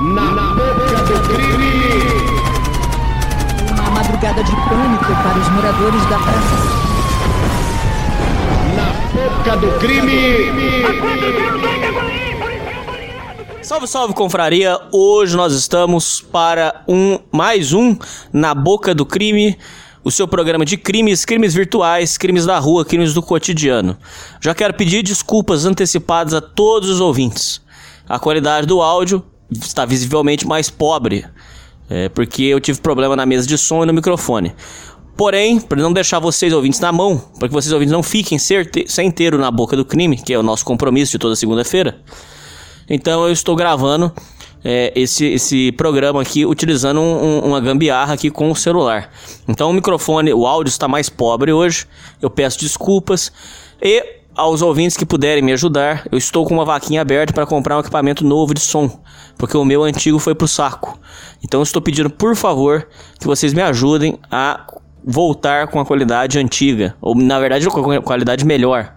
Na boca do crime! Uma madrugada de pânico para os moradores da praça. Na boca do crime! Salve, salve, confraria! Hoje nós estamos para um mais um Na Boca do Crime, o seu programa de crimes, crimes virtuais, crimes da rua, crimes do cotidiano. Já quero pedir desculpas antecipadas a todos os ouvintes. A qualidade do áudio está visivelmente mais pobre, é, porque eu tive problema na mesa de som e no microfone. Porém, para não deixar vocês ouvintes na mão, para que vocês ouvintes não fiquem sem inteiro na boca do crime, que é o nosso compromisso de toda segunda-feira, então eu estou gravando é, esse, esse programa aqui utilizando um, uma gambiarra aqui com o celular. Então o microfone, o áudio está mais pobre hoje. Eu peço desculpas. E aos ouvintes que puderem me ajudar, eu estou com uma vaquinha aberta para comprar um equipamento novo de som, porque o meu antigo foi pro saco. Então estou pedindo, por favor, que vocês me ajudem a voltar com a qualidade antiga, ou na verdade com a qualidade melhor,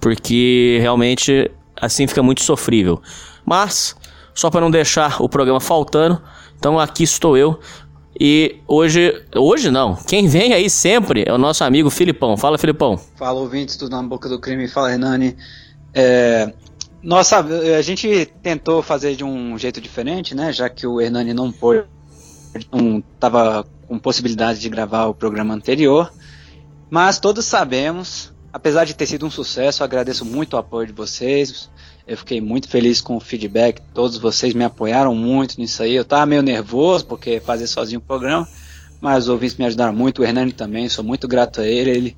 porque realmente assim fica muito sofrível. Mas só para não deixar o programa faltando. Então aqui estou eu. E hoje, hoje não, quem vem aí sempre é o nosso amigo Filipão. Fala, Filipão. Fala, ouvintes, tudo na boca do crime. Fala, Hernani. É, nossa, a gente tentou fazer de um jeito diferente, né? Já que o Hernani não pôde, não estava com possibilidade de gravar o programa anterior. Mas todos sabemos, apesar de ter sido um sucesso, agradeço muito o apoio de vocês. Eu fiquei muito feliz com o feedback, todos vocês me apoiaram muito nisso aí. Eu tava meio nervoso porque fazer sozinho o programa, mas os ouvintes me ajudaram muito, o Hernani também, sou muito grato a ele. ele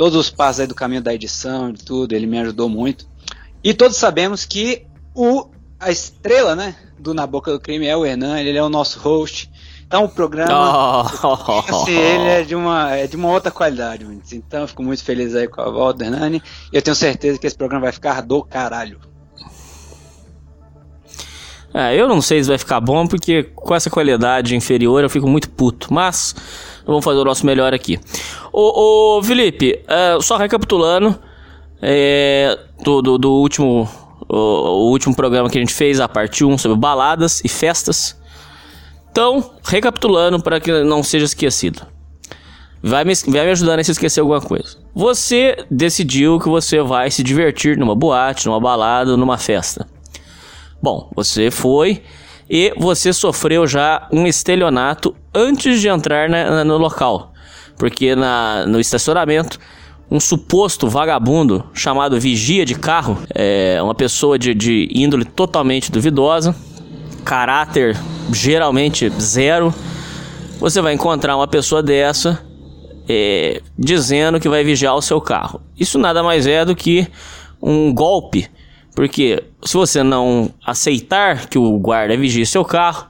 todos os passos aí do caminho da edição, de tudo, ele me ajudou muito. E todos sabemos que o a estrela, né, do Na Boca do Crime é o Hernani, ele é o nosso host. Então o programa, oh. assim, ele é de, uma, é de uma outra qualidade, então eu fico muito feliz aí com a volta do Hernani. E eu tenho certeza que esse programa vai ficar do caralho. É, eu não sei se vai ficar bom, porque com essa qualidade inferior eu fico muito puto. Mas vamos fazer o nosso melhor aqui. Ô, ô Felipe, é, só recapitulando é, do, do, do, último. O, o, último programa que a gente fez, a parte 1 sobre baladas e festas. Então, recapitulando para que não seja esquecido. Vai me, vai me ajudando a se esquecer alguma coisa. Você decidiu que você vai se divertir numa boate, numa balada, numa festa. Bom, você foi e você sofreu já um estelionato antes de entrar na, no local. Porque na, no estacionamento, um suposto vagabundo chamado vigia de carro, é uma pessoa de, de índole totalmente duvidosa, caráter geralmente zero. Você vai encontrar uma pessoa dessa é, dizendo que vai vigiar o seu carro. Isso nada mais é do que um golpe porque se você não aceitar que o guarda vigie seu carro,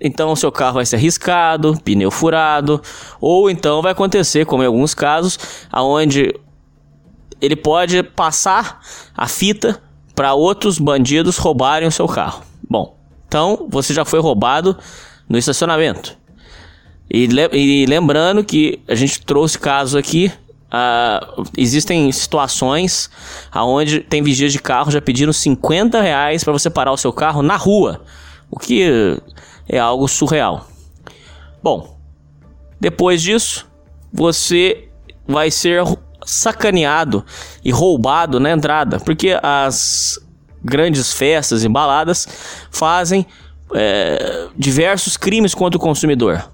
então seu carro vai ser arriscado, pneu furado, ou então vai acontecer, como em alguns casos, aonde ele pode passar a fita para outros bandidos roubarem o seu carro. Bom, então você já foi roubado no estacionamento. E, e lembrando que a gente trouxe casos aqui Uh, existem situações aonde tem vigias de carro já pedindo 50 reais para você parar o seu carro na rua, o que é algo surreal. Bom, depois disso, você vai ser sacaneado e roubado na entrada, porque as grandes festas e baladas fazem é, diversos crimes contra o consumidor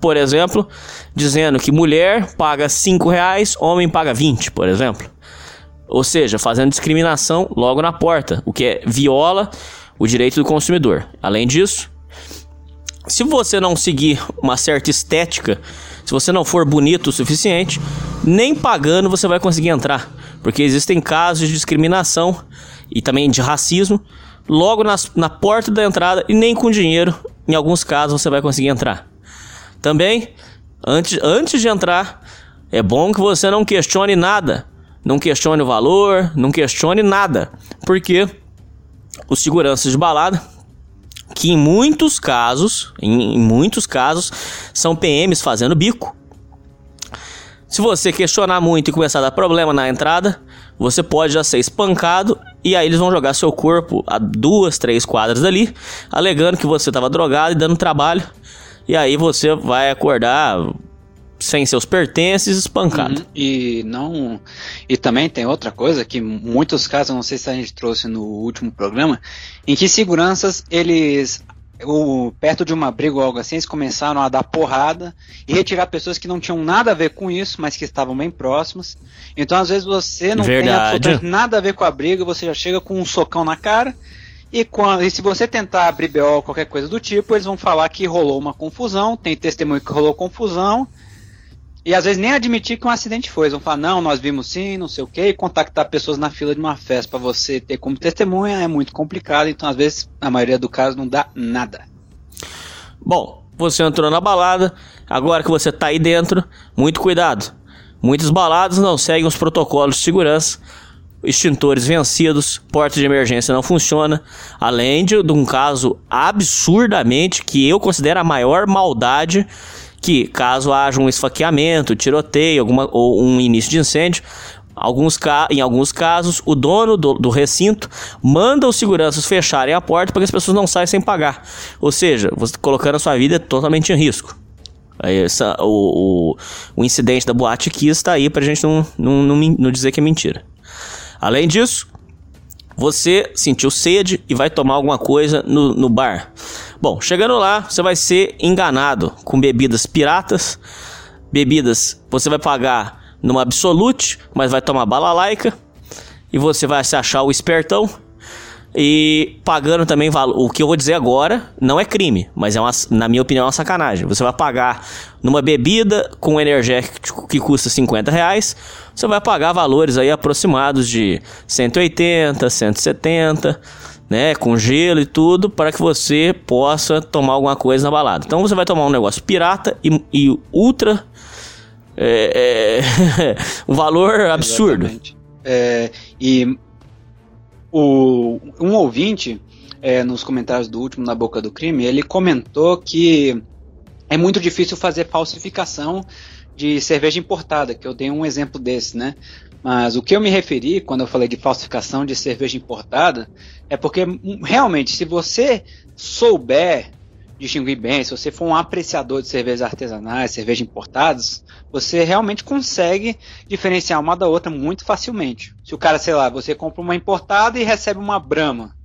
por exemplo, dizendo que mulher paga 5 reais, homem paga 20, por exemplo. Ou seja, fazendo discriminação logo na porta, o que é, viola o direito do consumidor. Além disso, se você não seguir uma certa estética, se você não for bonito o suficiente, nem pagando você vai conseguir entrar, porque existem casos de discriminação e também de racismo logo nas, na porta da entrada e nem com dinheiro, em alguns casos você vai conseguir entrar. Também, antes, antes de entrar, é bom que você não questione nada. Não questione o valor, não questione nada. Porque os seguranças de balada, que em muitos casos, em, em muitos casos, são PMs fazendo bico. Se você questionar muito e começar a dar problema na entrada, você pode já ser espancado E aí eles vão jogar seu corpo a duas, três quadras dali, alegando que você estava drogado e dando trabalho. E aí você vai acordar sem seus pertences, espancado. Uhum. E não. E também tem outra coisa que muitos casos, não sei se a gente trouxe no último programa, em que seguranças eles o, perto de uma briga ou algo assim, eles começaram a dar porrada e retirar pessoas que não tinham nada a ver com isso, mas que estavam bem próximas. Então, às vezes, você não Verdade. tem absolutamente nada a ver com a briga, você já chega com um socão na cara. E, quando, e se você tentar abrir BO ou qualquer coisa do tipo, eles vão falar que rolou uma confusão, tem testemunho que rolou confusão, e às vezes nem admitir que um acidente foi. Eles vão falar, não, nós vimos sim, não sei o que, e contactar pessoas na fila de uma festa para você ter como testemunha é muito complicado, então às vezes, na maioria do caso, não dá nada. Bom, você entrou na balada, agora que você tá aí dentro, muito cuidado. Muitos balados não seguem os protocolos de segurança, extintores vencidos, porta de emergência não funciona, além de, de um caso absurdamente que eu considero a maior maldade que caso haja um esfaqueamento, tiroteio, alguma, ou um início de incêndio, alguns em alguns casos o dono do, do, recinto manda os seguranças fecharem a porta para que as pessoas não saiam sem pagar. Ou seja, você colocando a sua vida totalmente em risco. Essa, o, o, o, incidente da Boate Kiss está aí para a gente não, não, não, não dizer que é mentira. Além disso, você sentiu sede e vai tomar alguma coisa no, no bar. Bom, chegando lá, você vai ser enganado com bebidas piratas. Bebidas, você vai pagar numa Absolute, mas vai tomar bala laica. E você vai se achar o espertão. E pagando também o que eu vou dizer agora não é crime, mas é uma, na minha opinião é uma sacanagem. Você vai pagar numa bebida com energético que custa 50 reais, você vai pagar valores aí aproximados de 180, 170 né, com gelo e tudo, para que você possa tomar alguma coisa na balada. Então você vai tomar um negócio pirata e, e ultra. É, é, um valor absurdo. É, e o, um ouvinte, é, nos comentários do último Na Boca do Crime, ele comentou que é muito difícil fazer falsificação de cerveja importada, que eu dei um exemplo desse, né? Mas o que eu me referi quando eu falei de falsificação de cerveja importada é porque hum, realmente, se você souber distinguir bem, se você for um apreciador de cervejas artesanais, cervejas importadas, você realmente consegue diferenciar uma da outra muito facilmente. Se o cara, sei lá, você compra uma importada e recebe uma Brahma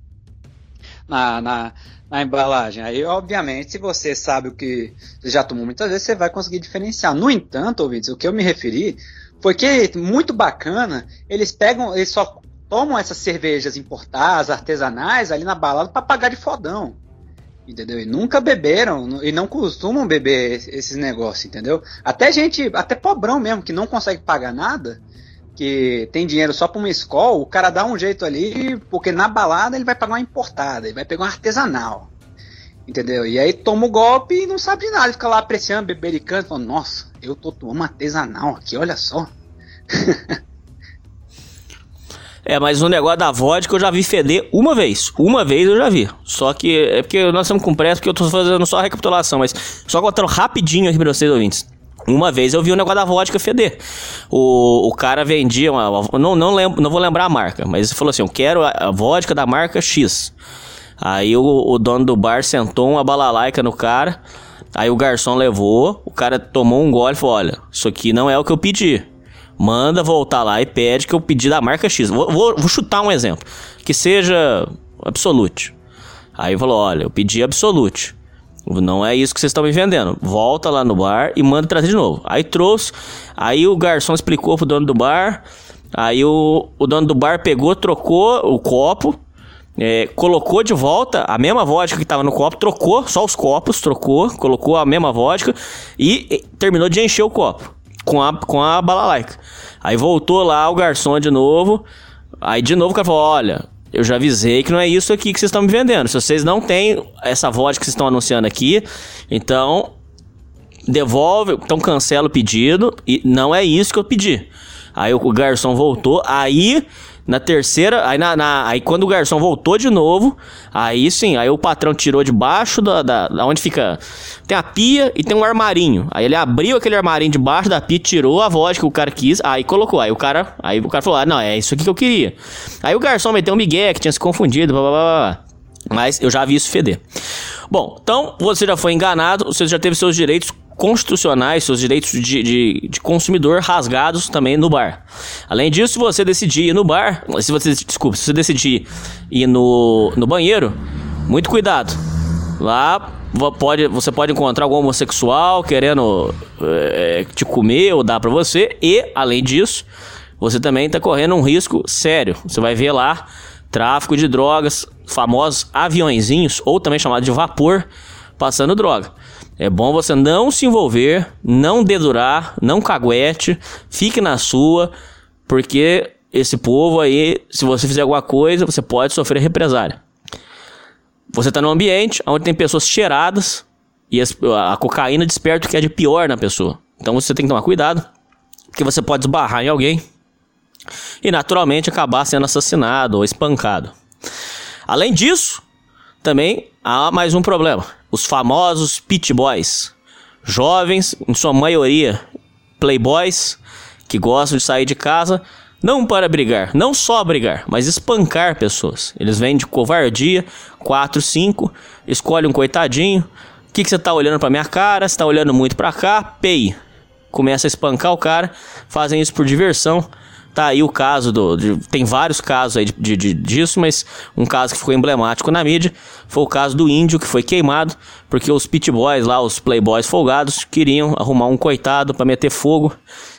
na, na, na embalagem, aí obviamente, se você sabe o que você já tomou muitas vezes, você vai conseguir diferenciar. No entanto, ouvintes, o que eu me referi foi que muito bacana, eles pegam, eles só tomam essas cervejas importadas, artesanais, ali na balada para pagar de fodão. Entendeu? E nunca beberam, e não costumam beber esses negócios, entendeu? Até gente, até pobrão mesmo, que não consegue pagar nada, que tem dinheiro só pra uma escola, o cara dá um jeito ali, porque na balada ele vai pagar uma importada, ele vai pegar um artesanal. Entendeu? E aí toma o golpe e não sabe de nada, fica lá apreciando, bebericando, falando, nossa, eu tô tomando artesanal aqui, olha só. É, mas o negócio da vodka eu já vi feder uma vez. Uma vez eu já vi. Só que é porque nós estamos com pressa, porque eu tô fazendo só a recapitulação, mas só contando rapidinho aqui pra vocês ouvintes. Uma vez eu vi o negócio da vodka feder. O, o cara vendia uma. Não, não, lembro, não vou lembrar a marca, mas ele falou assim: eu quero a, a vodka da marca X. Aí o, o, dono do bar sentou uma balalaica no cara. Aí o garçom levou, o cara tomou um gole e falou: Olha, isso aqui não é o que eu pedi manda voltar lá e pede que eu pedi da marca X. Vou, vou, vou chutar um exemplo. Que seja Absolute. Aí falou: olha, eu pedi Absolute. Não é isso que vocês estão me vendendo. Volta lá no bar e manda trazer de novo. Aí trouxe. Aí o garçom explicou pro dono do bar. Aí o, o dono do bar pegou, trocou o copo. É, colocou de volta a mesma vodka que estava no copo, trocou só os copos, trocou, colocou a mesma vodka e, e terminou de encher o copo com a, com a balalaica. Aí voltou lá o garçom de novo. Aí de novo o cara falou: Olha, eu já avisei que não é isso aqui que vocês estão me vendendo. Se vocês não têm essa vodka que vocês estão anunciando aqui, então devolve, então cancela o pedido e não é isso que eu pedi. Aí o garçom voltou, aí Na terceira, aí, na, na- aí quando o garçom voltou de novo, aí sim, aí o patrão tirou debaixo da, da, da onde fica. Tem a pia e tem um armarinho. Aí ele abriu aquele armarinho debaixo da pia, tirou a vodka que o cara quis, aí colocou. Aí o cara, aí o cara falou: ah, não, é isso aqui que eu queria. Aí o garçom meteu um migué que tinha se confundido, blá blá blá. blá. Mas eu já vi isso feder. Bom, então você já foi enganado, você já teve seus direitos constitucionais, seus direitos de, de, de consumidor rasgados também no bar. Além disso, se você decidir ir no bar, se você, desculpa, se você decidir ir no, no banheiro, muito cuidado. Lá pode, você pode encontrar algum homossexual querendo eh, te comer ou dar pra você. E, além disso, você também tá correndo um risco sério. Você vai ver lá tráfico de drogas, famosos aviõezinhos, ou também chamado de vapor, passando droga. É bom você não se envolver, não dedurar, não caguete, fique na sua, porque esse povo aí, se você fizer alguma coisa, você pode sofrer represália. Você tá num ambiente onde tem pessoas cheiradas e a cocaína desperta o que é de pior na pessoa. Então você tem que tomar cuidado, porque você pode esbarrar em alguém e naturalmente acabar sendo assassinado ou espancado. Além disso, também há mais um problema: os famosos pit boys, jovens, em sua maioria playboys, que gostam de sair de casa não para brigar, não só brigar, mas espancar pessoas. Eles vêm de covardia, 4, 5, escolhe um coitadinho. O que, que você tá olhando pra minha cara? Você tá olhando muito pra cá? Pei. Começa a espancar o cara, fazem isso por diversão. Tá aí o caso do. de- tem vários casos aí de, de- disso, mas um caso que ficou emblemático na mídia foi o caso do índio que foi queimado, porque os pit boys lá, os playboys folgados, queriam arrumar um coitado pra meter fogo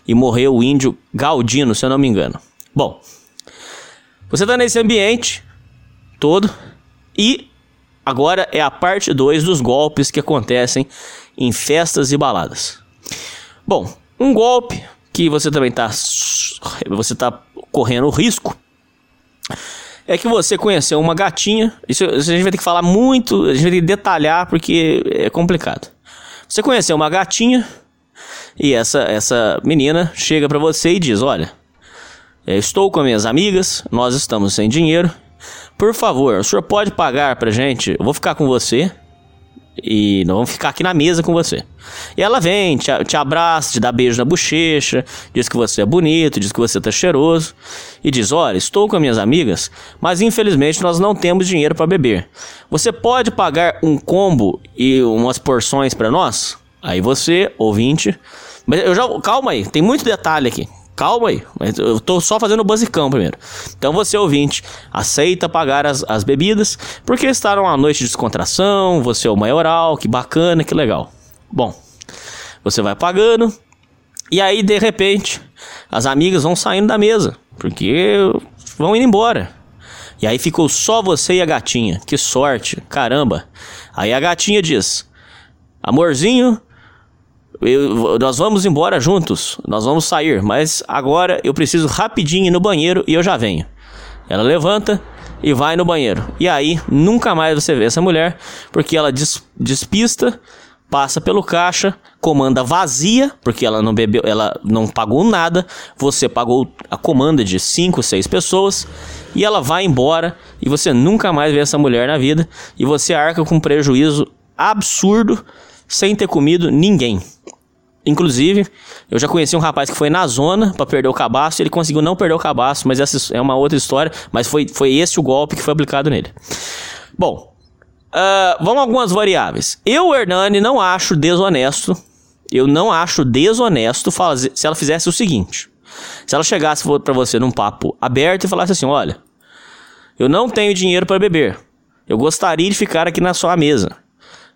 e morreu o índio Galdino, se eu não me engano. Bom, você tá nesse ambiente todo e agora é a parte 2 dos golpes que acontecem em festas e baladas. Bom, um golpe que você também tá você tá correndo risco é que você conheceu uma gatinha. Isso, isso a gente vai ter que falar muito, a gente vai ter que detalhar porque é complicado. Você conheceu uma gatinha e essa essa menina chega pra você e diz: "Olha, estou com minhas amigas, nós estamos sem dinheiro. Por favor, o senhor pode pagar pra gente? Eu vou ficar com você e nós vamos ficar aqui na mesa com você. E ela vem, te, te abraça, te dá beijo na bochecha, diz que você é bonito, diz que você tá cheiroso e diz: Olha, estou com as minhas amigas, mas infelizmente nós não temos dinheiro para beber. Você pode pagar um combo e umas porções para nós? Aí você, ouvinte. Mas eu já. Calma aí, tem muito detalhe aqui. Calma aí, mas eu tô só fazendo o basicão primeiro. Então você, ouvinte, aceita pagar as, as bebidas, porque está numa noite de descontração, você é o maioral, que bacana, que legal. Bom, você vai pagando, e aí de repente as amigas vão saindo da mesa, porque vão indo embora. E aí ficou só você e a gatinha. Que sorte, caramba. Aí a gatinha diz: Amorzinho, eu- nós vamos embora juntos, nós vamos sair, mas agora eu preciso rapidinho ir no banheiro e eu já venho. Ela levanta e vai no banheiro. E aí nunca mais você vê essa mulher, porque ela des- despista, passa pelo caixa, comanda vazia, porque ela não bebeu, ela não pagou nada, você pagou a comanda de 5, 6 pessoas, e ela vai embora e você nunca mais vê essa mulher na vida e você arca com um prejuízo absurdo sem ter comido ninguém. Inclusive, eu já conheci um rapaz que foi na zona pra perder o cabaço, ele conseguiu não perder o cabaço, mas essa é uma outra história, mas foi, foi esse o golpe que foi aplicado nele. Bom, ah, vamos algumas variáveis. Eu, Hernani, não acho desonesto, eu não acho desonesto fazer, se ela fizesse o seguinte, se ela chegasse pra você num papo aberto e falasse assim, olha, eu não tenho dinheiro para beber, eu gostaria de ficar aqui na sua mesa,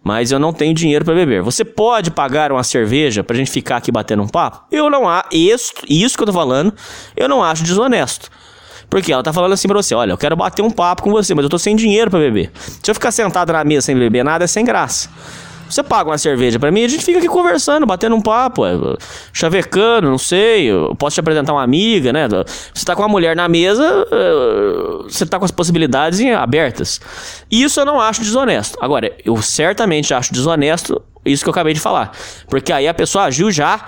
mas eu não tenho dinheiro para beber. Você pode pagar uma cerveja pra gente ficar aqui batendo um papo? Eu não acho. Isso, isso que eu tô falando, eu não acho desonesto. Porque ela tá falando assim pra você: olha, eu quero bater um papo com você, mas eu tô sem dinheiro para beber. Se eu ficar sentado na mesa sem beber nada, é sem graça. Você paga uma cerveja pra mim, a gente fica aqui conversando, batendo um papo, é, chavecando, não sei. Eu posso te apresentar uma amiga, né? Você tá com uma mulher na mesa, é, você tá com as possibilidades abertas. Isso eu não acho desonesto. Agora, eu certamente acho desonesto isso que eu acabei de falar. Porque aí a pessoa agiu já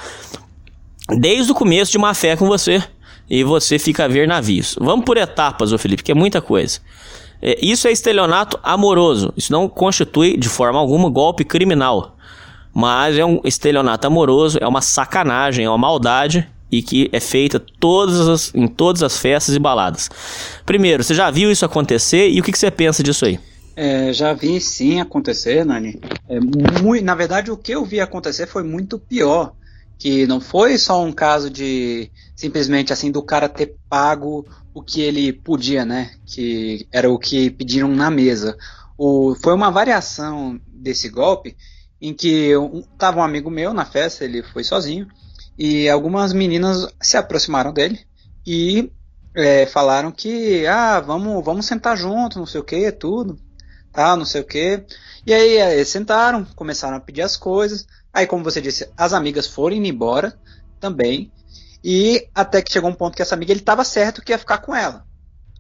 desde o começo de má fé com você. e você fica a ver navios. Vamos por etapas, ô Felipe, que é muita coisa. É, isso é estelionato amoroso. Isso não constitui de forma alguma golpe criminal. Mas é um estelionato amoroso, é uma sacanagem, é uma maldade e que é feita todas as, em todas as festas e baladas. Primeiro, você já viu isso acontecer e o que, que você pensa disso aí? É, já vi sim acontecer, Nani. É, muito, na verdade, o que eu vi acontecer foi muito pior. Que não foi só um caso de simplesmente assim do cara ter pago o que ele podia, né? Que era o que pediram na mesa. O, foi uma variação desse golpe em que um, um amigo meu na festa, ele foi sozinho, e algumas meninas se aproximaram dele e é, falaram que ah, vamos, vamos sentar junto, não sei o que, tudo, tá, não sei o que. E aí eles sentaram, começaram a pedir as coisas. Aí, como você disse, as amigas foram embora também. E até que chegou um ponto que essa amiga ele estava certo que ia ficar com ela.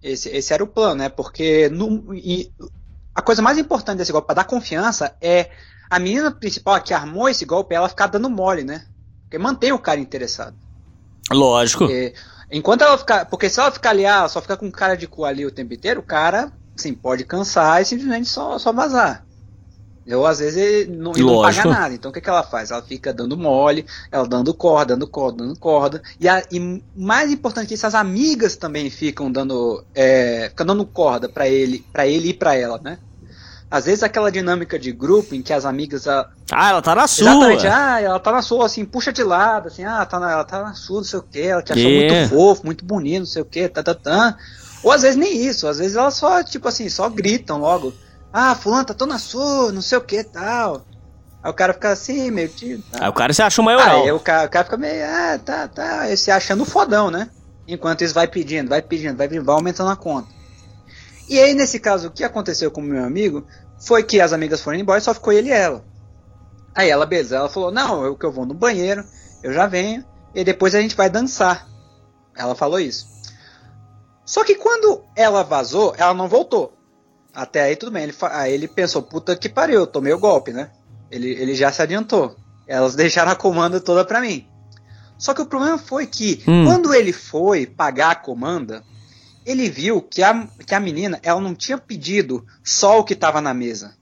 Esse, esse era o plano, né? Porque no, e, a coisa mais importante desse golpe para dar confiança é a menina principal que armou esse golpe, ela ficar dando mole, né? Porque mantém o cara interessado. Lógico. Porque, enquanto ela ficar. Porque se ela ficar ali, ah, só ficar com cara de cu ali o tempo inteiro, o cara, assim, pode cansar e simplesmente só, só vazar. Eu, às vezes, ele não, não paga nada. Então, o que, que ela faz? Ela fica dando mole, ela dando corda, dando corda, dando corda. E, a, e mais importante que isso, as amigas também ficam dando, é, ficam dando corda para ele, para ele e para ela, né? Às vezes aquela dinâmica de grupo em que as amigas. A... Ah, ela tá na sua. Exatamente, ah, ela tá na sua, assim, puxa de lado, assim, ah, tá na, ela tá na sua, não sei o que, ela te achou yeah. muito fofo, muito bonito, não sei o que, tá, tá, tá. Ou às vezes nem isso, às vezes elas só, tipo assim, só gritam logo. Ah, fulano, tá tô na sua, não sei o que tal. Aí o cara fica assim, meio tio. Tá. Aí o cara se acha o maior. Aí o cara, o cara fica meio, ah, tá, tá. Ele se achando fodão, né? Enquanto isso vai pedindo, vai pedindo, vai pedindo, vai aumentando a conta. E aí, nesse caso, o que aconteceu com o meu amigo foi que as amigas foram embora e só ficou ele e ela. Aí ela, beleza, ela falou, não, eu que eu vou no banheiro, eu já venho, e depois a gente vai dançar. Ela falou isso. Só que quando ela vazou, ela não voltou. Até aí tudo bem. Ele, aí ele pensou, puta que pariu, tomei o golpe, né? Ele, ele já se adiantou. Elas deixaram a comanda toda pra mim. Só que o problema foi que, hum. quando ele foi pagar a comanda, ele viu que a, que a menina ela não tinha pedido só o que estava na mesa.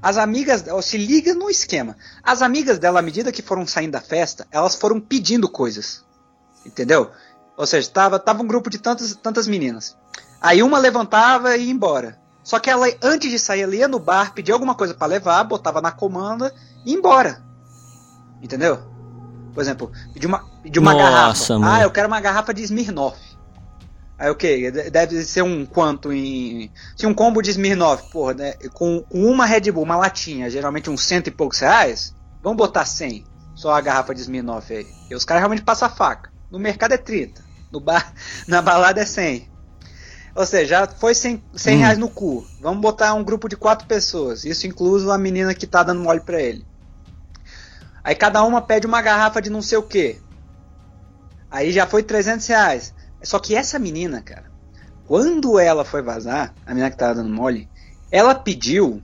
As amigas, se liga no esquema. As amigas dela, à medida que foram saindo da festa, elas foram pedindo coisas. Entendeu? Ou seja, tava, tava um grupo de tantas, tantas meninas. Aí uma levantava e ia embora. Só que ela, antes de sair, ela ia no bar, pedia alguma coisa para levar, botava na comanda e ia embora. Entendeu? Por exemplo, pediu uma, pediu uma Nossa, garrafa. Mano. Ah, eu quero uma garrafa de Smirnoff. Aí o okay, que? Deve ser um quanto em. Se um combo de Smirnoff, porra, né? Com, com uma Red Bull, uma latinha, geralmente uns cento e poucos reais, vamos botar 100. Só a garrafa de Smirnoff aí. E os caras realmente passam a faca. No mercado é 30. No bar, na balada é 100. Ou seja, já foi 100, 100 hum. reais no cu. Vamos botar um grupo de quatro pessoas. Isso incluso a menina que tá dando mole pra ele. Aí cada uma pede uma garrafa de não sei o que. Aí já foi 300 reais. Só que essa menina, cara, quando ela foi vazar, a menina que tava dando mole, ela pediu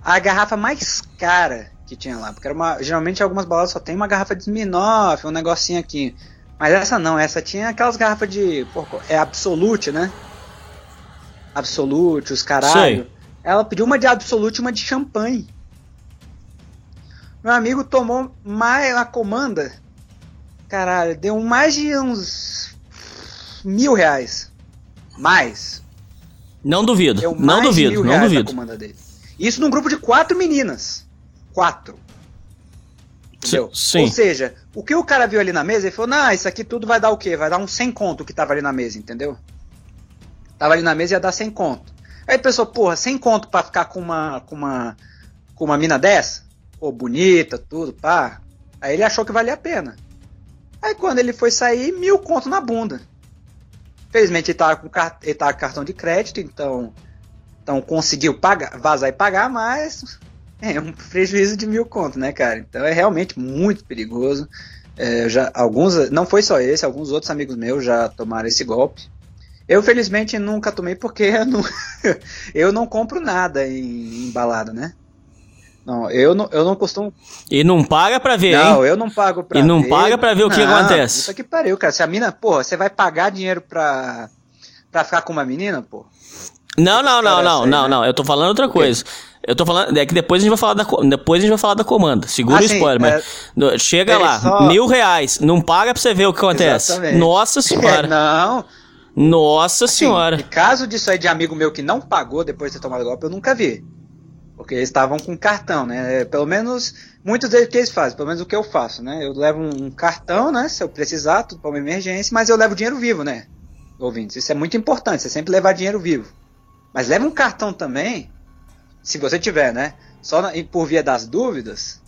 a garrafa mais cara que tinha lá. Porque era uma, geralmente algumas baladas só tem uma garrafa de Smirnoff, um negocinho aqui. Mas essa não, essa tinha aquelas garrafas de. é Absolute, né? Absolute, os caralho. Sei. Ela pediu uma de Absolute e uma de champanhe. Meu amigo tomou mais a comanda. Caralho, deu mais de uns mil reais. Mais. Não duvido. Deu não duvido, não duvido. Isso num grupo de quatro meninas. Quatro. Entendeu? Sim. Ou seja, o que o cara viu ali na mesa, ele falou, não, isso aqui tudo vai dar o quê? Vai dar um 100 conto que tava ali na mesa, entendeu? Tava ali na mesa e ia dar 100 conto. Aí pensou, porra, 100 conto pra ficar com uma, com uma, com uma mina dessa? Pô, bonita, tudo, pá. Aí ele achou que valia a pena. Aí quando ele foi sair, mil conto na bunda. Felizmente ele tava com, ele tava com cartão de crédito, então, então conseguiu pagar, vazar e pagar, mas é um prejuízo de mil conto, né, cara? Então é realmente muito perigoso. É, já, alguns, não foi só esse, alguns outros amigos meus já tomaram esse golpe. Eu, felizmente, nunca tomei porque eu não, eu não compro nada em, em balada, né? Não, eu não, eu não costumo. E não paga pra ver, não, hein? eu não pago pra E não ver. paga pra ver o que Não, acontece. Puta que pariu, cara. Se a mina, porra, você vai pagar dinheiro pra, pra ficar com uma menina, pô? Não, não, não, não, aí, não, né? não. Eu tô falando outra coisa. Eu tô falando. É que depois a gente vai falar da, depois a gente vai falar da comanda. Segura Ah, o sim, spoiler, é. mas. no- Chega É, lá, só- mil reais. Não paga pra você ver o que acontece. Exatamente. Nossa senhora. não. Nossa Sim, senhora. e caso disso aí de amigo meu que não pagou depois de ter tomado golpe, eu nunca vi. Porque eles estavam com cartão, né? Pelo menos, muitos deles que eles fazem, pelo menos o que eu faço, né? Eu levo um cartão, né? Se eu precisar, tudo para uma emergência, mas eu levo dinheiro vivo, né? Ouvintes, isso é muito importante, você sempre levar dinheiro vivo. Mas leva um cartão também, se você tiver, né? Só na- e por via das dúvidas.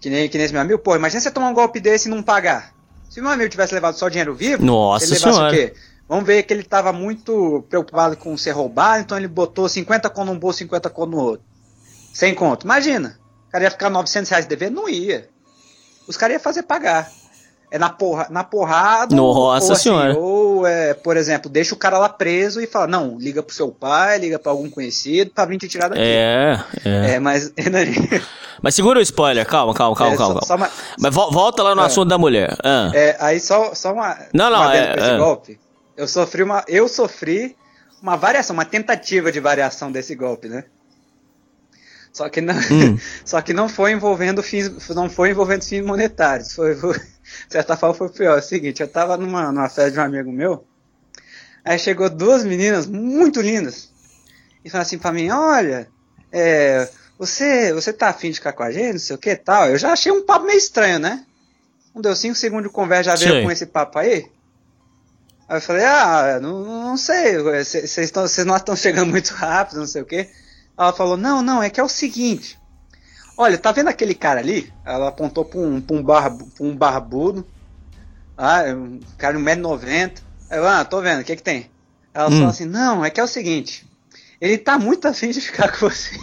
Que nem, que nem esse meu amigo, pô, imagina você tomar um golpe desse e não pagar. Se meu amigo tivesse levado só dinheiro vivo, Nossa ele levasse senhora. o quê? Vamos ver que ele estava muito preocupado com ser roubado, então ele botou 50 conto num bolso, 50 conto no outro. Sem conto. Imagina. O cara ia ficar 900 reais de dever? Não ia. Os caras iam fazer pagar. É na, porra, na porrada. Nossa ou, assim, Senhora. ou é, por exemplo, deixa o cara lá preso e fala: não, liga pro seu pai, liga pra algum conhecido pra vir te tirar daqui. É, é. É, mas. Mas segura o spoiler, calma, calma, calma, É, calma. só- só uma- Mas vo- volta lá no É. assunto da mulher. Ah. É, aí só, só uma. Não, não, uma é- esse é. golpe. Eu sofri uma. Eu sofri uma variação, uma tentativa de variação desse golpe, né? Só que não, Hum. só que não foi envolvendo fins, não foi envolvendo fins monetários. Foi, certa forma foi pior. É o seguinte, eu tava numa, numa festa de um amigo meu, aí chegou duas meninas muito lindas e falaram assim pra mim, olha, é, você, você tá afim de ficar com a gente, não sei o que tal. Eu já achei um papo meio estranho, né? Não deu cinco segundos de conversa, já veio Sei. com esse papo aí. Aí eu falei, ah, não, não sei, vocês não estão chegando muito rápido, não sei o quê. Ela falou, não, não, é que é o seguinte. Olha, tá vendo aquele cara ali? Ela apontou pra um, pra um, barbu, pra um barbudo. Ah, um cara de 1,90m. Eu, ah, tô vendo, o que que tem? Ela Hum. falou assim, não, é que é o seguinte. Ele tá muito afim de ficar com você.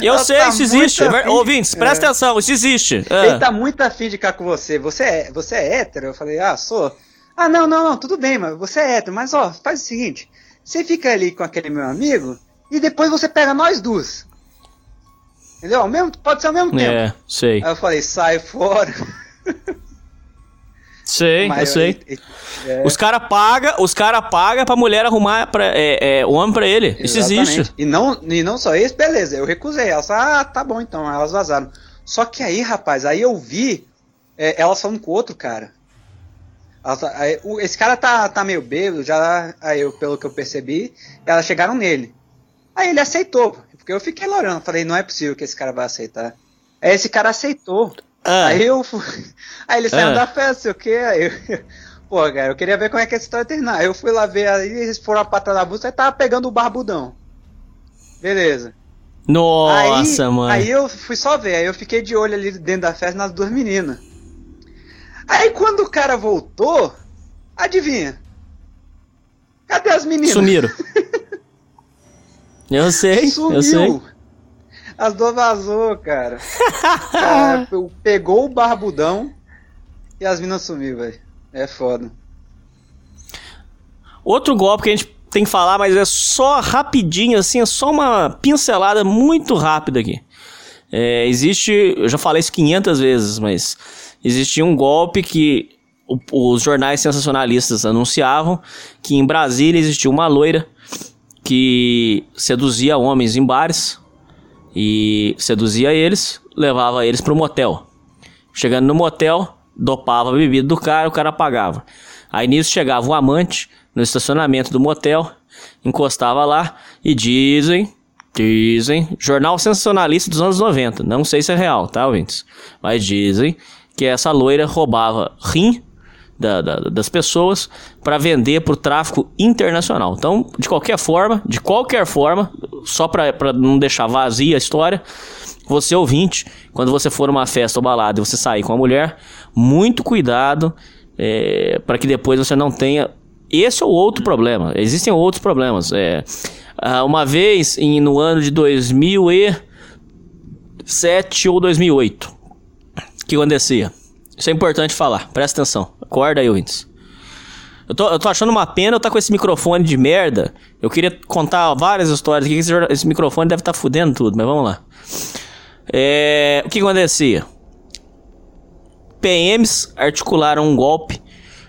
Eu Ela sei, tá isso existe. É afim. Ouvintes, presta É. atenção, isso existe. Ah. Ele tá muito afim de ficar com você. Você é, você é hétero? Eu falei, ah, sou. Ah, não, não, não, tudo bem, mas você é hétero. Mas ó, faz o seguinte: você fica ali com aquele meu amigo e depois você pega nós duas. Entendeu? Ao mesmo, pode ser ao mesmo tempo. É, sei. Aí eu falei, sai fora. Sei, eu Mas sei. aí- é, Os cara paga, os cara paga pra mulher arrumar pra, é, é, o homem pra ele. Isso exatamente. existe. E não, e não só isso, beleza, eu recusei. Elas falaram, ah, tá bom então. Elas vazaram. Só que aí, rapaz, aí eu vi é, elas falando com outro cara. Elas- aí, o- esse cara tá, tá meio bêbado, já, aí eu, pelo que eu percebi, elas chegaram nele. Aí ele aceitou, porque eu fiquei lorando, falei, não é possível que esse cara vai aceitar. Aí esse cara aceitou. Ah. Aí eu fui, aí ele saiu Ah. da festa, sei o que, aí eu, pô, cara, eu queria ver como é que essa história ia terminar. Aí eu fui lá ver, aí eles foram a pata da busca, aí tava pegando o barbudão. Beleza. Nossa, aí, mano. Aí eu fui só ver, aí eu fiquei de olho ali dentro da festa nas duas meninas. Aí quando o cara voltou, adivinha? Cadê as meninas? Sumiram. eu sei, Sumiu. eu sei. As duas vazou, cara. Cara, pe- pegou o barbudão e as meninas sumiu, velho. É foda. Outro golpe que a gente tem que falar, mas é só rapidinho, assim, é só uma pincelada muito rápida aqui. É, existe, eu já falei isso 500 vezes, mas existia um golpe que o- os jornais sensacionalistas anunciavam que em Brasília existia uma loira que seduzia homens em bares e seduzia eles, levava eles para o motel. Chegando no motel, dopava a bebida do cara, o cara pagava. Aí nisso chegava um amante no estacionamento do motel, encostava lá e dizem, dizem, jornal sensacionalista dos anos 90, não sei se é real, tá, ouvintes? Mas dizem que essa loira roubava rim da- da- das pessoas para vender para o tráfico internacional. Então, de qualquer forma, de qualquer forma, só para não deixar vazia a história, você ouvinte, quando você for numa festa ou balada e você sair com a mulher, muito cuidado para que depois você não tenha esse ou outro problema. Existem outros problemas. É, ah, uma vez em, no ano de 2007 ou 2008, o que acontecia? Isso é importante falar, presta atenção. Acorda aí, ouvintes. Eu tô, eu tô achando uma pena eu tá com esse microfone de merda. Eu queria contar várias histórias aqui, esse, esse microfone deve estar tá fudendo tudo, mas vamos lá. É, o que acontecia? PMs articularam um golpe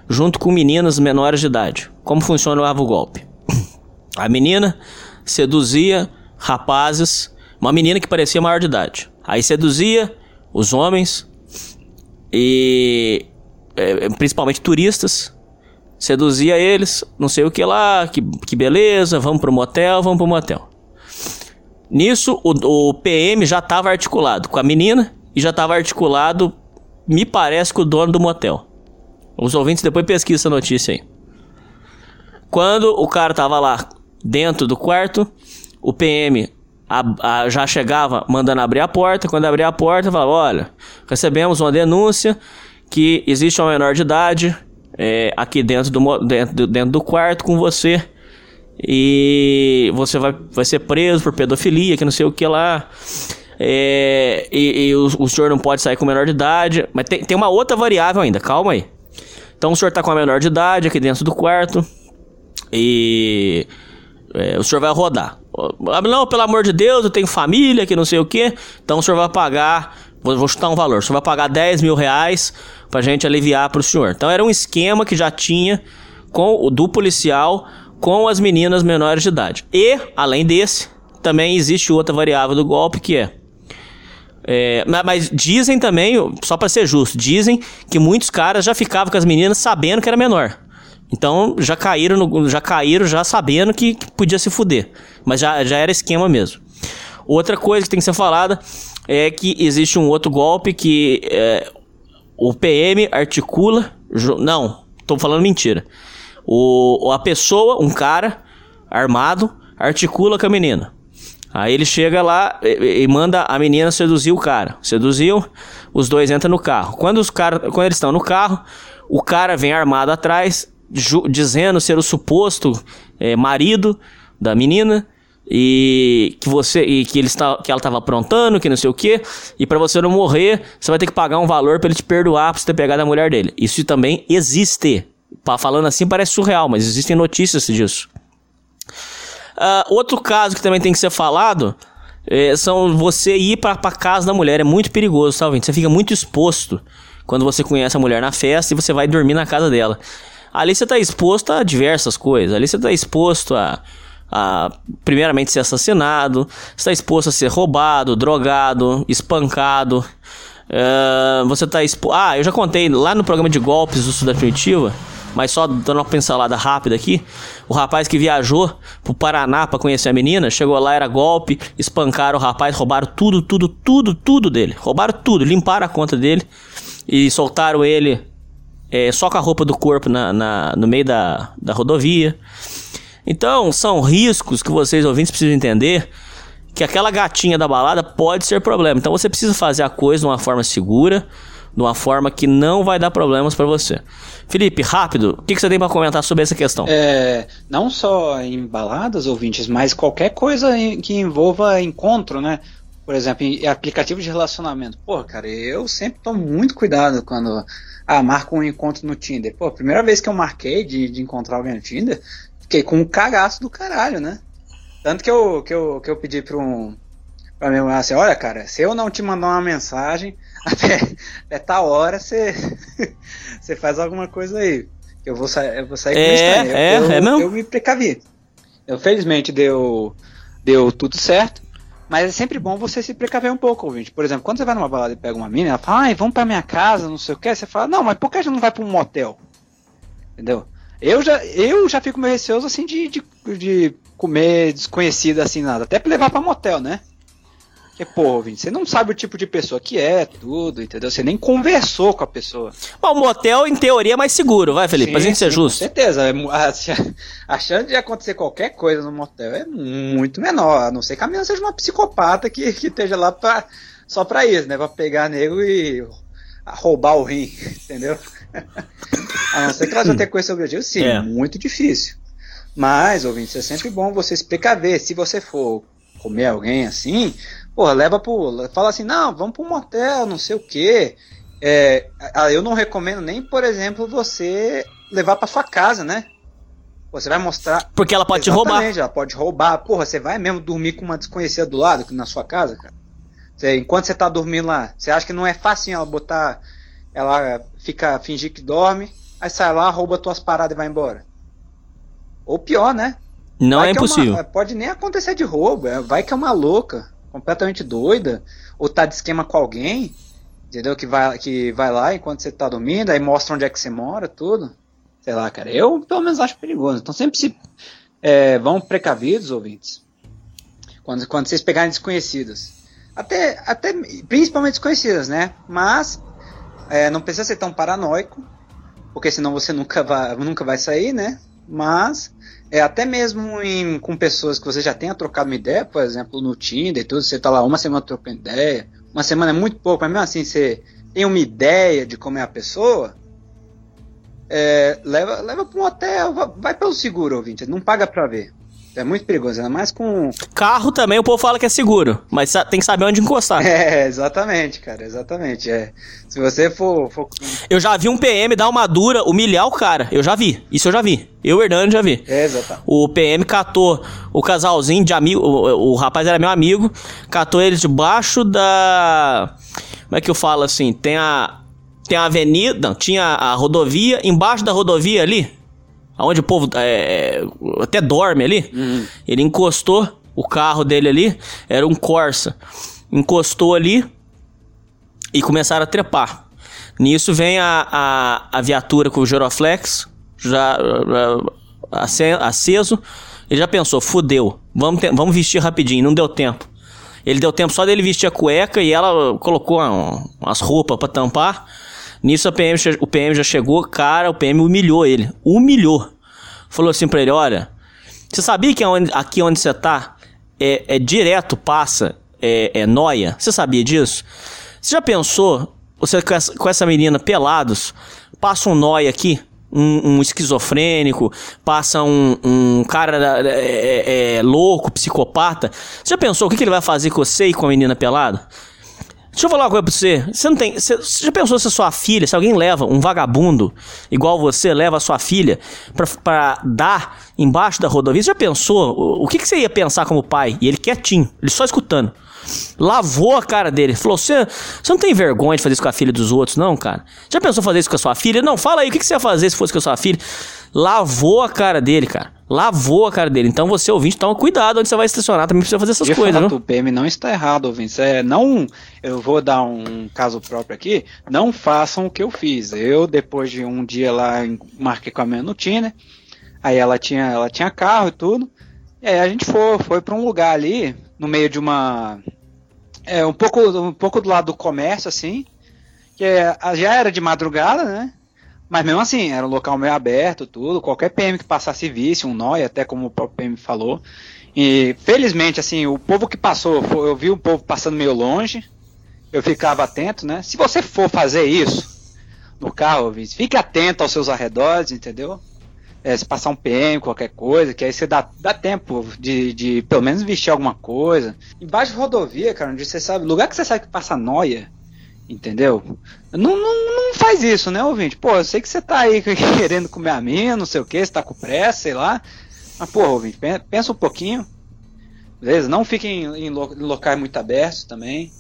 junto com meninas menores de idade. Como funcionava o golpe? A menina seduzia rapazes, uma menina que parecia maior de idade. Aí seduzia os homens e é, principalmente turistas, seduzia eles, não sei o que lá, que, que beleza, vamos pro motel, vamos pro motel. Nisso, o, o PM já estava articulado com a menina e já estava articulado, me parece, com o dono do motel. Os ouvintes depois pesquisam essa notícia aí. Quando o cara tava lá dentro do quarto, o PM a, a, já chegava mandando abrir a porta. Quando abria a porta, falava: Olha, recebemos uma denúncia que existe uma menor de idade é, aqui dentro do, dentro, dentro do quarto com você. E você vai, vai ser preso por pedofilia, que não sei o que lá. É, e, e o, o, senhor não pode sair com menor de idade. Mas tem, tem uma outra variável ainda, calma aí. Então o senhor tá com a menor de idade aqui dentro do quarto. E é, o senhor vai rodar. Não, pelo amor de Deus, eu tenho família, que não sei o que. Então o senhor vai pagar. Vou, vou chutar um valor. Senhor vai pagar 10 mil reais pra gente aliviar pro senhor. Então era um esquema que já tinha com o do policial com as meninas menores de idade. E, além desse, também existe outra variável do golpe que é. é mas dizem também, só para ser justo, dizem que muitos caras já ficavam com as meninas sabendo que era menor. Então já caíram, no, já caíram já sabendo que, que, podia se fuder. Mas já, já era esquema mesmo. Outra coisa que tem que ser falada é que existe um outro golpe que é, o PM articula. Não, tô falando mentira. O, a pessoa, um cara armado, articula com a menina. Aí ele chega lá e, e, manda a menina seduzir o cara. Seduziu, os dois entram no carro. Quando os cara, quando eles estão no carro, o cara vem armado atrás dizendo ser o suposto é, marido da menina e que você e que ele está que ela estava aprontando, que não sei o que, e para você não morrer, você vai ter que pagar um valor para ele te perdoar por você ter pegado a mulher dele. Isso também existe. Falando assim parece surreal, mas existem notícias disso. Uh, outro caso que também tem que ser falado é, são você ir para casa da mulher. É muito perigoso, tá? Você fica muito exposto quando você conhece a mulher na festa e você vai dormir na casa dela. Ali você está exposto a diversas coisas. Ali você está exposto a, a, primeiramente, ser assassinado. está exposto a ser roubado, drogado, espancado. Uh, você está exposto. Ah, eu já contei lá no programa de golpes do Sul Primitiva. Mas só dando uma pincelada rápida aqui, o rapaz que viajou pro Paraná para conhecer a menina, chegou lá, era golpe, espancaram o rapaz, roubaram tudo, tudo, tudo, tudo dele. Roubaram tudo, limparam a conta dele e soltaram ele é, só com a roupa do corpo na, na, no meio da, da rodovia. Então, são riscos que vocês ouvintes precisam entender que aquela gatinha da balada pode ser problema. Então, você precisa fazer a coisa de uma forma segura, de uma forma que não vai dar problemas para você. Felipe, rápido, o que, que você tem para comentar sobre essa questão? É, não só em baladas, ouvintes, mas qualquer coisa que envolva encontro, né? Por exemplo, em aplicativo de relacionamento. Pô, cara, eu sempre tomo muito cuidado quando ah, marco um encontro no Tinder. Pô, primeira vez que eu marquei de, de encontrar alguém no Tinder, fiquei com um cagaço do caralho, né? Tanto que eu, que eu, que eu pedi pra um. Pra minha mulher assim, olha, cara, se eu não te mandar uma mensagem, até, até tal hora você, você faz alguma coisa aí. Eu vou, sa eu vou sair é, com estranho. É, eu, é mesmo? Eu me precavi. Eu, felizmente deu, deu tudo certo. Mas é sempre bom você se precaver um pouco, ouvinte. Por exemplo, quando você vai numa balada e pega uma mina, ela fala, ai, vamos pra minha casa, não sei o que. Você fala, não, mas por que a gente não vai pra um motel? Entendeu? Eu já, eu já fico meio receoso assim de, de, de comer desconhecido assim nada. Até pra levar pra motel, né? Porque, pô, você não sabe o tipo de pessoa que é, tudo, entendeu? Você nem conversou com a pessoa. Bom, o motel, em teoria, é mais seguro, vai, Felipe? Sim, pra gente sim, ser justo. Com certeza. É a, a, chance de acontecer qualquer coisa no motel é muito menor. A não ser que a menina seja uma psicopata que, que esteja lá pra, só pra isso, né? Pra pegar nego e roubar o rim, entendeu? a não ser que ela já tenha com esse objetivo, sim, é. muito difícil. Mas, ouvinte, é sempre bom você se precaver. Se você for comer alguém assim, porra, leva pro. Fala assim, não, vamos pro motel, não sei o quê. É, eu não recomendo nem, por exemplo, você levar pra sua casa, né? Você vai mostrar. Porque ela pode te roubar. Ela pode roubar. Porra, você vai mesmo dormir com uma desconhecida do lado na sua casa, cara? Você, enquanto você tá dormindo lá, você acha que não é fácil ela botar. Ela fica fingir que dorme, aí sai lá, rouba tuas paradas e vai embora. Ou pior, né? Não Vai é uma- impossível. pode nem acontecer de roubo. é, Vai que é uma louca, completamente doida, ou tá de esquema com alguém, entendeu? Que vai, que vai lá enquanto você tá dormindo, aí mostra onde é que você mora, tudo. Sei lá, cara. Eu, pelo menos, acho perigoso. Então sempre se. é, vão precavidos, ouvintes. Quando, quando vocês pegarem desconhecidas. Até, até principalmente desconhecidas, né? Mas é, não precisa ser tão paranoico, porque senão você nunca vai, nunca vai sair, né? Mas é, até mesmo em, com pessoas que você já tenha trocado uma ideia, por exemplo, no Tinder e tudo, você tá lá uma semana trocando ideia, uma semana é muito pouco, mas mesmo assim você tem uma ideia de como é a pessoa, é, leva, leva para um hotel, va- vai pelo seguro, ouvinte, não paga pra ver. É muito perigoso, ainda mais com. Carro também o povo fala que é seguro, mas tem que saber onde encostar. É, exatamente, cara, exatamente. É. Se você for. for- Eu já vi um PM dar uma dura, humilhar o cara. Eu já vi. Isso eu já vi. Eu, o Hernando, já vi. É, exatamente. O PM catou o casalzinho de amigo. O, o rapaz era meu amigo. Catou eles debaixo da. Como é que eu falo assim? Tem a. Tem a avenida. Não, tinha a rodovia. Embaixo da rodovia ali. Onde o povo é, até dorme ali. Ele encostou o carro dele ali. Era um Corsa. Encostou ali. E começaram a trepar. Nisso vem a, a, a viatura com o Giroflex, já ace- aceso. Ele já pensou, fudeu, vamos, te- vamos vestir rapidinho, não deu tempo. Ele deu tempo só dele vestir a cueca e ela colocou uma- umas roupas pra tampar. Nisso a PM, o PM já chegou, cara, o PM humilhou ele. Humilhou. Falou assim pra ele, olha, você sabia que aqui onde você tá é, é direto, passa, é, é noia? Você sabia disso? Você já pensou, você com essa, com essa menina pelados, passa um nóia aqui, um, um esquizofrênico, passa um, um cara é, é, é, louco, psicopata. Você já pensou o que, que ele vai fazer com você e com a menina pelada? Deixa eu falar uma coisa pra você. Você não tem. Você, você já pensou se a sua filha, se alguém leva um vagabundo igual você, leva a sua filha pra, pra dar embaixo da rodovia? Você já pensou? O, o que, que você ia pensar como pai? E ele quietinho, ele só escutando. Lavou a cara dele. Falou: você, não tem vergonha de fazer isso com a filha dos outros, não, cara? Já pensou fazer isso com a sua filha? Não, fala aí, o que, que você ia fazer se fosse com a sua filha? Lavou a cara dele, cara. Lavou a cara dele. Então você, ouvinte, toma cuidado onde você vai estacionar. Também precisa fazer essas De coisas, fato, o PM não está errado, ouvintes. É, não, eu vou dar um caso próprio aqui. Não façam o que eu fiz. Eu, depois de um dia lá, marquei com a minha no Tinder. Aí ela tinha, ela tinha carro e tudo. E aí a gente foi, foi para um lugar ali, no meio de uma. É, um pouco, um pouco do lado do comércio, assim. Que é, já era de madrugada, né? Mas mesmo assim, era um local meio aberto, tudo. Qualquer PM que passasse visse um nóia, até como o próprio PM falou. E felizmente, assim, o povo que passou, eu vi o povo passando meio longe. Eu ficava atento, né? Se você for fazer isso no carro, ouvinte, fique atento aos seus arredores, entendeu? É, se passar um PM, qualquer coisa, que aí você dá, dá tempo de, de pelo menos vestir alguma coisa. Embaixo de rodovia, cara, onde você sabe, lugar que você sabe que passa noia, entendeu? Não, não, não faz isso, né, ouvinte? Pô, eu sei que você tá aí querendo comer a minha, não sei o que, você tá com pressa, sei lá. Mas, pô, ouvinte, pen- pensa um pouquinho. Beleza? Não fiquem em, lo- em locais muito abertos também.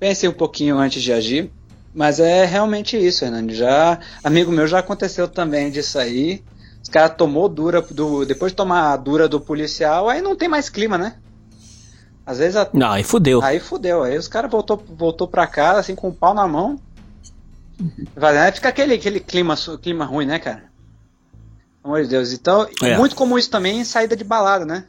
Pense um pouquinho antes de agir. Mas é realmente isso, Hernani. Já, amigo meu já aconteceu também disso aí. Os caras tomou dura do. Depois de tomar a dura do policial, aí não tem mais clima, né? Às vezes a- Não, aí fudeu. Aí fudeu. Aí os caras voltou, voltou pra casa, assim, com o pau na mão. Vai, né? Fica aquele, aquele clima, clima ruim, né, cara? Pelo amor de Deus. Então, É. muito comum isso também em saída de balada, né?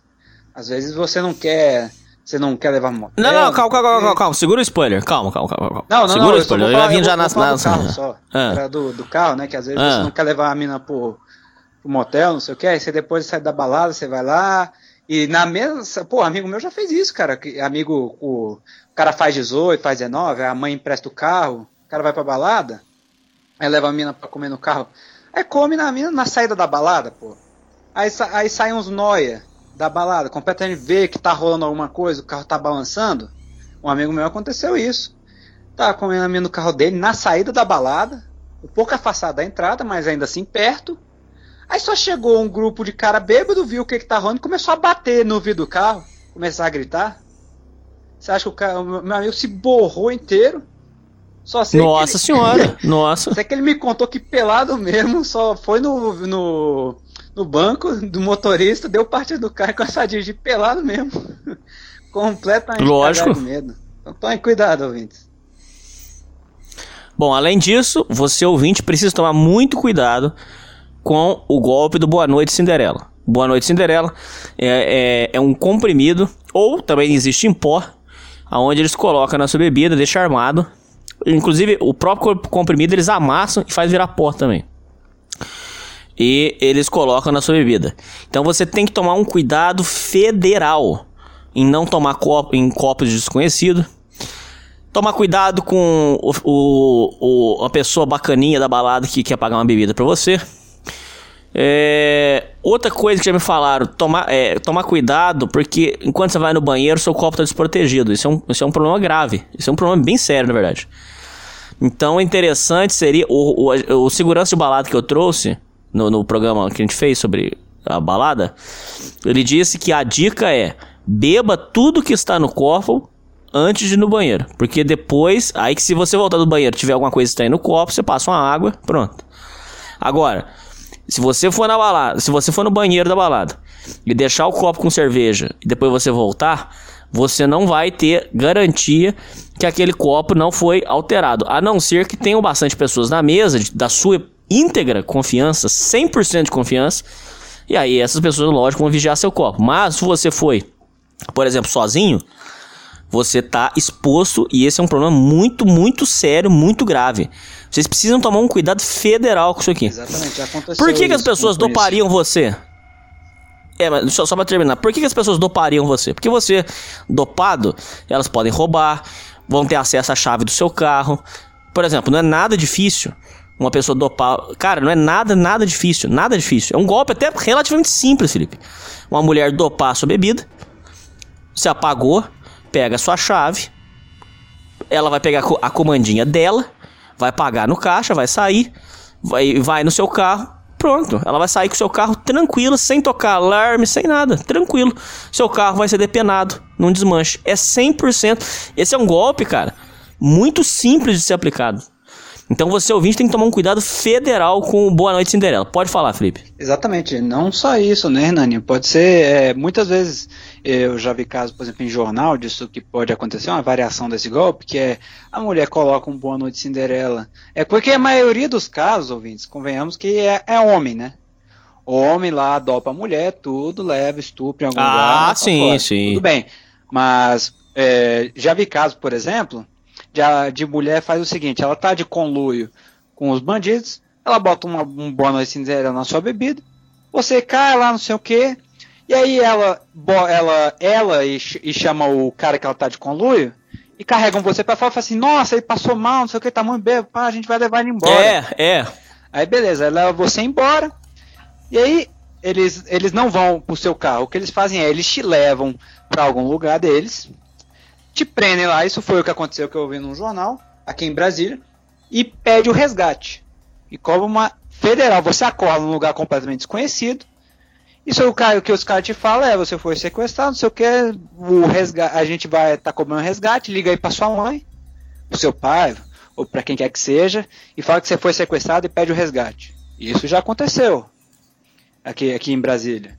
Às vezes você não quer. Você não quer levar motel. Não, não, calma, calma, calma, calma, calma. Segura o spoiler. Calma, calma, calma. calma. Não, não, Segura não, o eu spoiler. vou Eu já falar- vim eu já falar do carro só. Ah. Do, do carro, né? Que às vezes Ah. você não quer levar a mina pro, pro motel, não sei o que. Aí você depois sai da balada, você vai lá. E na mesma. Pô, amigo meu já fez isso, cara. Amigo, o, o cara faz 18, faz 19, a mãe empresta o carro, o cara vai pra balada, aí leva a mina pra comer no carro. Aí come na mina na saída da balada, pô. Aí, aí saem uns noia da balada, completamente vê que tá rolando alguma coisa, o carro tá balançando. Um amigo meu aconteceu isso. Tava comendo a mina no carro dele, na saída da balada. um pouco afastado da entrada, mas ainda assim perto. Aí só chegou um grupo de cara bêbado, viu o que, que tá rolando e começou a bater no vidro do carro, começar a gritar. Você acha que o, cara, o meu amigo se borrou inteiro? Só sei Nossa ele, senhora, nossa. Sei que ele me contou que pelado mesmo, só foi no, no, no banco do motorista, deu parte do carro com a dirigir pelado mesmo. Completamente Lógico. de medo. Então tome cuidado, ouvintes. Bom, além disso, você ouvinte precisa tomar muito cuidado com o golpe do Boa Noite Cinderela. Boa Noite Cinderela é, é, é um comprimido, ou também existe em pó, aonde eles colocam na sua bebida, deixa armado. Inclusive, o próprio comprimido eles amassam e faz virar pó também. E eles colocam na sua bebida. Então você tem que tomar um cuidado federal em não tomar copo, em copos desconhecidos. Tomar cuidado com o, o, o, a pessoa bacaninha da balada que quer pagar uma bebida pra você. É, outra coisa que já me falaram, tomar, é, tomar cuidado, porque enquanto você vai no banheiro, seu copo está desprotegido. Isso é, um, isso é um problema grave. Isso é um problema bem sério, na verdade. Então, interessante seria o, o, o segurança de balada que eu trouxe no, no programa que a gente fez sobre a balada. Ele disse que a dica é beba tudo que está no copo antes de ir no banheiro. Porque depois, aí que se você voltar do banheiro tiver alguma coisa estranha no copo, você passa uma água, pronto. Agora, se você for na balada, se você for no banheiro da balada e deixar o copo com cerveja e depois você voltar, você não vai ter garantia que aquele copo não foi alterado. A não ser que tenham bastante pessoas na mesa da sua íntegra confiança, 100% de confiança. E aí essas pessoas, lógico, vão vigiar seu copo. Mas se você foi, por exemplo, sozinho, você está exposto e esse é um problema muito, muito sério, muito grave. Vocês precisam tomar um cuidado federal com isso aqui. Exatamente, aconteceu Por que, que as pessoas com isso. dopariam você? É, mas só, só pra terminar. Por que, que as pessoas dopariam você? Porque você, dopado, elas podem roubar, vão ter acesso à chave do seu carro. Por exemplo, não é nada difícil uma pessoa dopar. Cara, não é nada, nada difícil. Nada difícil. É um golpe até relativamente simples, Felipe. Uma mulher dopar a sua bebida. Você apagou, pega a sua chave. Ela vai pegar a co- a comandinha dela, vai pagar no caixa, vai sair, vai, vai no seu carro. Pronto, ela vai sair com o seu carro tranquilo, sem tocar alarme, sem nada, tranquilo. Seu carro vai ser depenado num desmanche. É 100%. Esse é um golpe, cara, muito simples de ser aplicado. Então você ouvinte tem que tomar um cuidado federal com o Boa Noite Cinderela. Pode falar, Felipe. Exatamente, não só isso, né, Hernani? Pode ser, é, muitas vezes eu já vi casos, por exemplo, em jornal, disso que pode acontecer, uma variação desse golpe, que é a mulher coloca um Boa Noite Cinderela. É porque a maioria dos casos, ouvintes, convenhamos que é, é homem, né? O homem lá dopa a mulher, tudo, leva, estupra em algum Ah, lugar. tá sim, fora. sim. Tudo bem, mas é, já vi casos, por exemplo, de, de mulher faz o seguinte, ela tá de conluio com os bandidos, ela bota uma, um Boa Noite Cinderela na sua bebida, você cai lá, não sei o que, e aí ela, ela, ela e, e chama o cara que ela tá de conluio, e carregam você pra fora e fala assim, nossa, ele passou mal, não sei o que, tá muito bêbado, pá, a gente vai levar ele embora. É, é. Aí beleza, ela leva você embora. E aí eles, eles não vão pro seu carro. O que eles fazem é eles te levam pra algum lugar deles, te prendem lá. Isso foi o que aconteceu que eu vi num jornal aqui em Brasília e pede o resgate. E cobra uma federal. Você acorda num lugar completamente desconhecido. Isso é o, cara, o que os caras te falam é você foi sequestrado, não sei o que, o resgate, a gente vai estar tá cobrando resgate, liga aí pra sua mãe, pro seu pai, ou pra quem quer que seja, e fala que você foi sequestrado e pede o resgate. Isso já aconteceu aqui, aqui em Brasília.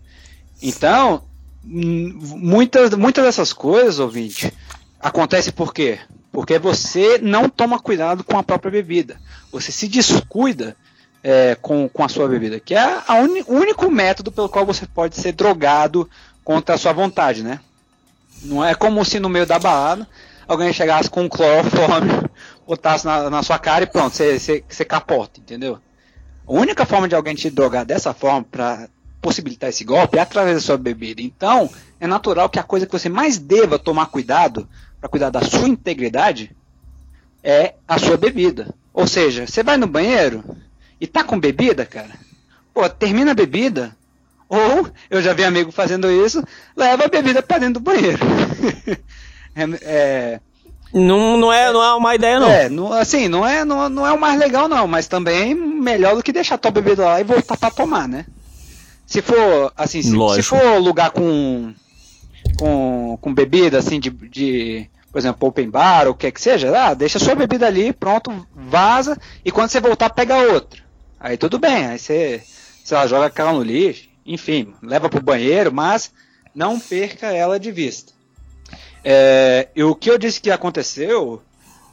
Então, hum, muitas, muitas dessas coisas, ouvinte, acontece por quê? Porque você não toma cuidado com a própria bebida. Você se descuida é, com, com a sua bebida, que é o único método pelo qual você pode ser drogado contra a sua vontade, né? Não é como se no meio da balada alguém chegasse com um cloroforme, botasse na, na sua cara e pronto, você capota, entendeu? A única forma de alguém te drogar dessa forma para possibilitar esse golpe é através da sua bebida. Então, é natural que a coisa que você mais deva tomar cuidado para cuidar da sua integridade é a sua bebida. Ou seja, você vai no banheiro e tá com bebida, cara. Pô, termina a bebida. Ou, eu já vi amigo fazendo isso, leva a bebida para dentro do banheiro. é, é, Não, não, é, não é uma ideia, não. É, não, assim, não é, não, não é o mais legal, não, mas também melhor do que deixar tua bebida lá e voltar pra tomar, né? Se for, assim, se, se for lugar com, com, com bebida, assim, de, de, por exemplo, open bar ou o que que seja, ah, deixa sua bebida ali, pronto, vaza, e quando você voltar, pega outra. Aí tudo bem, aí você, sei lá, joga aquela no lixo, enfim, leva pro banheiro, mas não perca ela de vista. É, e o que eu disse que aconteceu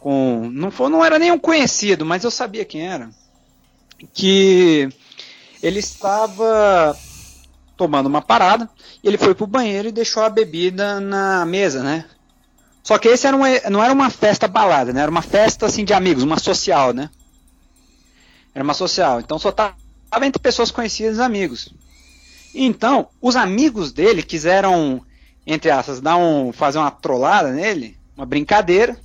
com. Não, foi, não era nenhum conhecido, mas eu sabia quem era. Que ele estava tomando uma parada, e ele foi pro banheiro e deixou a bebida na mesa, né? Só que esse era uma, não era uma festa balada, né? Era uma festa assim de amigos, uma social, né? Era uma social. Então só tava entre pessoas conhecidas e amigos. Então, os amigos dele quiseram, entre aspas, dar um, fazer uma trollada nele, uma brincadeira,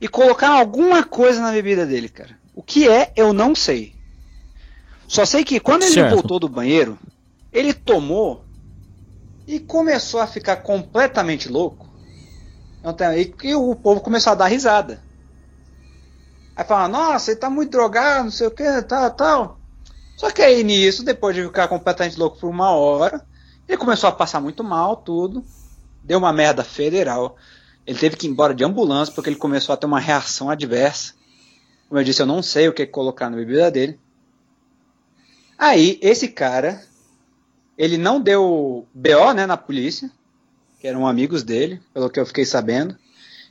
e colocar alguma coisa na bebida dele, cara. O que é, eu não sei. Só sei que quando ele Certo. voltou do banheiro, ele tomou e começou a ficar completamente louco. Então, e, e o povo começou a dar risada. Aí fala, nossa, ele tá muito drogado, não sei o que, tal, tal. Só que aí nisso, depois de ficar completamente louco por uma hora, ele começou a passar muito mal, tudo. Deu uma merda federal. Ele teve que ir embora de ambulância porque ele começou a ter uma reação adversa. Como eu disse, eu não sei o que colocar na bebida dele. Aí, esse cara, ele não deu BO, né, na polícia, que eram amigos dele, pelo que eu fiquei sabendo.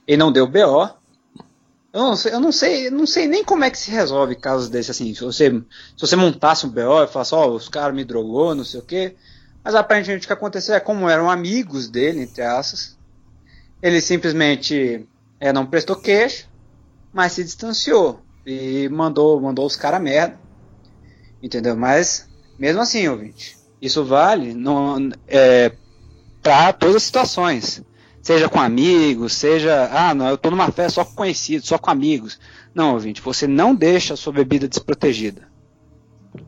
Ele não deu BO. Eu não sei, eu não sei, não sei nem como é que se resolve casos desses assim. Se você, se você montasse um BO e falasse, ó, os caras me drogou, não sei o quê. Mas aparentemente o que aconteceu é como eram amigos dele, entre aspas, ele simplesmente é, não prestou queixa, mas se distanciou e mandou, mandou os caras merda. Entendeu? Mas, mesmo assim, ouvinte, isso vale não, é, para todas as situações. Seja com amigos, seja. Ah, não, eu tô numa festa só com conhecidos, só com amigos. Não, ouvinte, você não deixa a sua bebida desprotegida.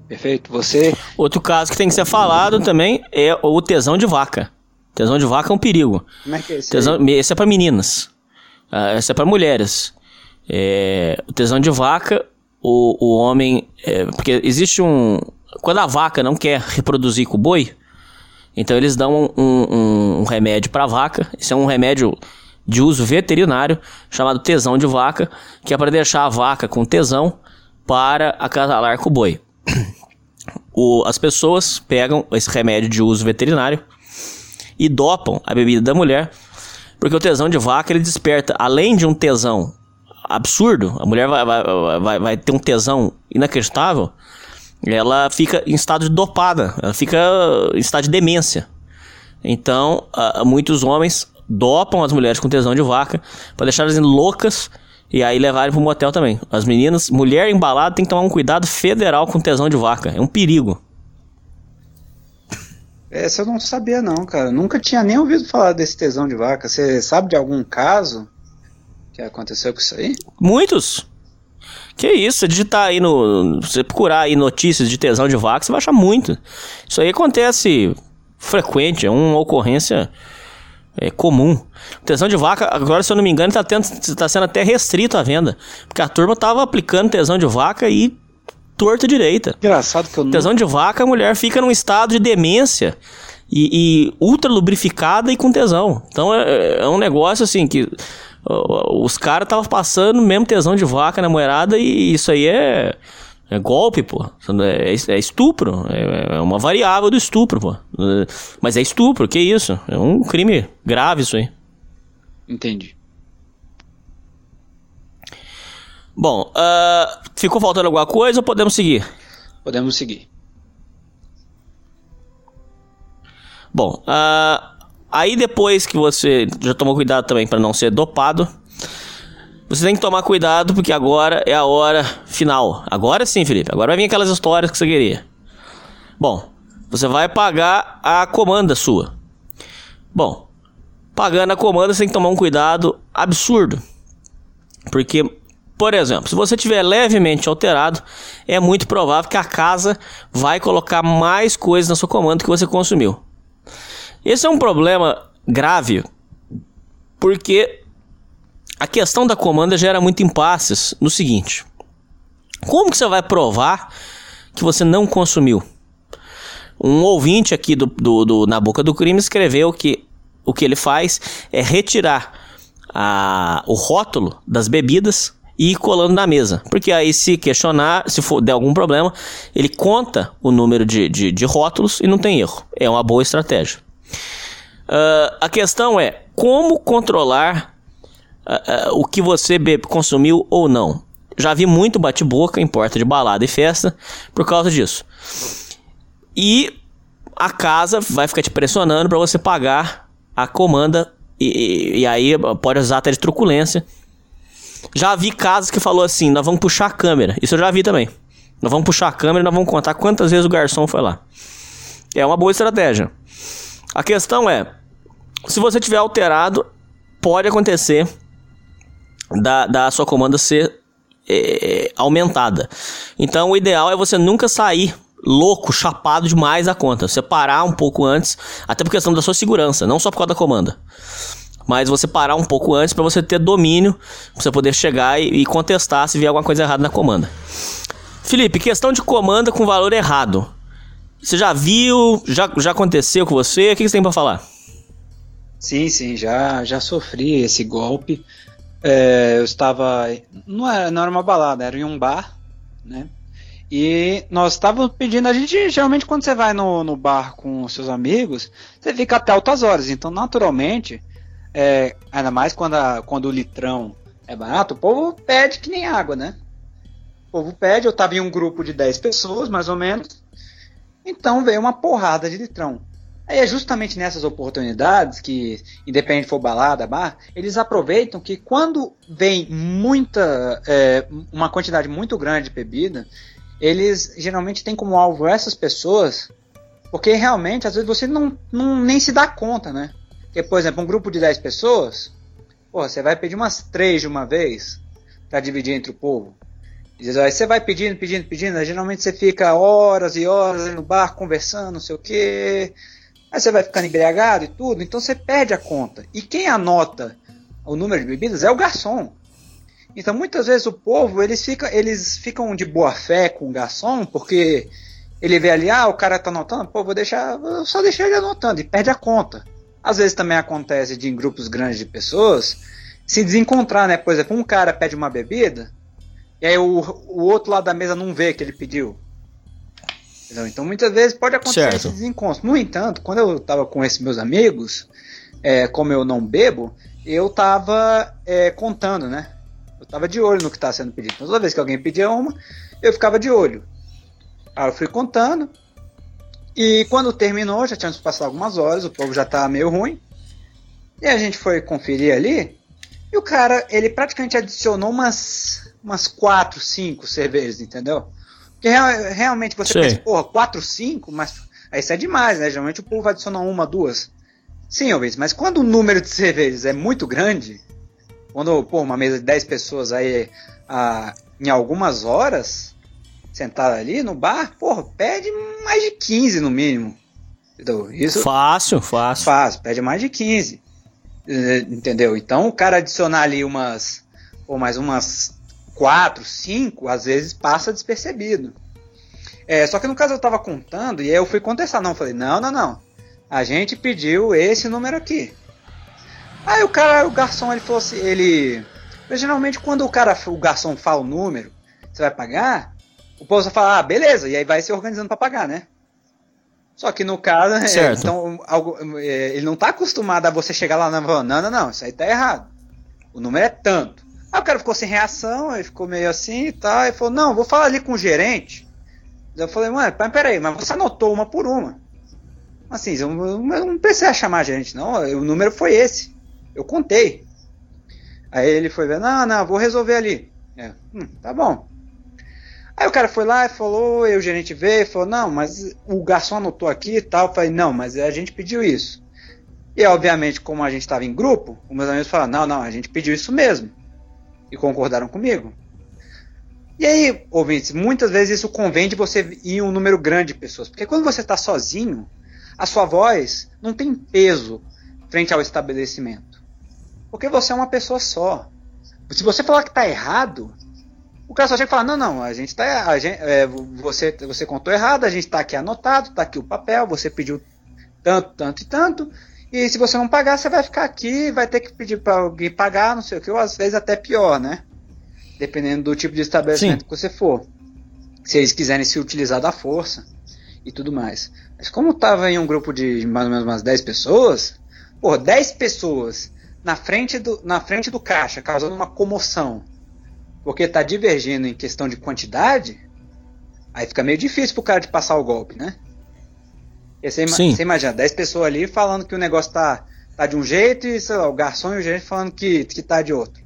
Perfeito? Você. Outro caso que tem que ser falado também é o tesão de vaca. Tesão de vaca é um perigo. Como é que é isso? Tesão, aí? esse é pra meninas. Ah, esse é pra mulheres. É, o tesão de vaca, o, o homem. é, porque existe um. Quando a vaca não quer reproduzir com o boi, então eles dão um, um- um remédio pra vaca. Esse é um remédio de uso veterinário chamado tesão de vaca, que é para deixar a vaca com tesão para acasalar com o boi. O- as pessoas pegam esse remédio de uso veterinário e dopam a bebida da mulher, porque o tesão de vaca ele desperta, além de um tesão absurdo, a mulher vai, vai, vai, vai ter um tesão inacreditável, ela fica em estado de dopada, ela fica em estado de demência. Então, muitos homens dopam as mulheres com tesão de vaca para deixar elas loucas e aí levarem pro motel também. As meninas, mulher embalada tem que tomar um cuidado federal com tesão de vaca, é um perigo. Essa eu não sabia, não, cara. Nunca tinha nem ouvido falar desse tesão de vaca. Você sabe de algum caso que aconteceu com isso aí? Muitos. Que isso, você digitar aí no. Você procurar aí notícias de tesão de vaca, você vai achar muito. Isso aí acontece frequente, é uma ocorrência é, comum. Tesão de vaca, agora, se eu não me engano, tá, tendo, tá sendo até restrito à venda. Porque a turma tava aplicando tesão de vaca e torta direita. Engraçado que eu não. Tesão de vaca, a mulher fica num estado de demência e, e ultra lubrificada e com tesão. Então é, é um negócio assim que os caras estavam passando mesmo tesão de vaca na moerada e isso aí é, é golpe, pô. É, é estupro. É, é uma variável do estupro, pô. É, Mas é estupro, que isso? É um crime grave isso aí. Entendi. Bom, ah, ficou faltando alguma coisa ou podemos seguir? Podemos seguir. Bom, ah, aí depois que você já tomou cuidado também para não ser dopado, você tem que tomar cuidado porque agora é a hora final. Agora sim, Felipe. Agora vai vir aquelas histórias que você queria. Bom, você vai pagar a comanda sua. Bom, pagando a comanda você tem que tomar um cuidado absurdo. Porque, por exemplo, se você tiver levemente alterado, é muito provável que a casa vai colocar mais coisas na sua comanda que você consumiu. Esse é um problema grave, porque a questão da comanda gera muito impasses no seguinte: como que você vai provar que você não consumiu? Um ouvinte aqui do, do, do, Na Boca do Crime escreveu que o que ele faz é retirar a, o rótulo das bebidas e ir colando na mesa. Porque aí, se questionar, se for der algum problema, ele conta o número de, de, de rótulos e não tem erro. É uma boa estratégia. Uh, a questão é como controlar uh, uh, o que você bebe, consumiu ou não. Já vi muito bate-boca em porta de balada e festa por causa disso. E a casa vai ficar te pressionando para você pagar a comanda e, e, aí pode usar até de truculência. Já vi casos que falou assim: nós vamos puxar a câmera. Isso eu já vi também. Nós vamos puxar a câmera e nós vamos contar quantas vezes o garçom foi lá. É uma boa estratégia. A questão é: se você tiver alterado, pode acontecer da, da sua comanda ser é, aumentada. Então o ideal é você nunca sair louco, chapado demais a conta. Você parar um pouco antes, até por questão da sua segurança, não só por causa da comanda. Mas você parar um pouco antes para você ter domínio, pra você poder chegar e, e, contestar se vier alguma coisa errada na comanda. Felipe, questão de comanda com valor errado. Você já viu? Já, já aconteceu com você? O que você tem para falar? Sim, sim, já, já sofri esse golpe. É, eu estava. Não era, não era uma balada, era em um bar, né? E nós estávamos pedindo, a gente geralmente quando você vai no, no bar com seus amigos, você fica até altas horas. Então, naturalmente, é, ainda mais quando, a, quando o litrão é barato, o povo pede que nem água, né? O povo pede, eu estava em um grupo de 10 pessoas, mais ou menos. Então veio uma porrada de litrão. Aí é justamente nessas oportunidades que, independente for balada, bar, eles aproveitam que quando vem muita, é, uma quantidade muito grande de bebida, eles geralmente têm como alvo essas pessoas, porque realmente, às vezes, você não, não nem se dá conta, né? Porque, por exemplo, um grupo de 10 pessoas, você vai pedir umas 3 de uma vez para dividir entre o povo. Aí você vai pedindo, pedindo, pedindo, geralmente você fica horas e horas no bar conversando, não sei o quê. Aí você vai ficando embriagado e tudo, então você perde a conta. E quem anota o número de bebidas é o garçom. Então muitas vezes o povo eles, fica, eles ficam de boa fé com o garçom, porque ele vê ali, ah, o cara tá anotando, pô, vou deixar, vou só deixar ele anotando, e perde a conta. Às vezes também acontece de em grupos grandes de pessoas se desencontrar, né? Por exemplo, um cara pede uma bebida, e aí o, o outro lado da mesa não vê que ele pediu. Então muitas vezes pode acontecer certo. esse desencontro. No entanto, quando eu estava com esses meus amigos, é, como eu não bebo, eu estava é, contando, né? Eu tava de olho no que estava sendo pedido. Então, toda vez que alguém pedia uma, eu ficava de olho. Aí eu fui contando. E quando terminou, já tínhamos passado algumas horas, o povo já estava meio ruim. E a gente foi conferir ali. E o cara, ele praticamente adicionou umas, umas 4, 5 cervejas, entendeu? Porque real, realmente você Sim. pensa, porra, 4, 5, mas aí isso é demais, né? Geralmente o povo adiciona uma, duas. Sim, Alves, mas quando o número de cervejas é muito grande, quando, pô, uma mesa de 10 pessoas aí ah, em algumas horas, sentada ali no bar, porra, pede mais de 15 no mínimo. Entendeu? Isso, fácil, fácil. Fácil, pede mais de 15. Eh, entendeu? Então o cara adicionar ali umas, ou mais umas 4, 5, às vezes passa despercebido. É, só que no caso eu tava contando e aí eu fui contestar. Não, falei, não, não, não. A gente pediu esse número aqui. Aí o cara, o garçom, ele falou assim, ele. Geralmente quando o cara, o garçom fala o número, você vai pagar, o povo só fala, ah, beleza, e aí vai se organizando para pagar, né? Só que no caso, é, então, algo, é, ele não tá acostumado a você chegar lá e falar, não, não, não, isso aí tá errado. O número é tanto. Aí o cara ficou sem reação, ele ficou meio assim e tal, e falou, não, vou falar ali com o gerente. Eu falei, mano, peraí, mas você anotou uma por uma. Assim, eu, eu não precisava chamar a gente, não, o número foi esse. Eu contei. Aí ele foi ver, não, não, vou resolver ali. É, hum, tá bom. Aí o cara foi lá e falou, e o gerente veio e falou, não, mas o garçom anotou aqui e tal. Eu falei, não, mas a gente pediu isso. E obviamente, como a gente estava em grupo, os meus amigos falaram, não, não, a gente pediu isso mesmo. E concordaram comigo. E aí, ouvintes, muitas vezes isso convém de você ir um número grande de pessoas. Porque quando você está sozinho, a sua voz não tem peso frente ao estabelecimento. Porque você é uma pessoa só. Se você falar que tá errado, o cara só chega e fala, não, não, a gente tá. Gente, é, você, você contou errado, a gente tá aqui anotado, tá aqui o papel, você pediu tanto, tanto e tanto. E se você não pagar, você vai ficar aqui, vai ter que pedir para alguém pagar, não sei o que, ou às vezes até pior, né? Dependendo do tipo de estabelecimento Sim. que você for. Se eles quiserem se utilizar da força e tudo mais. Mas como tava em um grupo de mais ou menos umas 10 pessoas, porra, 10 pessoas na frente do, na frente do caixa, causando uma comoção, porque tá divergindo em questão de quantidade, aí fica meio difícil pro cara de passar o golpe, né? E você, você imagina, 10 pessoas ali falando que o negócio tá, tá de um jeito e, sei lá, o garçom e o gerente falando que, que tá de outro.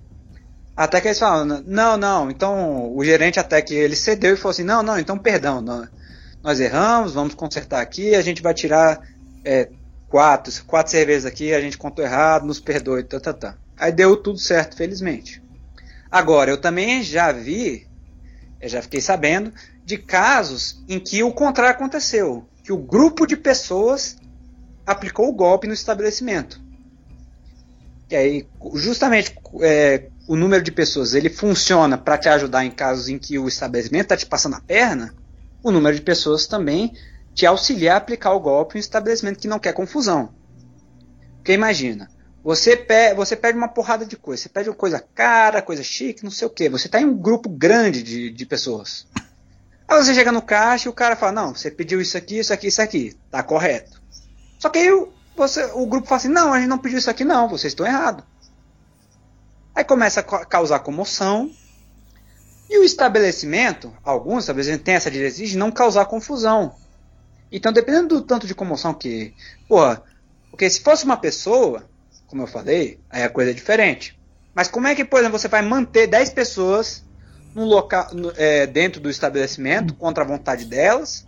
Até que eles falam, não, não, então o gerente até que ele cedeu e falou assim, não, não, então perdão, não, nós erramos, vamos consertar aqui, a gente vai tirar é, quatro, quatro cervejas aqui, a gente contou errado, nos perdoe, tá, tá, tá. Aí deu tudo certo, felizmente. Agora, eu também já vi, eu já fiquei sabendo, de casos em que o contrário aconteceu que o grupo de pessoas aplicou o golpe no estabelecimento. E aí, justamente é, o número de pessoas ele funciona para te ajudar em casos em que o estabelecimento está te passando a perna, o número de pessoas também te auxilia a aplicar o golpe em um estabelecimento que não quer confusão. Porque imagina, você, pe você pede uma porrada de coisa, você pede uma coisa cara, coisa chique, não sei o que. Você está em um grupo grande de, de pessoas. Aí você chega no caixa e o cara fala, não, você pediu isso aqui, isso aqui, isso aqui, tá correto. Só que aí você, o grupo fala assim, não, a gente não pediu isso aqui não, vocês estão errados. Aí começa a causar comoção, e o estabelecimento, alguns estabelecimentos têm essa diretriz de não causar confusão. Então, dependendo do tanto de comoção que. Porra, porque se fosse uma pessoa, como eu falei, aí a coisa é diferente. Mas como é que, por exemplo, você vai manter 10 pessoas no local, no, é, dentro do estabelecimento contra a vontade delas,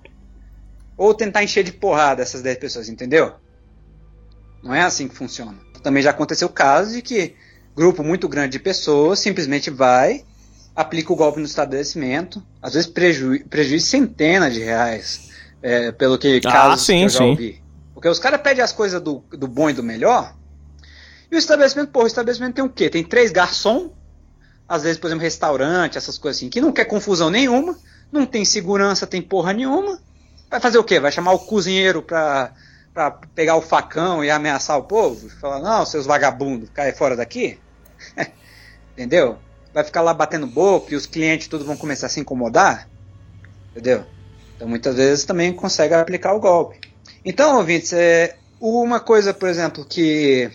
ou tentar encher de porrada essas 10 pessoas, entendeu? Não é assim que funciona. Também já aconteceu casos de que grupo muito grande de pessoas simplesmente vai, aplica o golpe no estabelecimento, às vezes preju prejuízo centenas de reais, é, pelo que ah, casos sim, que eu já sim. ouvi. Porque os caras pedem as coisas do, do bom e do melhor, e o estabelecimento, pô, o estabelecimento tem o quê? Tem três garçons, às vezes, por exemplo, restaurante, essas coisas assim, que não quer confusão nenhuma, não tem segurança, tem porra nenhuma. Vai fazer o quê? Vai chamar o cozinheiro pra, pra pegar o facão e ameaçar o povo? Falar, não, seus vagabundos, cai fora daqui? Entendeu? Vai ficar lá batendo boca e os clientes tudo vão começar a se incomodar? Entendeu? Então muitas vezes também consegue aplicar o golpe. Então, ouvintes, é, uma coisa, por exemplo, que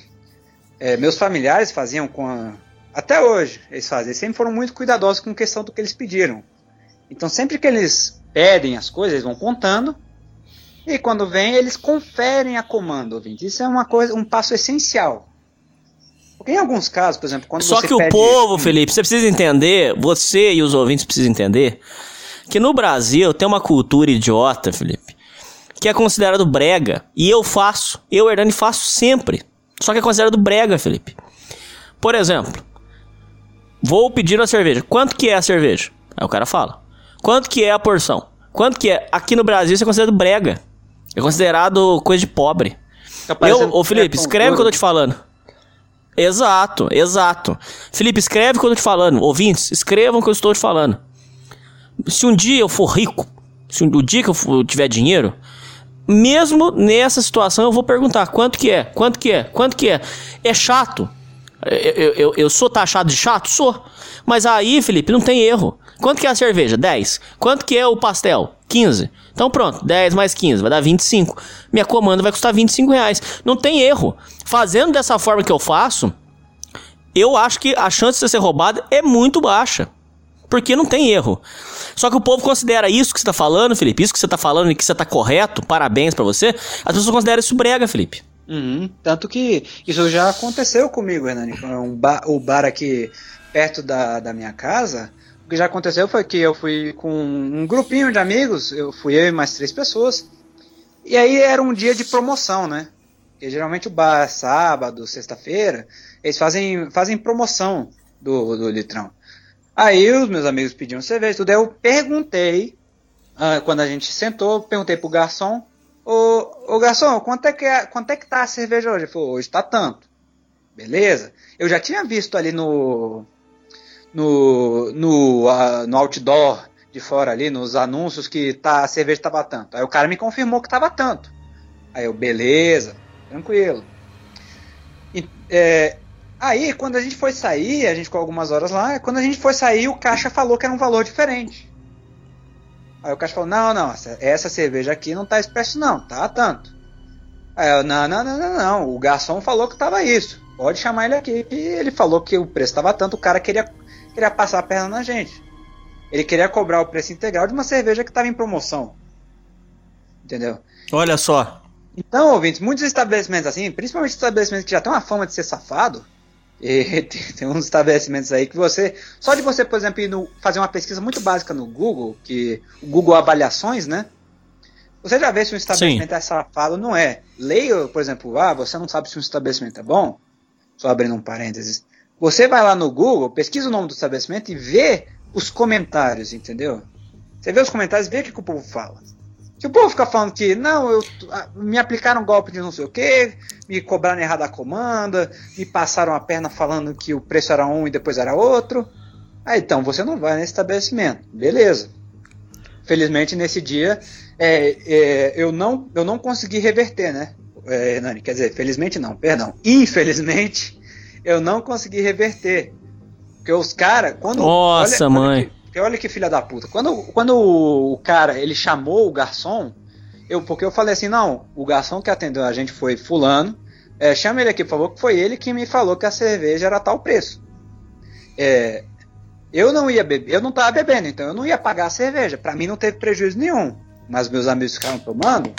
é, meus familiares faziam com a, até hoje eles fazem. Eles sempre foram muito cuidadosos com a questão do que eles pediram. Então sempre que eles pedem as coisas, eles vão contando. E quando vem, eles conferem a comando, ouvinte. Isso é uma coisa, um passo essencial. Porque em alguns casos, por exemplo, quando Só você que o povo, Felipe, você precisa entender, você e os ouvintes precisam entender, que no Brasil tem uma cultura idiota, Felipe, que é considerado brega. E eu faço, eu, Hernani, faço sempre. Só que é considerado brega, Felipe. Por exemplo, Vou pedir a cerveja. Quanto que é a cerveja? Aí o cara fala. Quanto que é a porção? Quanto que é? Aqui no Brasil isso é considerado brega. É considerado coisa de pobre. Tá eu, ô Felipe, escreve o que eu tô te falando. Exato, exato. Felipe, escreve o que eu tô te falando. Ouvintes, escrevam o que eu estou te falando. Se um dia eu for rico, se um, o dia que eu tiver dinheiro, mesmo nessa situação eu vou perguntar quanto que é, quanto que é, quanto que é. É chato, eu, eu, eu sou taxado de chato? Sou. Mas aí, Felipe, não tem erro. Quanto que é a cerveja? 10. Quanto que é o pastel? 15. Então pronto, 10 mais 15 vai dar 25. Minha comanda vai custar 25 reais. Não tem erro. Fazendo dessa forma que eu faço, eu acho que a chance de ser roubado é muito baixa. Porque não tem erro. Só que o povo considera isso que você tá falando, Felipe, isso que você tá falando e que você tá correto, parabéns para você. As pessoas consideram isso brega, Felipe. Uhum. Tanto que isso já aconteceu comigo, Hernani. Um bar, o bar aqui perto da, da minha casa. O que já aconteceu foi que eu fui com um grupinho de amigos, eu fui eu e mais três pessoas. E aí era um dia de promoção, né? Porque geralmente o bar sábado, sexta-feira, eles fazem, fazem promoção do, do litrão. Aí os meus amigos pediam cerveja, tudo. Aí eu perguntei, uh, quando a gente sentou, perguntei pro garçom Ô, ô garçom, quanto é, que é, quanto é que tá a cerveja hoje? Ele falou, hoje tá tanto. Beleza? Eu já tinha visto ali no, no, no, ah, no outdoor de fora ali, nos anúncios, que tá, a cerveja tava tanto. Aí o cara me confirmou que tava tanto. Aí eu, beleza, tranquilo. E, é, aí, quando a gente foi sair, a gente ficou algumas horas lá, quando a gente foi sair, o caixa falou que era um valor diferente. Aí o caixa falou, não, não, essa, essa cerveja aqui não tá expresso não, tá tanto. Aí eu, não, não, não, não, não, o garçom falou que tava isso. Pode chamar ele aqui. E ele falou que o preço tava tanto, o cara queria, queria passar a perna na gente. Ele queria cobrar o preço integral de uma cerveja que tava em promoção. Entendeu? Olha só. Então, ouvintes, muitos estabelecimentos assim, principalmente estabelecimentos que já têm uma fama de ser safado, e tem, uns estabelecimentos aí que você, só de você, por exemplo, ir no, fazer uma pesquisa muito básica no Google, que o Google Avaliações, né? Você já vê se um estabelecimento é safado ou não é. Leia, por exemplo, ah, você não sabe se um estabelecimento é bom, só abrindo um parênteses. Você vai lá no Google, pesquisa o nome do estabelecimento e vê os comentários, entendeu? Você vê os comentários e vê o que o povo fala. Se o povo fica falando que, não, eu, ah, me aplicaram um golpe de não sei o que, me cobraram errado a comanda, me passaram a perna falando que o preço era um e depois era outro, aí então você não vai nesse estabelecimento. Beleza. Felizmente nesse dia é, é, eu, não, eu não consegui reverter, né? É, Nani, quer dizer, felizmente não, perdão. Infelizmente, eu não consegui reverter. Porque os caras, quando. Nossa, olha, mãe. Olha que, olha que filha da puta. Quando, quando o cara ele chamou o garçom, eu, porque eu falei assim: não, o garçom que atendeu a gente foi Fulano. É, chama ele aqui, por favor, que foi ele que me falou que a cerveja era tal preço. É, eu não ia beber, eu não tava bebendo, então eu não ia pagar a cerveja. Para mim não teve prejuízo nenhum. Mas meus amigos ficaram tomando,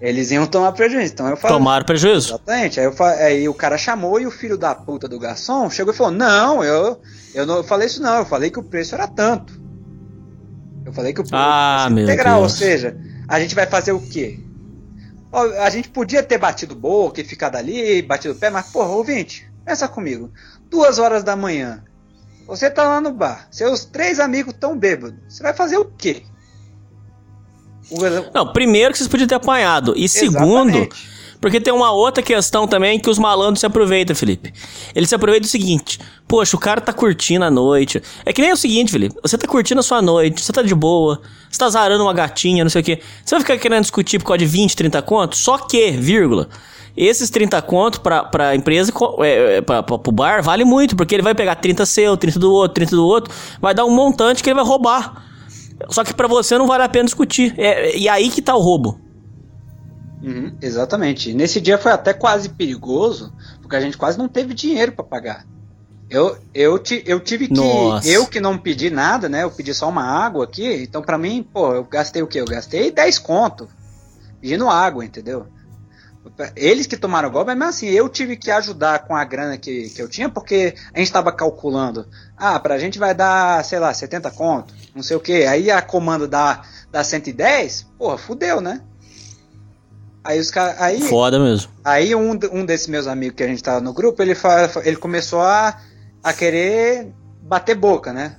eles iam tomar prejuízo. Então eu falei. Tomaram prejuízo. Exatamente. Aí, eu, aí o cara chamou e o filho da puta do garçom chegou e falou: Não, eu, eu não falei isso, não. Eu falei que o preço era tanto. Eu falei que o preço ah, era integral. Ou seja, a gente vai fazer o quê? A gente podia ter batido boca e ficado ali, batido o pé, mas, porra, ouvinte, pensa comigo. Duas horas da manhã, você tá lá no bar, seus três amigos tão bêbados. Você vai fazer o quê? Não, primeiro que vocês podiam ter apanhado. E segundo, Exatamente. porque tem uma outra questão também que os malandros se aproveitam, Felipe. Eles se aproveitam do seguinte: poxa, o cara tá curtindo a noite. É que nem o seguinte, Felipe: você tá curtindo a sua noite, você tá de boa, você tá zarando uma gatinha, não sei o quê. Você vai ficar querendo discutir por causa de 20, 30 contos? Só que, vírgula. Esses 30 contos pra, pra empresa, é, é, pra, pra, pro bar, vale muito, porque ele vai pegar 30 seu, 30 do outro, 30 do outro, vai dar um montante que ele vai roubar. Só que para você não vale a pena discutir. É, e aí que tá o roubo. Uhum, exatamente. Nesse dia foi até quase perigoso, porque a gente quase não teve dinheiro para pagar. Eu, eu, ti, eu tive que. Nossa. Eu que não pedi nada, né? Eu pedi só uma água aqui. Então, para mim, pô, eu gastei o quê? Eu gastei 10 conto pedindo água, entendeu? Eles que tomaram o golpe, mas assim, eu tive que ajudar com a grana que, que eu tinha, porque a gente estava calculando. Ah, pra gente vai dar, sei lá, 70 conto, não sei o que. Aí a comanda dá, dá 110, porra, fudeu, né? Aí os caras. Aí, Foda mesmo. Aí um, um desses meus amigos que a gente tava no grupo, ele, fa, ele começou a, a querer bater boca, né?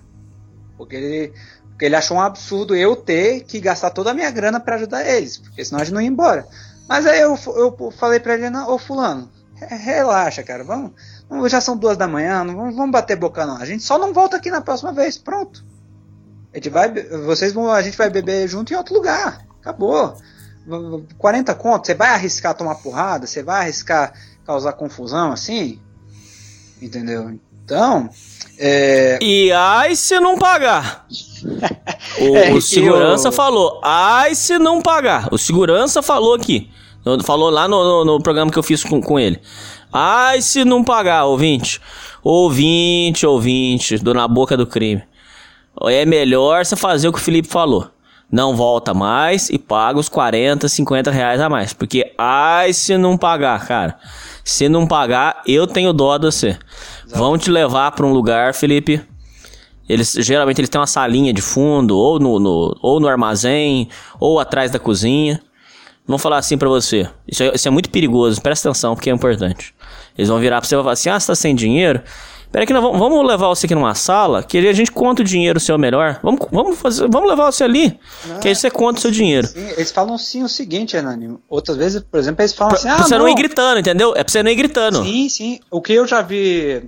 Porque ele, porque ele achou um absurdo eu ter que gastar toda a minha grana para ajudar eles, porque senão a gente não ia embora. Mas aí eu, eu falei pra ele, não, ô fulano, relaxa, cara, vamos, já são duas da manhã, não vamos, vamos bater boca não. A gente só não volta aqui na próxima vez, pronto. A gente vai, vocês vão, a gente vai beber junto em outro lugar. Acabou. 40 contos, você vai arriscar tomar porrada, você vai arriscar causar confusão assim? Entendeu? Então, é... E ai se não pagar. O, é, o segurança eu... falou, ai se não pagar. O segurança falou aqui. Falou lá no, no, no, programa que eu fiz com, com ele. Ai, se não pagar, ouvinte. Ouvinte, ouvinte, do Na Boca do Crime. É melhor você fazer o que o Felipe falou. Não volta mais e paga os 40, 50 reais a mais. Porque, ai, se não pagar, cara. Se não pagar, eu tenho dó de você. Exato. Vão te levar para um lugar, Felipe. Eles geralmente eles têm uma salinha de fundo, ou no, no, ou no armazém, ou atrás da cozinha. Vão falar assim para você. Isso é, isso é, muito perigoso, presta atenção, porque é importante. Eles vão virar pra você e falar assim: ah, você tá sem dinheiro? Pera que nós vamos, vamos levar você aqui numa sala, que a gente conta o dinheiro seu melhor. Vamos, vamos, fazer, vamos levar você ali, Não, que aí você conta o seu dinheiro. Sim, eles falam sim o seguinte, Hernani. Outras vezes, por exemplo, eles falam pra, assim: ah, pra você não. não ir gritando, entendeu? É pra você não ir gritando. Sim, sim. O que eu já vi,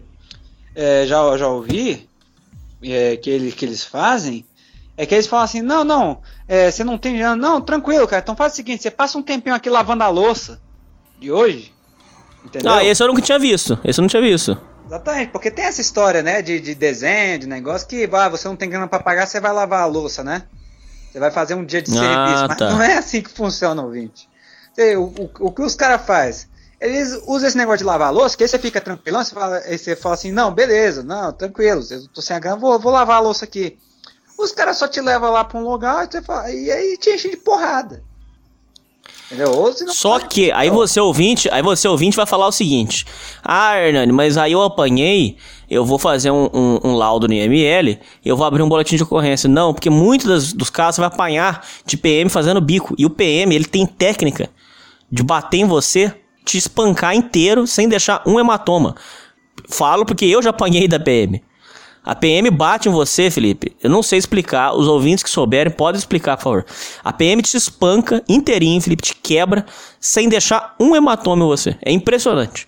é, já, já ouvi, é, que, ele, que eles fazem é que eles falam assim, não, não, é, você não tem dinheiro, não, tranquilo, cara, então faz o seguinte, você passa um tempinho aqui lavando a louça de hoje, entendeu? Ah, esse eu nunca tinha visto. Esse eu não tinha visto. Exatamente, porque tem essa história, né, de, de desenho, de negócio, que ah, você não tem grana pra pagar, você vai lavar a louça, né? Você vai fazer um dia de Ah, serviço, mas tá. não é assim que funciona, ouvinte. Você- O, o, o que os caras fazem? Eles usam esse negócio de lavar a louça, que aí você fica tranquilão, você fala, você fala assim, não, beleza, não, tranquilo, eu tô sem a grana, vou, vou lavar a louça aqui. Os caras só te levam lá pra um lugar e, fala, e aí te enchem de porrada. Só que aí você ouvinte, aí você ouvinte vai falar o seguinte: Ah, Hernani, mas aí eu apanhei, eu vou fazer um, um- um laudo no IML, eu vou abrir um boletim de ocorrência. Não, porque muitos dos casos você vai apanhar de PM fazendo bico. E o PM, ele tem técnica de bater em você, te espancar inteiro sem deixar um hematoma. Falo porque eu já apanhei da PM. A PM bate em você, Felipe. Eu não sei explicar. Os ouvintes que souberem podem explicar, por favor. A PM te espanca inteirinho, Felipe, te quebra sem deixar um hematoma em você. É impressionante.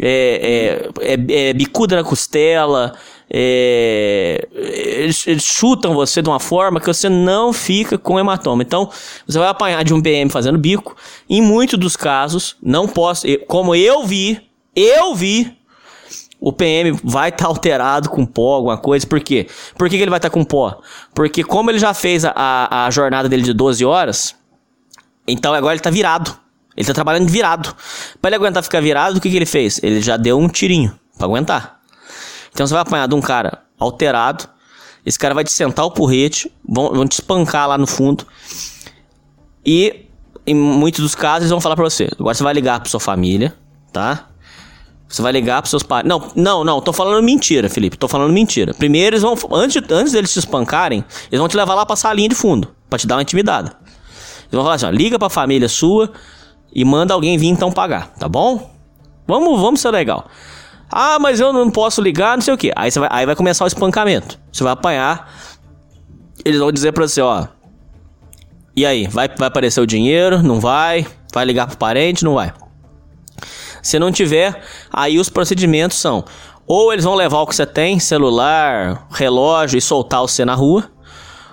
É, é, é- é bicuda na costela. É- eles, eles chutam você de uma forma que você não fica com hematoma. Então, você vai apanhar de um PM fazendo bico. Em muitos dos casos, não posso. Como eu vi, eu vi o PM vai estar alterado com pó, alguma coisa. Por quê? Por que, que ele vai estar com pó? Porque como ele já fez a, a, jornada dele de 12 horas, então agora ele tá virado. Ele tá trabalhando virado. Pra ele aguentar ficar virado, o que, que ele fez? Ele já deu um tirinho pra aguentar. Então você vai apanhar de um cara alterado. Esse cara vai te sentar o porrete, vão, vão te espancar lá no fundo. E em muitos dos casos eles vão falar pra você: agora você vai ligar pra sua família, tá? Você vai ligar pros seus pais. Não, não, não, tô falando mentira, Felipe. Tô falando mentira. Primeiro eles vão. Antes, antes deles te espancarem, eles vão te levar lá pra salinha de fundo. Pra te dar uma intimidada. Eles vão falar assim: ó, liga pra família sua e manda alguém vir então pagar, tá bom? Vamos, vamos ser legal. Ah, mas eu não posso ligar, não sei o que. Aí, vai, aí vai começar o espancamento. Você vai apanhar. Eles vão dizer pra você, ó. E aí, vai, vai aparecer o dinheiro? Não vai? Vai ligar pro parente? Não vai. Se não tiver, aí os procedimentos são: ou eles vão levar o que você tem, celular, relógio e soltar você na rua,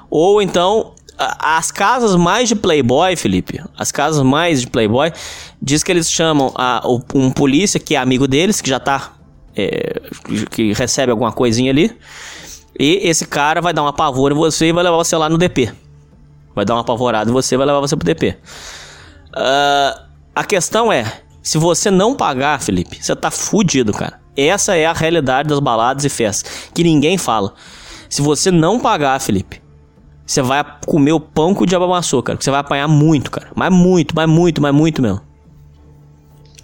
ou então as casas mais de playboy, Felipe, as casas mais de playboy, diz que eles chamam a, um polícia que é amigo deles, que já tá é, que recebe alguma coisinha ali, e esse cara vai dar uma pavor em você e vai levar você lá no DP. Vai dar uma apavorada em você e vai levar você pro DP. Ah, a questão é, se você não pagar, Felipe, você tá fudido, cara. Essa é a realidade das baladas e festas, que ninguém fala. Se você não pagar, Felipe, você vai comer o pão que o diabo amassou, cara. Você vai apanhar muito, cara. Mas muito, mas muito, mas muito mesmo.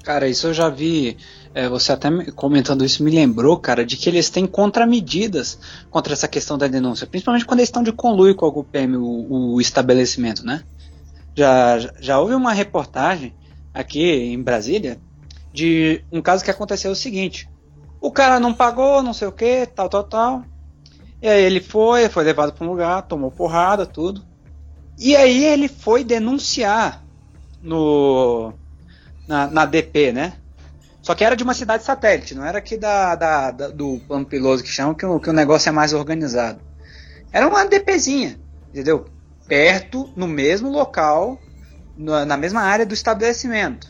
Cara, isso eu já vi. É, você até me- comentando isso me lembrou, cara, de que eles têm contramedidas contra essa questão da denúncia, principalmente quando eles estão de conluio com algum PM, o, o estabelecimento, né? Já, já- já houve uma reportagem aqui em Brasília de um caso que aconteceu o seguinte: o cara não pagou, não sei o que, tal, tal, tal. E aí ele foi, foi levado para um lugar, tomou porrada, tudo. E aí ele foi denunciar no na, na DP, né? Só que era de uma cidade satélite, não era aqui da, da- da- do plano piloso que chamam, que o, que o negócio é mais organizado. Era uma DPzinha, entendeu? Perto, no mesmo local, na, na mesma área do estabelecimento.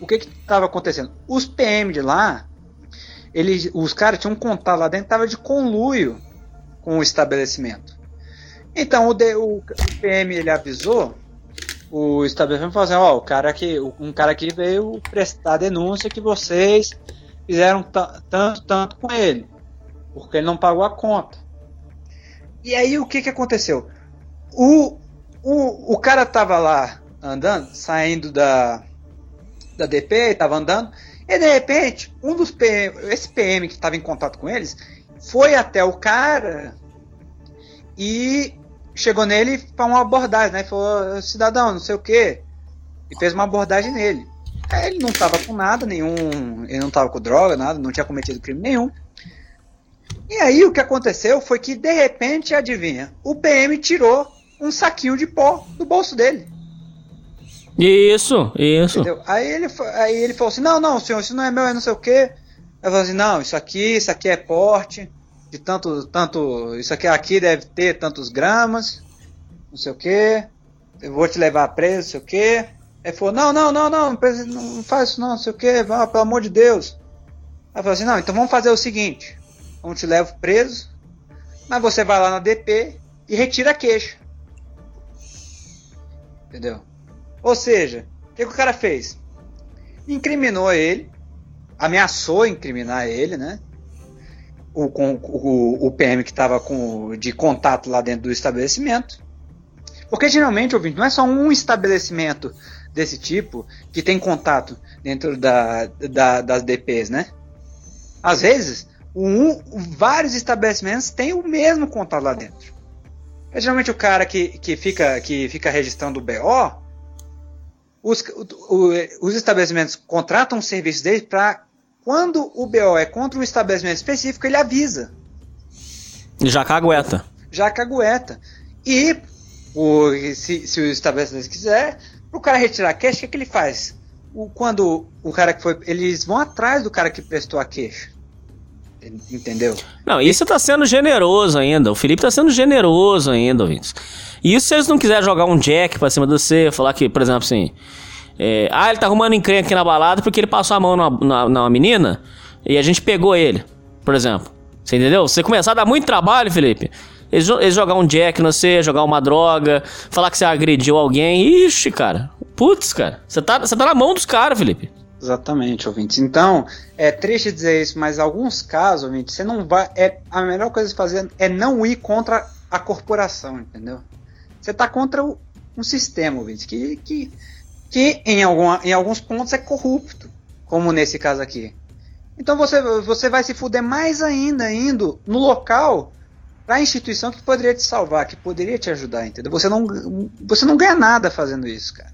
O que estava acontecendo? Os PM de lá, eles, os caras tinham um contato lá dentro, tava de conluio com o estabelecimento. Então o, D- o- o PM ele avisou o estabelecimento falou assim, ó, o cara que um cara aqui veio prestar denúncia que vocês fizeram ta- tanto tanto com ele, porque ele não pagou a conta. E aí o que que aconteceu? O o, o cara tava lá andando, saindo da da DP, tava andando, e de repente, um dos PM, esse PM que estava em contato com eles, foi até o cara e chegou nele para uma abordagem, né? Falou, cidadão, não sei o que, e fez uma abordagem nele. Aí ele não tava com nada, nenhum, ele não tava com droga, nada, não tinha cometido crime nenhum. E aí o que aconteceu foi que de repente, adivinha, o PM tirou um saquinho de pó do bolso dele. Isso, isso. Entendeu? Aí ele, aí ele falou assim: não, não, senhor, isso não é meu, é não sei o quê. Eu falei assim: não, isso aqui, isso aqui é porte de tanto, tanto, isso aqui, aqui deve ter tantos gramas, não sei o que, eu vou te levar preso, não sei o que. Ele falou, não, não, não, não, não faz isso não, não sei o que, pelo amor de Deus. Aí falou assim, não, então vamos fazer o seguinte, vamos te levar preso, mas você vai lá na DP e retira a queixa. Entendeu? Ou seja, o que, que o cara fez? Incriminou ele, ameaçou incriminar ele, né? O, o, o PM que estava de contato lá dentro do estabelecimento. Porque geralmente, ouvinte, não é só um estabelecimento desse tipo que tem contato dentro da, da, das DPs, né? Às vezes, um, vários estabelecimentos têm o mesmo contato lá dentro. É geralmente o cara que, que, fica, que fica registrando o BO, os, o, os estabelecimentos contratam os serviços deles para quando o BO é contra um estabelecimento específico, ele avisa. Já cagueta. Já cagueta. E o, se, se o estabelecimento quiser, o cara retirar a queixa, o que, que ele faz? O, quando o cara que foi. Eles vão atrás do cara que prestou a queixa. Entendeu? Não, isso tá sendo generoso ainda. O Felipe tá sendo generoso ainda, Vince. E isso se eles não quiserem jogar um jack pra cima de você, falar que, por exemplo, assim. É, ah, ele tá arrumando encrenca aqui na balada porque ele passou a mão na, na, na menina e a gente pegou ele, por exemplo. Você entendeu? Você começar a dar muito trabalho, Felipe. Eles, jogar um jack no você, jogar uma droga, falar que você agrediu alguém. Ixi, cara. Putz, cara. Você tá, você tá na mão dos caras, Felipe. Exatamente, ouvintes. Então, é triste dizer isso, mas alguns casos, ouvintes, você não vai. É, a melhor coisa a fazer é não ir contra a corporação, entendeu? Você tá contra o, um sistema, ouvintes, que, que, que em, alguma, em alguns pontos é corrupto, como nesse caso aqui. Então você, você vai se fuder mais ainda indo no local para a instituição que poderia te salvar, que poderia te ajudar, entendeu? Você não, você não ganha nada fazendo isso, cara.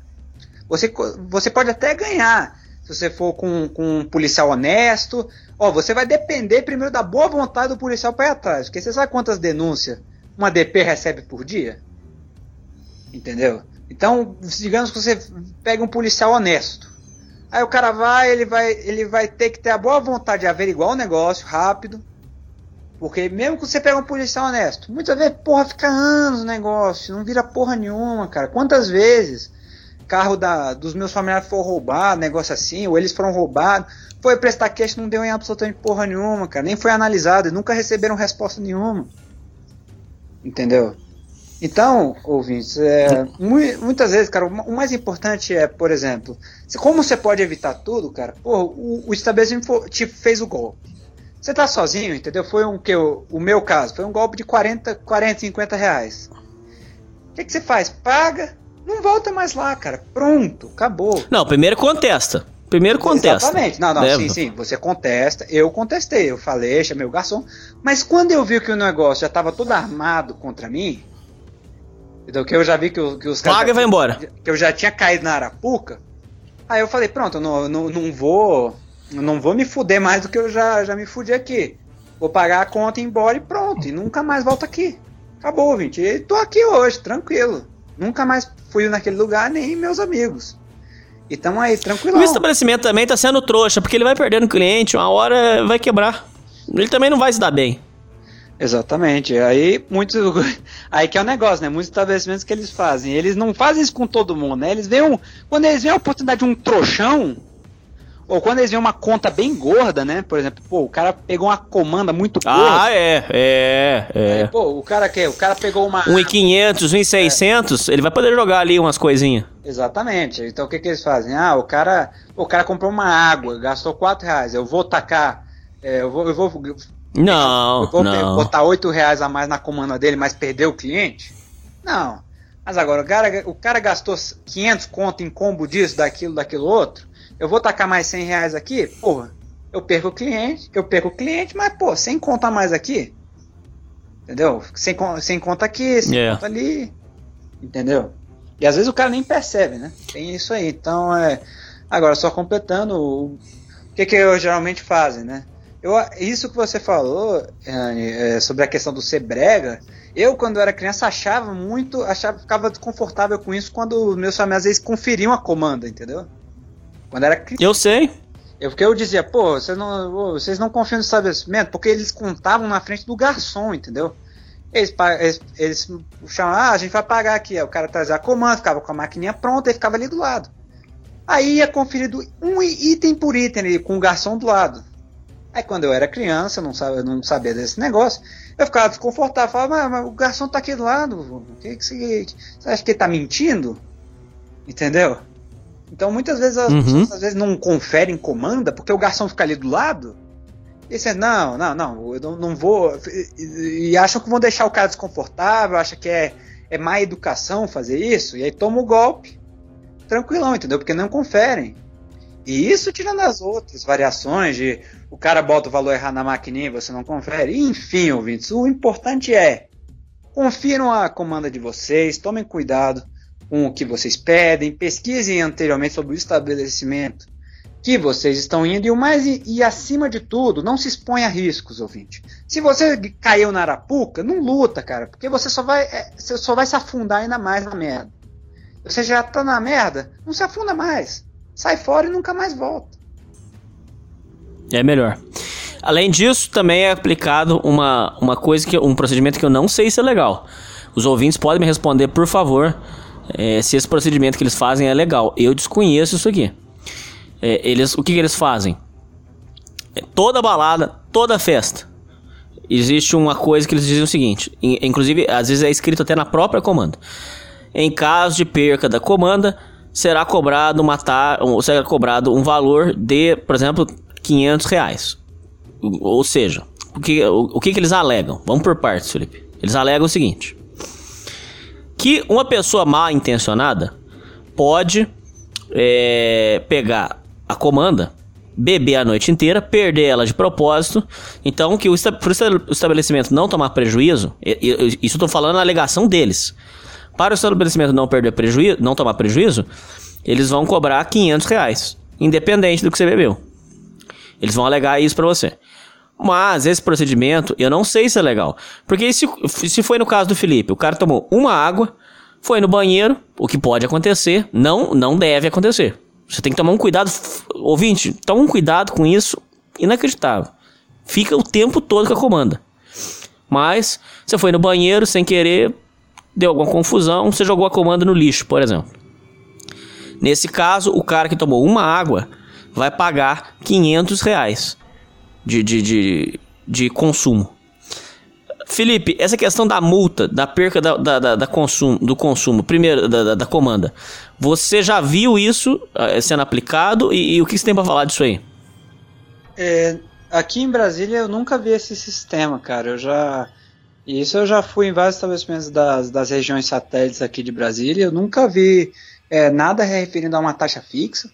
Você, você pode até ganhar se você for com, com um policial honesto. Ó, você vai depender primeiro da boa vontade do policial para ir atrás. Porque você sabe quantas denúncias uma DP recebe por dia? Entendeu? Então, digamos que você pega um policial honesto. Aí o cara vai, ele vai, ele vai ter que ter a boa vontade de averiguar o negócio rápido. Porque mesmo que você pega um policial honesto, muitas vezes, porra, fica anos o negócio, não vira porra nenhuma, cara. Quantas vezes carro da, dos meus familiares foi roubado, negócio assim, ou eles foram roubados. Foi prestar queixa, não deu em absolutamente porra nenhuma, cara. Nem foi analisado, nunca receberam resposta nenhuma. Entendeu? Então, ouvintes, é, muitas vezes, cara, o mais importante é, por exemplo, como você pode evitar tudo, cara? Porra, o, o estabelecimento te fez o golpe. Você tá sozinho, entendeu? Foi um que o, o meu caso, foi um golpe de 40, 40 50 reais. O que, que você faz? Paga, não volta mais lá, cara. Pronto, acabou. Não, primeiro contesta. Primeiro contesta. Exatamente. Não, não, Leva. sim, sim. Você contesta. Eu contestei. Eu falei, chamei o garçom. Mas quando eu vi que o negócio já estava todo armado contra mim, então, que eu já vi que, que os caras. Paga e vai embora. Que eu já tinha caído na Arapuca. Aí eu falei, pronto, eu não, não, não vou. Não vou me fuder mais do que eu já, já me fudi aqui. Vou pagar a conta e ir embora e pronto. E nunca mais volto aqui. Acabou, gente. E tô aqui hoje, tranquilo. Nunca mais fui naquele lugar, nem meus amigos. E tamo aí, tranquilo. O estabelecimento também tá sendo trouxa, porque ele vai perdendo cliente, uma hora vai quebrar. Ele também não vai se dar bem. Exatamente. Aí muitos. Aí que é o negócio, né? Muitos estabelecimentos que eles fazem. Eles não fazem isso com todo mundo, né? Eles veem um, Quando eles veem a oportunidade de um trouxão, ou quando eles veem uma conta bem gorda, né? Por exemplo, pô, o cara pegou uma comanda muito ah, gorda. Ah, é, é, é. pô, o cara quer, o cara pegou uma. 1,500, 1,600, é. ele vai poder jogar ali umas coisinhas. Exatamente. Então o que, que eles fazem? Ah, o cara, o cara comprou uma água, gastou 4 reais. Eu vou tacar. É, eu vou. Eu vou não, eu vou não. botar 8 reais a mais na comanda dele, mas perder o cliente? Não. Mas agora, o cara, o cara gastou 500 conto em combo disso, daquilo, daquilo outro eu vou tacar mais 100 reais aqui, porra, eu perco o cliente, eu perco o cliente, mas, pô, sem conta mais aqui. Entendeu? Sem, sem conta aqui, sem yeah. conta ali. Entendeu? E às vezes o cara nem percebe, né? Tem isso aí. Então, é. Agora, só completando, o que, que eu geralmente fazem, né? Eu, isso que você falou, Anne, é, sobre a questão do ser brega, eu, quando era criança, achava muito, achava, ficava desconfortável com isso quando meus familiares às vezes conferiam a comanda, entendeu? Quando era Eu sei. Eu, porque eu dizia, pô, vocês não, vocês não confiam no estabelecimento, porque eles contavam na frente do garçom, entendeu? Eles, eles, eles chamavam, ah, a gente vai pagar aqui. Aí o cara trazia a comanda, ficava com a maquininha pronta e ficava ali do lado. Aí ia conferido um item por item ali, com o garçom do lado. Aí quando eu era criança, eu não sabia, não sabia desse negócio, eu ficava desconfortável, falava, mas, mas o garçom tá aqui do lado, o que, que você, você acha que ele tá mentindo? Entendeu? Então muitas vezes as Uhum. pessoas às vezes não conferem comanda porque o garçom fica ali do lado. E você, não, não, não, eu não, não vou. E, e acham que vão deixar o cara desconfortável, acham que é, é má educação fazer isso, e aí toma o golpe. Tranquilão, entendeu? Porque não conferem. E isso tirando as outras variações de o cara bota o valor errado na maquininha e você não confere. Enfim, ouvintes, o importante é confiram a comanda de vocês, tomem cuidado com o que vocês pedem, pesquisem anteriormente sobre o estabelecimento que vocês estão indo e o mais e, acima de tudo, não se exponha a riscos, ouvinte. Se você caiu na arapuca, não luta, cara, porque você só vai é, você só vai se afundar ainda mais na merda. Você já tá na merda, não se afunda mais. Sai fora e nunca mais volta. É melhor. Além disso, também é aplicado uma, uma coisa que um procedimento que eu não sei se é legal. Os ouvintes podem me responder, por favor, eh, se esse procedimento que eles fazem é legal. Eu desconheço isso aqui. Eh, eles, o que, que eles fazem? É, Toda balada, toda festa, existe uma coisa que eles dizem o seguinte. in- Inclusive, às vezes é escrito até na própria comanda. Em caso de perca da comanda, será cobrado um- será cobrado um valor de, por exemplo, 500 reais. Ou seja, o que, o, o que, que eles alegam? Vamos por partes, Felipe. Eles alegam o seguinte: que uma pessoa mal intencionada pode é, pegar a comanda, beber a noite inteira, perder ela de propósito. Então, que o o estabelecimento não tomar prejuízo, isso eu tô falando na alegação deles. Para o estabelecimento não perder prejuízo, não tomar prejuízo, eles vão cobrar 500 reais, independente do que você bebeu. Eles vão alegar isso pra você. Mas esse procedimento, eu não sei se é legal. Porque se, se foi no caso do Felipe, o cara tomou uma água, foi no banheiro, o que pode acontecer, não, não deve acontecer. Você tem que tomar um cuidado. Ouvinte, toma um cuidado com isso inacreditável. Fica o tempo todo com a comanda. Mas você foi no banheiro sem querer, deu alguma confusão, você jogou a comanda no lixo, por exemplo. Nesse caso, o cara que tomou uma água vai pagar 500 reais de, de, de, de consumo. Felipe, essa questão da multa, da perca da, da, da- da consumo, do consumo, primeiro, da, da, da comanda, você já viu isso eh, sendo aplicado e, e o que você tem pra falar disso aí? É, aqui em Brasília eu nunca vi esse sistema, cara. Eu já. Isso eu já fui em vários estabelecimentos das, das regiões satélites aqui de Brasília. Eu nunca vi é, nada referindo a uma taxa fixa.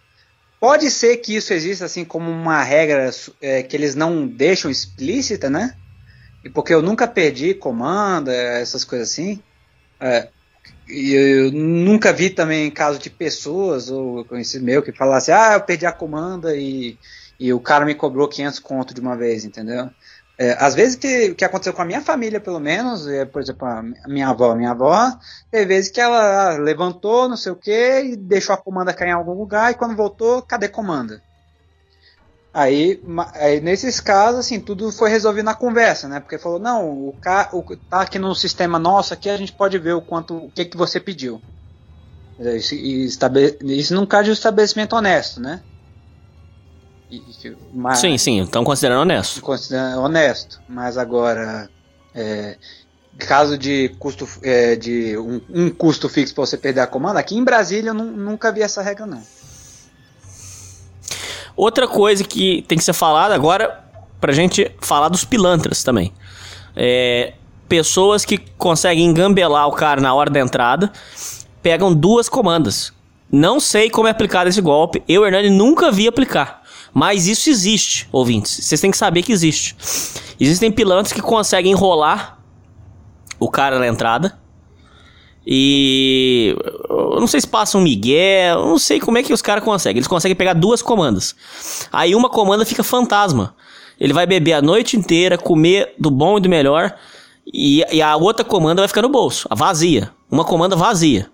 Pode ser que isso exista assim como uma regra é, que eles não deixam explícita, né? E porque eu nunca perdi comanda, essas coisas assim. É, e eu nunca vi também caso de pessoas ou conhecido meu que falasse, ah, eu perdi a comanda e, e o cara me cobrou 500 conto de uma vez, entendeu? É, às vezes que, que aconteceu com a minha família, pelo menos, é, por exemplo, a minha avó, minha avó, teve vezes que ela ah, levantou, não sei o que, e deixou a comanda cair em algum lugar, e quando voltou, cadê comanda? Aí, aí, nesses casos, assim, tudo foi resolvido na conversa, né? Porque falou, não, o, ca, o tá aqui no sistema nosso aqui, a gente pode ver o quanto, o que que você pediu. Isso, estabe- isso não de um estabelecimento honesto, né? Mas- Sim, sim, estão considerando honesto. considerando honesto, mas agora é, caso de custo é, de um, um custo fixo para você perder a comanda, aqui em Brasília eu nu- nunca vi essa regra não. Outra coisa que tem que ser falada agora, pra gente falar dos pilantras também. É, pessoas que conseguem engambelar o cara na hora da entrada, pegam duas comandas. Não sei como é aplicado esse golpe, eu, Hernani, nunca vi aplicar. Mas isso existe, ouvintes. Vocês têm que saber que existe. Existem pilantras que conseguem enrolar o cara na entrada. E eu não sei se passa um migué, eu não sei como é que os caras conseguem. Eles conseguem pegar duas comandas. Aí uma comanda fica fantasma. Ele vai beber a noite inteira, comer do bom e do melhor, e, e a outra comanda vai ficar no bolso, a vazia. Uma comanda vazia.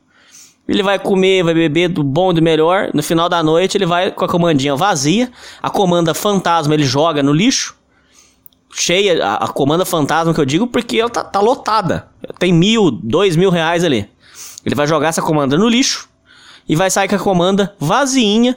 Ele vai comer, vai beber do bom e do melhor. No final da noite, ele vai com a comandinha vazia. A comanda fantasma ele joga no lixo. Cheia, a, a comanda fantasma que eu digo, porque ela tá, tá lotada. Tem mil, dois mil reais ali. Ele vai jogar essa comanda no lixo e vai sair com a comanda vazinha,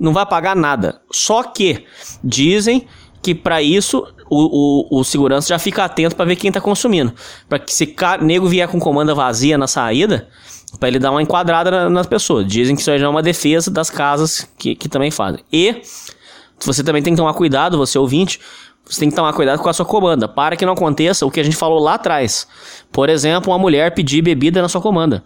não vai pagar nada. Só que dizem que para isso o, o, o, segurança já fica atento para ver quem tá consumindo. Para que se nego vier com comanda vazia na saída, para ele dar uma enquadrada na, nas pessoas. Dizem que isso já é uma defesa das casas que, que também fazem. E você também tem que tomar cuidado, você ouvinte, você tem que tomar cuidado com a sua comanda, para que não aconteça o que a gente falou lá atrás. Por exemplo, uma mulher pedir bebida na sua comanda.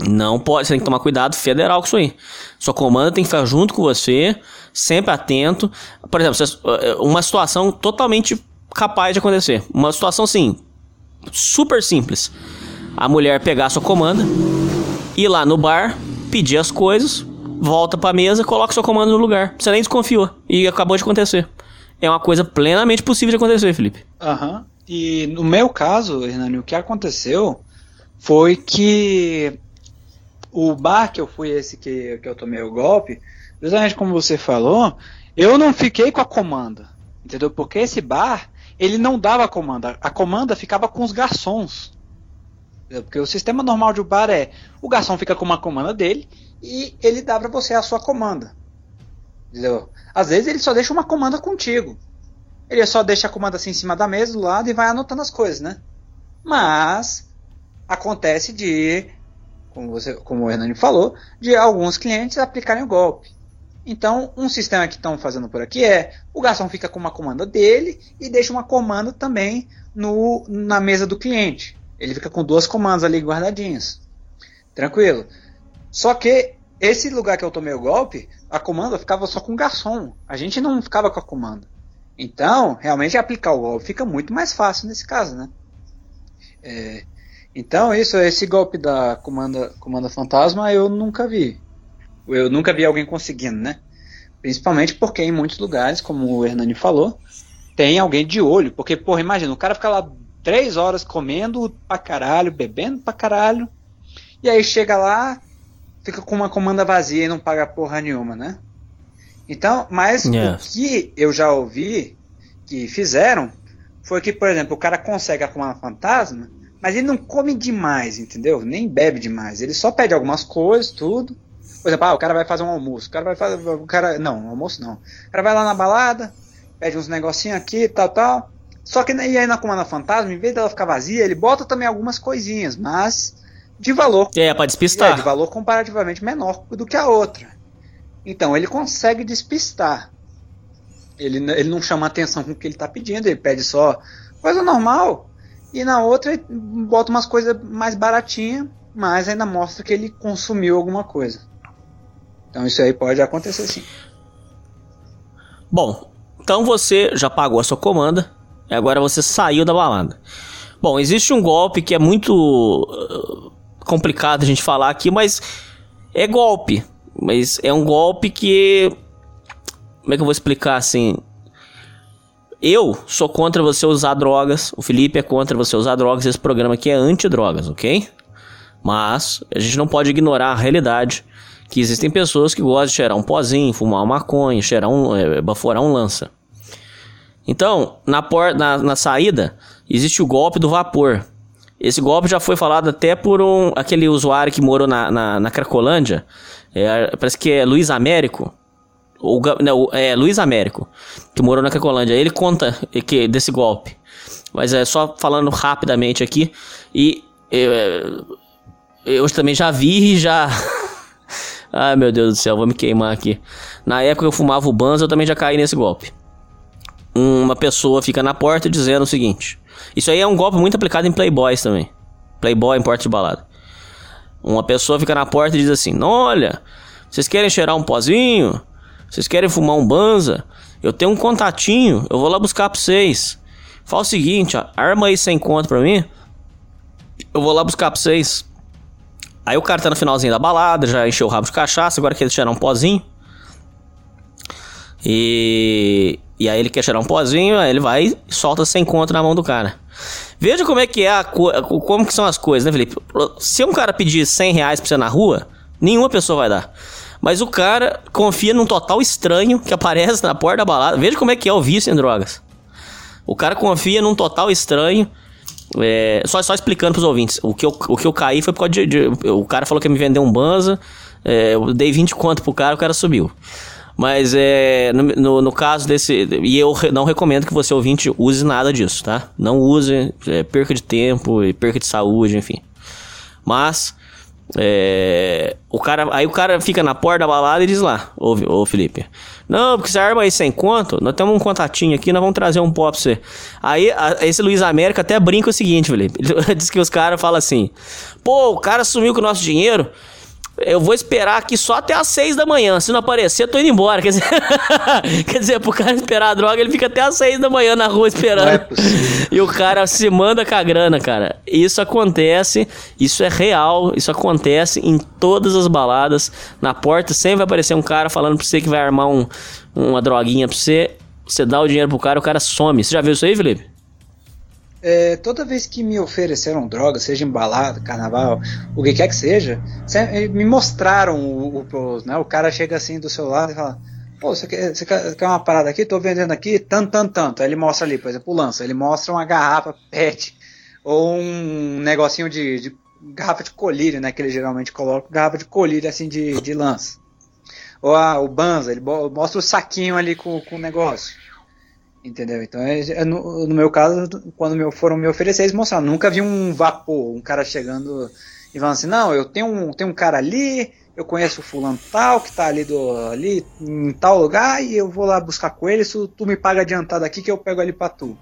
Não pode, você tem que tomar cuidado federal com isso aí. Sua comanda tem que ficar junto com você, sempre atento. Por exemplo, eh, uma situação totalmente capaz de acontecer. Uma situação assim, super simples. A mulher pegar a sua comanda, ir lá no bar, pedir as coisas, volta pra mesa, coloca sua comanda no lugar. Você nem desconfiou. E acabou de acontecer. É uma coisa plenamente possível de acontecer, Felipe. Aham. Uhum. E no meu caso, Hernani, o que aconteceu foi que o bar que eu fui esse que, que eu tomei o golpe, justamente como você falou, eu não fiquei com a comanda. Entendeu? Porque esse bar, ele não dava comanda. A comanda ficava com os garçons. Entendeu? Porque o sistema normal de bar é o garçom fica com uma comanda dele e ele dá para você a sua comanda. Entendeu? Às vezes ele só deixa uma comanda contigo. Ele só deixa a comanda assim em cima da mesa, do lado, e vai anotando as coisas, né? Mas acontece de como, você, como o Hernani falou, de alguns clientes aplicarem o golpe. Então, um sistema que estão fazendo por aqui é o garçom fica com uma comanda dele e deixa uma comanda também no, na mesa do cliente. Ele fica com duas comandas ali guardadinhas. Tranquilo. Só que esse lugar que eu tomei o golpe, a comanda ficava só com o garçom. A gente não ficava com a comanda. Então, realmente aplicar o golpe fica muito mais fácil nesse caso, né? É, então, isso, esse golpe da comanda, comanda fantasma eu nunca vi. Eu nunca vi alguém conseguindo, né? Principalmente porque em muitos lugares, como o Hernani falou, tem alguém de olho. Porque, porra, imagina, o cara fica lá três horas comendo pra caralho, bebendo pra caralho, e aí chega lá, fica com uma comanda vazia e não paga porra nenhuma, né? Então, mas o que eu já ouvi que fizeram foi que, por exemplo, o cara consegue a comanda fantasma mas ele não come demais, entendeu? Nem bebe demais. Ele só pede algumas coisas, tudo. Por exemplo, ah, o cara vai fazer um almoço. O cara vai fazer. O cara. Não, um almoço não. O cara vai lá na balada, pede uns negocinhos aqui, tal, tal. Só que e aí na Comanda Fantasma, em vez dela ficar vazia, ele bota também algumas coisinhas, mas de valor. É, pra despistar. É, de valor comparativamente menor do que a outra. Então, ele consegue despistar. Ele, ele não chama atenção com o que ele está pedindo, ele pede só coisa normal. E na outra bota umas coisas mais baratinhas, mas ainda mostra que ele consumiu alguma coisa. Então isso aí pode acontecer sim. Bom, então você já pagou a sua comanda e agora você saiu da balada. Bom, existe um golpe que é muito uh, complicado a gente falar aqui, mas é golpe. Mas é um golpe que. Como é que eu vou explicar assim? Eu sou contra você usar drogas. O Felipe é contra você usar drogas. Esse programa aqui é anti-drogas, ok? Mas a gente não pode ignorar a realidade que existem pessoas que gostam de cheirar um pozinho, fumar uma maconha, cheirar um, é, baforar um lança. Então, na, por, na, na saída, existe o golpe do vapor. Esse golpe já foi falado até por um, aquele usuário que morou na, na, na Cracolândia. É, parece que é Luiz Américo. O, não, é Luiz Américo, que morou na Cracolândia. Ele conta que, desse golpe. Mas é só falando rapidamente aqui. E eu, eu também já vi e já. Ai meu Deus do céu, vou me queimar aqui. Na época eu fumava o Banza, eu também já caí nesse golpe. Uma pessoa fica na porta dizendo o seguinte: Isso aí é um golpe muito aplicado em Playboys também. Playboy em porta de balada. Uma pessoa fica na porta e diz assim: Olha, vocês querem cheirar um pozinho? Vocês querem fumar um banza? Eu tenho um contatinho, eu vou lá buscar pra vocês. Fala o seguinte, ó, arma aí sem conta pra mim. Eu vou lá buscar pra vocês. Aí o cara tá no finalzinho da balada, já encheu o rabo de cachaça, agora quer cheirar um pozinho. E, e aí ele quer cheirar um pozinho, aí ele vai e solta sem conta na mão do cara. Veja como é que é a como que são as coisas, né, Felipe? Se um cara pedir 100 reais pra você na rua, Nenhuma pessoa vai dar. Mas o cara confia num total estranho que aparece na porta da balada. Veja como é que é o vício em drogas. O cara confia num total estranho. É, só, só explicando pros ouvintes. O que, eu, o que eu caí foi por causa de, de- O cara falou que ia me vender um Banza. é, eu dei 20 conto pro cara, o cara subiu. Mas é. No, no, caso desse. E eu não recomendo que você, ouvinte, use nada disso, tá? Não use. é, perca de tempo e perca de saúde, enfim. Mas. é, o cara, aí o cara fica na porta da balada e diz lá, ô, ô Felipe, não, porque você arma aí sem conto, nós temos um contatinho aqui, nós vamos trazer um pó pra você. Aí a- esse Luiz América até brinca o seguinte, Felipe, ele diz que os caras falam assim, pô, o cara sumiu com o nosso dinheiro, eu vou esperar aqui só até às seis da manhã. Se não aparecer, eu tô indo embora. Quer dizer, quer dizer, pro cara esperar a droga, ele fica até às seis da manhã na rua esperando. É. E o cara se manda com a grana, cara. Isso acontece, isso é real, isso acontece em todas as baladas. Na porta sempre vai aparecer um cara falando pra você que vai armar um, uma droguinha pra você. Você dá o dinheiro pro cara, o cara some. Você já viu isso aí, Felipe? É, toda vez que me ofereceram droga, seja embalado, carnaval, o que quer que seja, sempre me mostraram o, o, né, o cara chega assim do seu lado e fala, pô, você quer, você quer, uma parada aqui? Tô vendendo aqui, tanto, tanto, tanto. Aí ele mostra ali, por exemplo, o lança, ele mostra uma garrafa PET ou um negocinho de, de garrafa de colírio, né, que ele geralmente coloca, garrafa de colírio assim de, de lança. Ou a, o Banza, ele mostra o saquinho ali com, com o negócio. Entendeu? Então, é, é no, meu caso, quando me, foram me oferecer, eles mostraram. Nunca vi um vapor, um cara chegando e falando assim: não, eu tenho um, tenho um cara ali, eu conheço o fulano tal, que tá ali, do, ali em tal lugar, e eu vou lá buscar com ele. Se tu me paga adiantado aqui, que eu pego ali pra tu.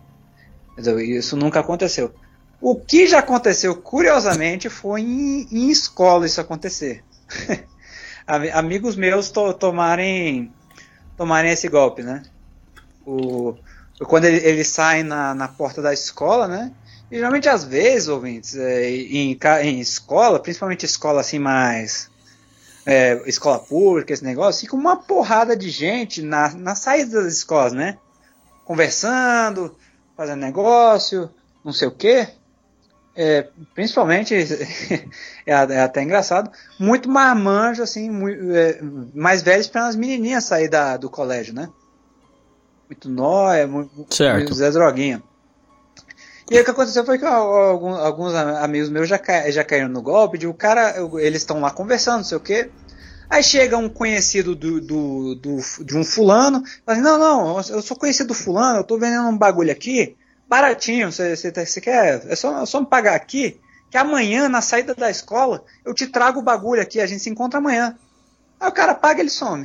Entendeu? Isso nunca aconteceu. O que já aconteceu, curiosamente, foi em, em escola isso acontecer. Ami- Amigos meus to, tomarem, tomarem esse golpe, né? O, quando ele, eles saem na, na porta da escola, né? E, geralmente, às vezes, ouvintes, é, em, em escola, principalmente escola assim mais. é, escola pública, esse negócio, fica uma porrada de gente na, na saída das escolas, né? Conversando, fazendo negócio, não sei o quê. É, principalmente, é, é até engraçado, muito marmanjo, assim, mui- é, mais velho esperando as menininhas sair da, do colégio, né? Muito nóia, muito, Certo. muito Zé Droguinha. E aí o que aconteceu foi que alguns, alguns am- amigos meus já, ca- já caíram no golpe de o cara, eles estão lá conversando, não sei o quê. Aí chega um conhecido do, do, do- de um fulano, fala assim, não, não, eu sou conhecido do fulano, eu tô vendendo um bagulho aqui, baratinho, você, tá- quer, é só, é só me pagar aqui, que amanhã, na saída da escola, eu te trago o bagulho aqui, a gente se encontra amanhã. Aí o cara paga e ele some.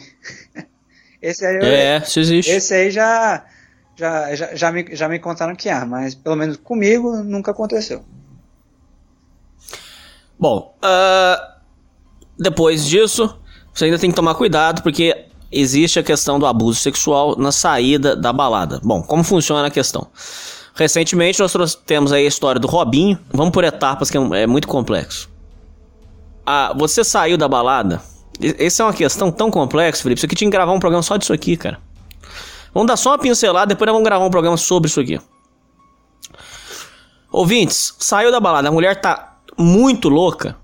Esse aí, É, isso existe. esse aí já, já, já, já, me, já me contaram que há, mas pelo menos comigo nunca aconteceu. Bom, ah, depois disso, você ainda tem que tomar cuidado porque existe a questão do abuso sexual na saída da balada. Bom, como funciona a questão? Recentemente nós temos aí a história do Robinho. Vamos por etapas que é, é muito complexo. Ah, você saiu da balada. Essa é uma questão tão complexa, Felipe. Isso aqui tinha que gravar um programa só disso aqui, cara. Vamos dar só uma pincelada, depois nós vamos gravar um programa sobre isso aqui. Ouvintes, saiu da balada, a mulher tá muito louca,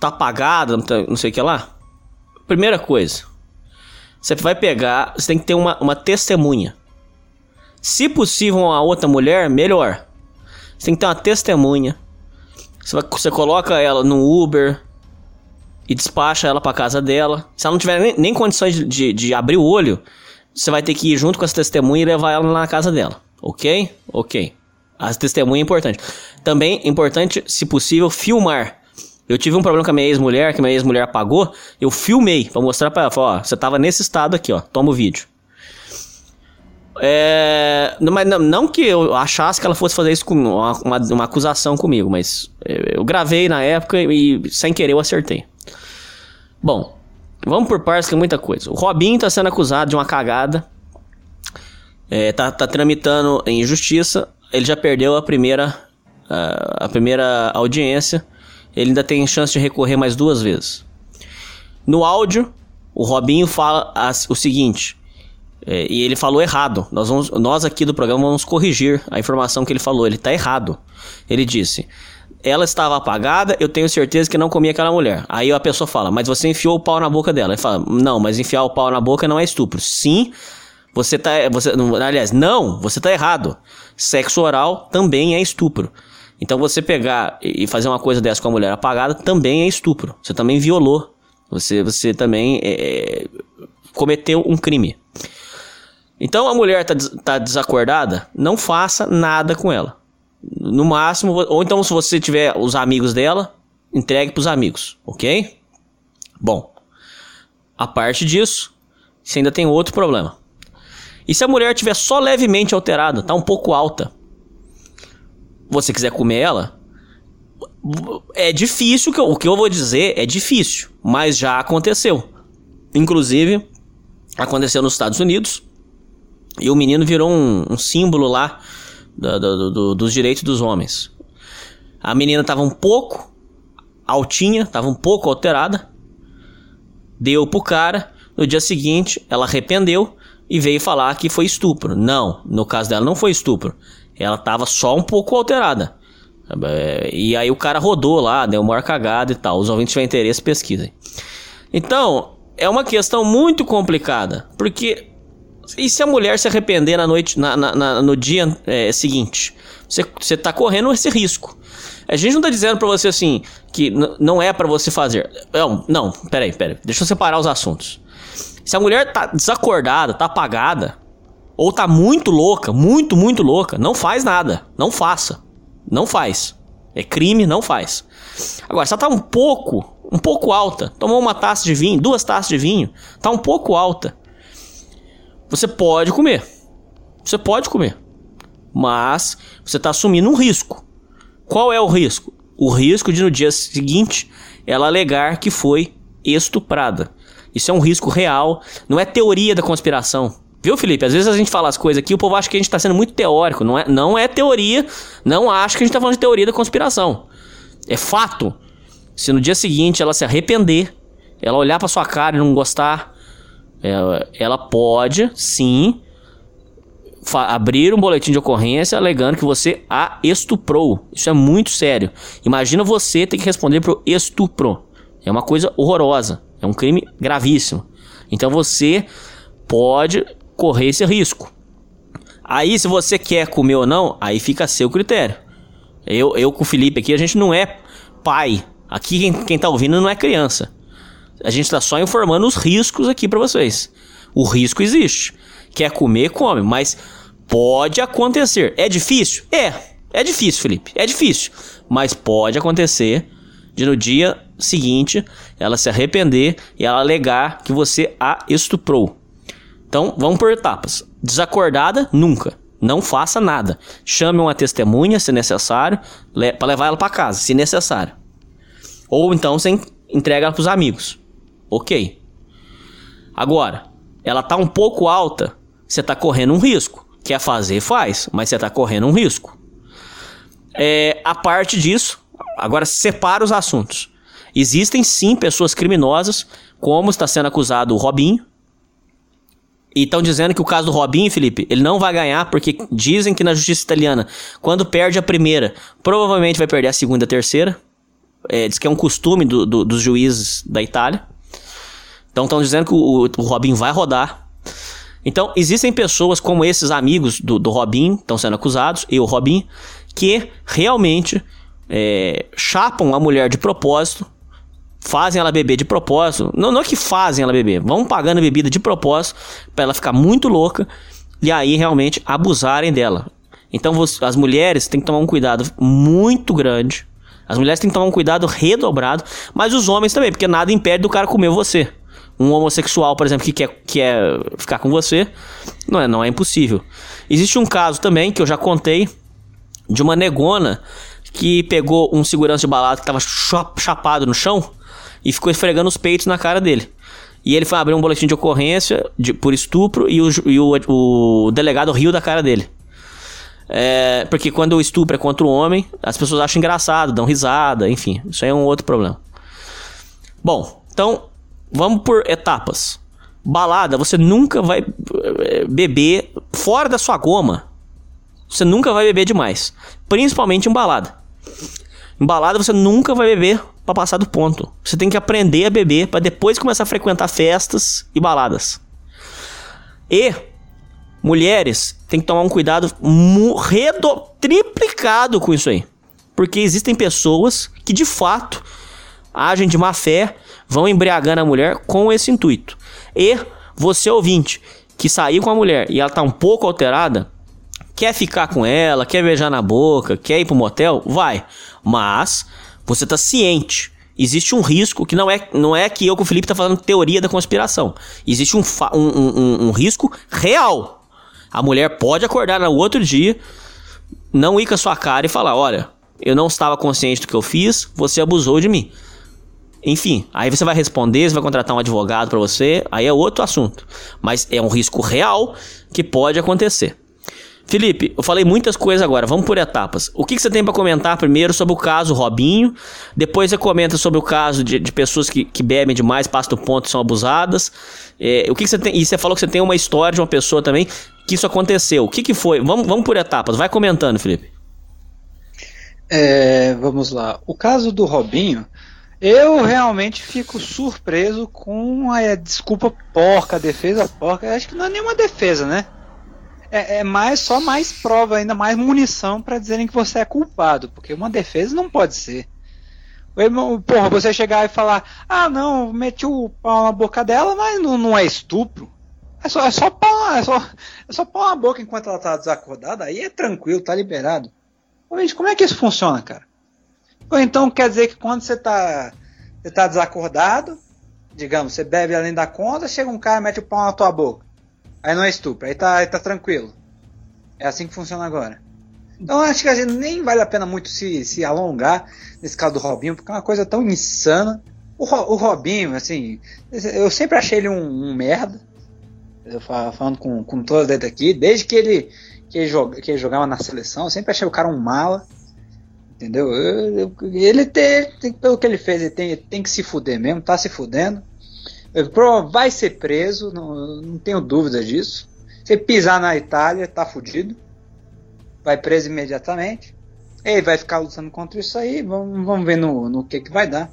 tá apagada, tá- não sei o que lá. Primeira coisa, você vai pegar, você tem que ter uma, uma testemunha. Se possível, uma outra mulher, melhor. Você tem que ter uma testemunha. Você, vai- você coloca ela no Uber e despacha ela pra casa dela. Se ela não tiver nem, nem condições de, de, abrir o olho, você vai ter que ir junto com essa testemunha e levar ela na casa dela. Ok? Ok. As testemunhas é importante. Também importante, se possível, filmar. Eu tive um problema com a minha ex-mulher, que minha ex-mulher apagou. Eu filmei pra mostrar pra ela. Falar, ó, você tava nesse estado aqui, ó. Toma o vídeo. É, não, mas não, não que eu achasse que ela fosse fazer isso com uma, uma, uma acusação comigo, mas é, eu gravei na época e sem querer eu acertei. Bom, vamos por partes que é muita coisa. O Robinho tá sendo acusado de uma cagada. É, tá, tá tramitando em justiça. Ele já perdeu a primeira, a, a primeira audiência. Ele ainda tem chance de recorrer mais duas vezes. No áudio, o Robinho fala as- o seguinte. É, e ele falou errado. Nós, vamos, nós aqui do programa vamos corrigir a informação que ele falou. Ele tá errado. Ele disse: ela estava apagada, eu tenho certeza que não comi aquela mulher. Aí a pessoa fala, mas você enfiou o pau na boca dela. Ele fala, não, mas enfiar o pau na boca não é estupro. Sim, você tá. Você, aliás, não, você tá errado. Sexo oral também é estupro. Então você pegar e fazer uma coisa dessa com a mulher apagada também é estupro. Você também violou. Você, você também é, cometeu um crime. Então a mulher tá, tá desacordada, não faça nada com ela. No máximo, ou então se você tiver os amigos dela, entregue pros amigos, ok? Bom, a parte disso, você ainda tem outro problema. E se a mulher estiver só levemente alterada, tá um pouco alta, você quiser comer ela, é difícil, o que eu vou dizer é difícil, mas já aconteceu. Inclusive, aconteceu nos Estados Unidos, e o menino virou um, um símbolo lá do, do, do, dos direitos dos homens. A menina estava um pouco altinha, estava um pouco alterada, deu pro cara, no dia seguinte ela arrependeu e veio falar que foi estupro. Não, no caso dela não foi estupro. Ela tava só um pouco alterada. É, e aí o cara rodou lá, deu maior cagada e tal. Os ouvintes tiverem interesse, pesquisem. Então, é uma questão muito complicada. Porque. E se a mulher se arrepender na noite, na, na, na no dia é, seguinte? Você, você tá correndo esse risco. A gente não tá dizendo pra você assim que não é para você fazer. Não, não, peraí, peraí. Deixa eu separar os assuntos. Se a mulher tá desacordada, tá apagada, ou tá muito louca, muito, muito louca, não faz nada. Não faça. Não faz. É crime, não faz. Agora, se ela tá um pouco, um pouco alta, tomou uma taça de vinho, duas taças de vinho, tá um pouco alta. Você pode comer. Você pode comer. Mas você está assumindo um risco. Qual é o risco? O risco de no dia seguinte ela alegar que foi estuprada. Isso é um risco real, não é teoria da conspiração. Viu, Felipe? Às vezes a gente fala as coisas aqui, o povo acha que a gente está sendo muito teórico. Não é, não é teoria, não acho que a gente está falando de teoria da conspiração. É fato. Se no dia seguinte ela se arrepender, ela olhar para sua cara e não gostar, ela, ela pode, sim, abrir um boletim de ocorrência alegando que você a estuprou. Isso é muito sério. Imagina você ter que responder pro estupro. É uma coisa horrorosa. É um crime gravíssimo. Então você pode correr esse risco. Aí, se você quer comer ou não, aí fica a seu critério. Eu, eu com o Felipe aqui, a gente não é pai. Aqui quem, quem tá ouvindo não é criança. A gente tá só informando os riscos aqui para vocês. O risco existe. Quer comer, come, mas pode acontecer. É difícil? É. É difícil, Felipe. É difícil. Mas pode acontecer de no dia seguinte ela se arrepender e ela alegar que você a estuprou. Então, vamos por etapas. Desacordada, nunca. Não faça nada. Chame uma testemunha, se necessário, le para levar ela para casa, se necessário. Ou então você entrega ela pros amigos. Ok. Agora, ela tá um pouco alta, você tá correndo um risco. Quer fazer, faz, mas você tá correndo um risco. É, a parte disso, agora separa os assuntos. Existem sim pessoas criminosas, como está sendo acusado o Robinho, e estão dizendo que o caso do Robinho, Felipe, ele não vai ganhar porque dizem que na justiça italiana, quando perde a primeira, provavelmente vai perder a segunda e a terceira. É, diz que é um costume do, do, dos juízes da Itália. Então estão dizendo que o, o Robinho vai rodar. Então existem pessoas como esses amigos do, do Robinho, estão sendo acusados, e o Robinho, que realmente é, chapam a mulher de propósito fazem ela beber de propósito. Não, não é que fazem ela beber, vão pagando a bebida de propósito para ela ficar muito louca e aí realmente abusarem dela. Então você, as mulheres têm que tomar um cuidado muito grande. As mulheres têm que tomar um cuidado redobrado, mas os homens também, porque nada impede do cara comer você. Um homossexual, por exemplo, que quer, quer ficar com você, não é, não é impossível. Existe um caso também que eu já contei de uma negona que pegou um segurança de balada que estava chapado no chão e ficou esfregando os peitos na cara dele. E ele foi abrir um boletim de ocorrência de, por estupro e, o, e o, o, delegado riu da cara dele. É, porque quando o estupro é contra o homem, as pessoas acham engraçado, dão risada, enfim, isso aí é um outro problema. Bom, então vamos por etapas. Balada, você nunca vai é, beber fora da sua goma. Você nunca vai beber demais, principalmente em balada. Em balada você nunca vai beber para passar do ponto. Você tem que aprender a beber para depois começar a frequentar festas e baladas. E mulheres tem que tomar um cuidado redo, triplicado com isso aí. Porque existem pessoas que de fato agem de má fé, vão embriagando a mulher com esse intuito. E você ouvinte que saiu com a mulher e ela tá um pouco alterada, quer ficar com ela, quer beijar na boca, quer ir pro motel, vai. Mas você tá ciente. Existe um risco que não é, não é que eu com o Felipe tá falando teoria da conspiração. Existe um, um, um, um risco real. A mulher pode acordar no outro dia, não ir com a sua cara e falar: Olha, eu não estava consciente do que eu fiz, você abusou de mim. Enfim, aí você vai responder, você vai contratar um advogado para você, aí é outro assunto. Mas é um risco real que pode acontecer. Felipe, eu falei muitas coisas agora, vamos por etapas. O que, que você tem para comentar primeiro sobre o caso Robinho? Depois você comenta sobre o caso de, de pessoas que, que, bebem demais, passam do ponto e são abusadas. É, o que, que, você tem? E você falou que você tem uma história de uma pessoa também que isso aconteceu. O que, que foi? Vamos, vamos por etapas, vai comentando, Felipe. É, vamos lá. O caso do Robinho, eu realmente fico surpreso com a desculpa porca, a defesa porca. Acho que não é nenhuma defesa, né? É, é mais só mais prova, ainda mais munição para dizerem que você é culpado, porque uma defesa não pode ser. Porra, você chegar e falar, ah não, meti o pau na boca dela, mas não, não é estupro. É só, é só pau, é só, é só pau na boca enquanto ela tá desacordada, aí é tranquilo, tá liberado. Gente, como é que isso funciona, cara? Ou então quer dizer que quando você tá, você tá desacordado, digamos, você bebe além da conta, chega um cara mete o pau na tua boca. Aí não é estupro, aí tá, aí tá tranquilo. É assim que funciona agora. Então acho que a gente nem vale a pena muito se, se alongar nesse caso do Robinho, porque é uma coisa tão insana. O, o Robinho, assim, eu sempre achei ele um, um merda. Eu falando com, com todas as aqui, desde que ele, que ele, joga, que ele jogava na seleção, eu sempre achei o cara um mala. Entendeu? Eu, eu, ele tem, pelo que ele fez, ele tem, tem que se fuder mesmo, tá se fudendo. Vai ser preso, não, não tenho dúvida disso. Se pisar na Itália, tá fudido. Vai preso imediatamente. Ele vai ficar lutando contra isso aí. Vamos, vamos ver no, no que, que vai dar.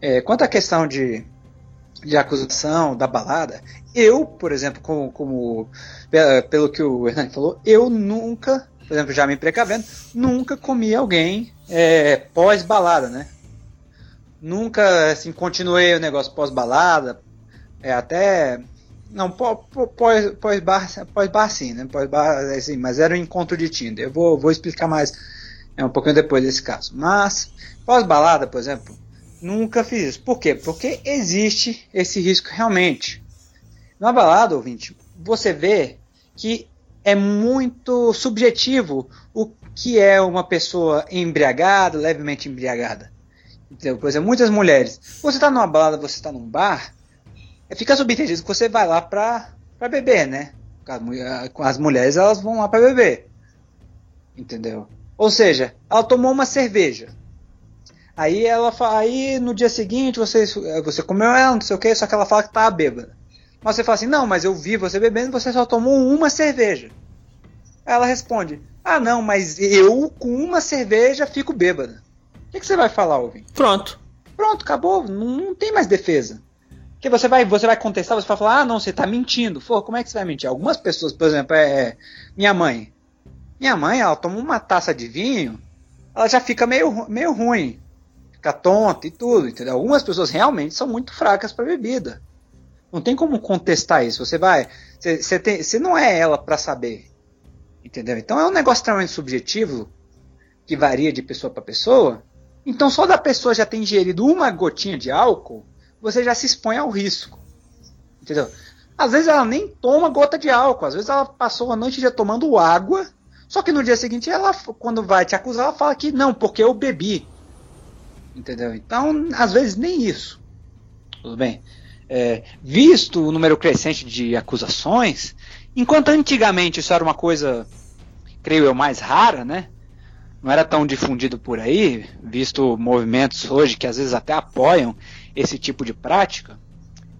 É, quanto à questão de, de acusação da balada, eu, por exemplo, como, como pelo que o Hernani falou, eu nunca por exemplo, já me precavendo, nunca comi alguém é, pós-balada, né? Nunca, assim, continuei o negócio pós-balada, é, até... Não, pós-bar pós pós sim, né? Pós-bar, assim, mas era um encontro de Tinder. Eu vou, vou explicar mais é, um pouquinho depois desse caso. Mas, pós-balada, por exemplo, nunca fiz isso. Por quê? Porque existe esse risco realmente. Na balada, ouvinte, você vê que é muito subjetivo o que é uma pessoa embriagada, levemente embriagada. Então, por exemplo, muitas mulheres. Você está numa balada, você está num bar, é, fica subentendido que você vai lá para beber, né? As mulheres elas vão lá para beber. Entendeu? Ou seja, ela tomou uma cerveja. Aí ela aí no dia seguinte você, você comeu ela, não sei o que, só que ela fala que tá bêbada. Mas você fala assim, não, mas eu vi você bebendo você só tomou uma cerveja. Aí ela responde, ah não, mas eu com uma cerveja fico bêbada. O que, que você vai falar, ouvinte? Pronto. Pronto, acabou, não, não, tem mais defesa. Porque você vai, você vai contestar, você vai falar, ah não, você está mentindo. Pô, como é que você vai mentir? Algumas pessoas, por exemplo, é, é minha mãe. Minha mãe, ela toma uma taça de vinho, ela já fica meio, meio ruim. Fica tonta e tudo, entendeu? Algumas pessoas realmente são muito fracas para bebida. Não tem como contestar isso. Você vai. Você, não é ela para saber. Entendeu? Então é um negócio extremamente subjetivo, que varia de pessoa para pessoa. Então só da pessoa já ter ingerido uma gotinha de álcool, você já se expõe ao risco. Entendeu? Às vezes ela nem toma gota de álcool, às vezes ela passou a noite já tomando água, só que no dia seguinte ela, quando vai te acusar, ela fala que não, porque eu bebi. Entendeu? Então, às vezes nem isso. Tudo bem? É, visto o número crescente de acusações, enquanto antigamente isso era uma coisa, creio eu, mais rara, né? Não era tão difundido por aí, visto movimentos hoje que às vezes até apoiam esse tipo de prática.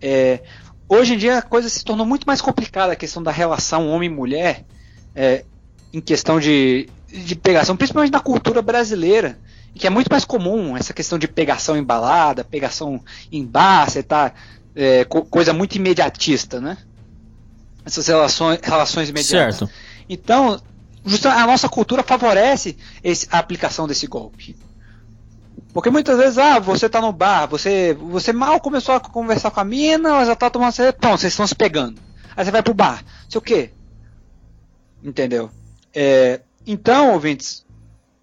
É, hoje em dia a coisa se tornou muito mais complicada a questão da relação homem-mulher, é, em questão de de pegação, principalmente na cultura brasileira, que é muito mais comum essa questão de pegação em balada, pegação em bar, você tá é, co coisa muito imediatista, né? Essas relações, relações imediatas. Certo. Então, justa- a nossa cultura favorece esse- a aplicação desse golpe. Porque muitas vezes, ah, você tá no bar, você, você mal começou a conversar com a mina, ela já tá tomando cerveja, pronto, vocês estão se pegando. Aí você vai pro bar, sei o quê. Entendeu? É, então, ouvintes,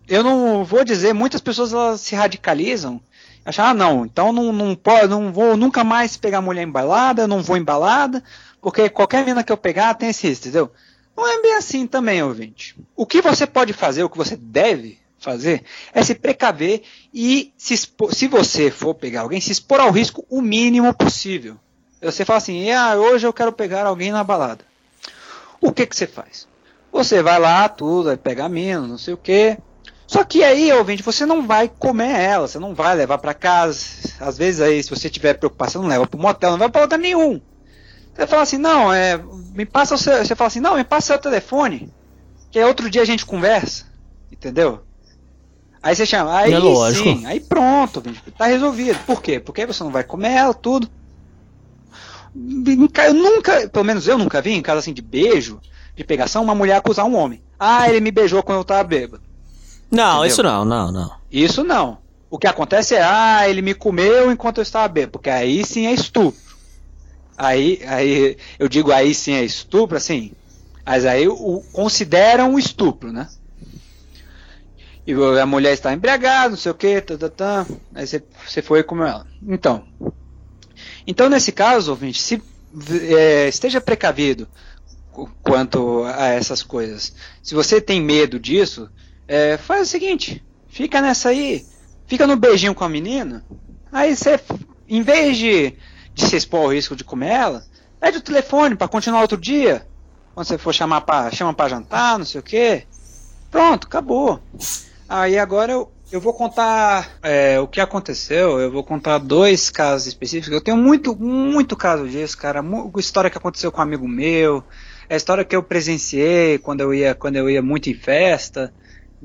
eu não vou dizer, muitas pessoas elas se radicalizam, acham, ah, não, então não, não, pode, não vou nunca mais pegar mulher embalada, não vou embalada, porque qualquer mina que eu pegar tem esse risco, entendeu? Não é bem assim também, ouvinte. O que você pode fazer, o que você deve fazer, é se precaver e se, expor, se você for pegar alguém, se expor ao risco o mínimo possível. Você fala assim, ah, hoje eu quero pegar alguém na balada. O que, que você faz? Você vai lá, tudo, vai pegar mina, não sei o que. Só que aí, ouvinte, você não vai comer ela, você não vai levar para casa. Às vezes aí, se você tiver preocupação, não leva para motel, não vai para lugar nenhum. Você fala assim, não, é, me passa o seu, você fala assim, não, me passa seu telefone, que aí outro dia a gente conversa, entendeu? Aí você chama, aí É lógico. sim, aí pronto, tá resolvido. Por quê? Porque aí você não vai comer ela, tudo. Eu nunca, pelo menos eu nunca vi em caso assim de beijo, de pegação, uma mulher acusar um homem. Ah, ele me beijou quando eu tava bêbado. Não, Entendeu? isso não, não, não. Isso não. O que acontece é, ah, ele me comeu enquanto eu estava bêbado, porque aí sim é estupro. Aí, aí eu digo aí sim é estupro, assim, mas aí o, consideram um estupro, né? E a mulher está embriagada, não sei o que, tá, tá, tá, aí você, você foi e comeu ela. Então, então nesse caso, ouvinte, se, é, esteja precavido qu- quanto a essas coisas. Se você tem medo disso, é, faz o seguinte, fica nessa aí, fica no beijinho com a menina, aí você, em vez de, de se expor ao risco de comer ela, pede o telefone para continuar outro dia, quando você for chamar para chama para jantar, não sei o que, pronto, acabou. Aí agora eu, eu vou contar é, o que aconteceu, eu vou contar dois casos específicos, eu tenho muito, muito caso disso, cara, mu- história que aconteceu com um amigo meu, é história que eu presenciei quando eu ia, quando eu ia muito em festa,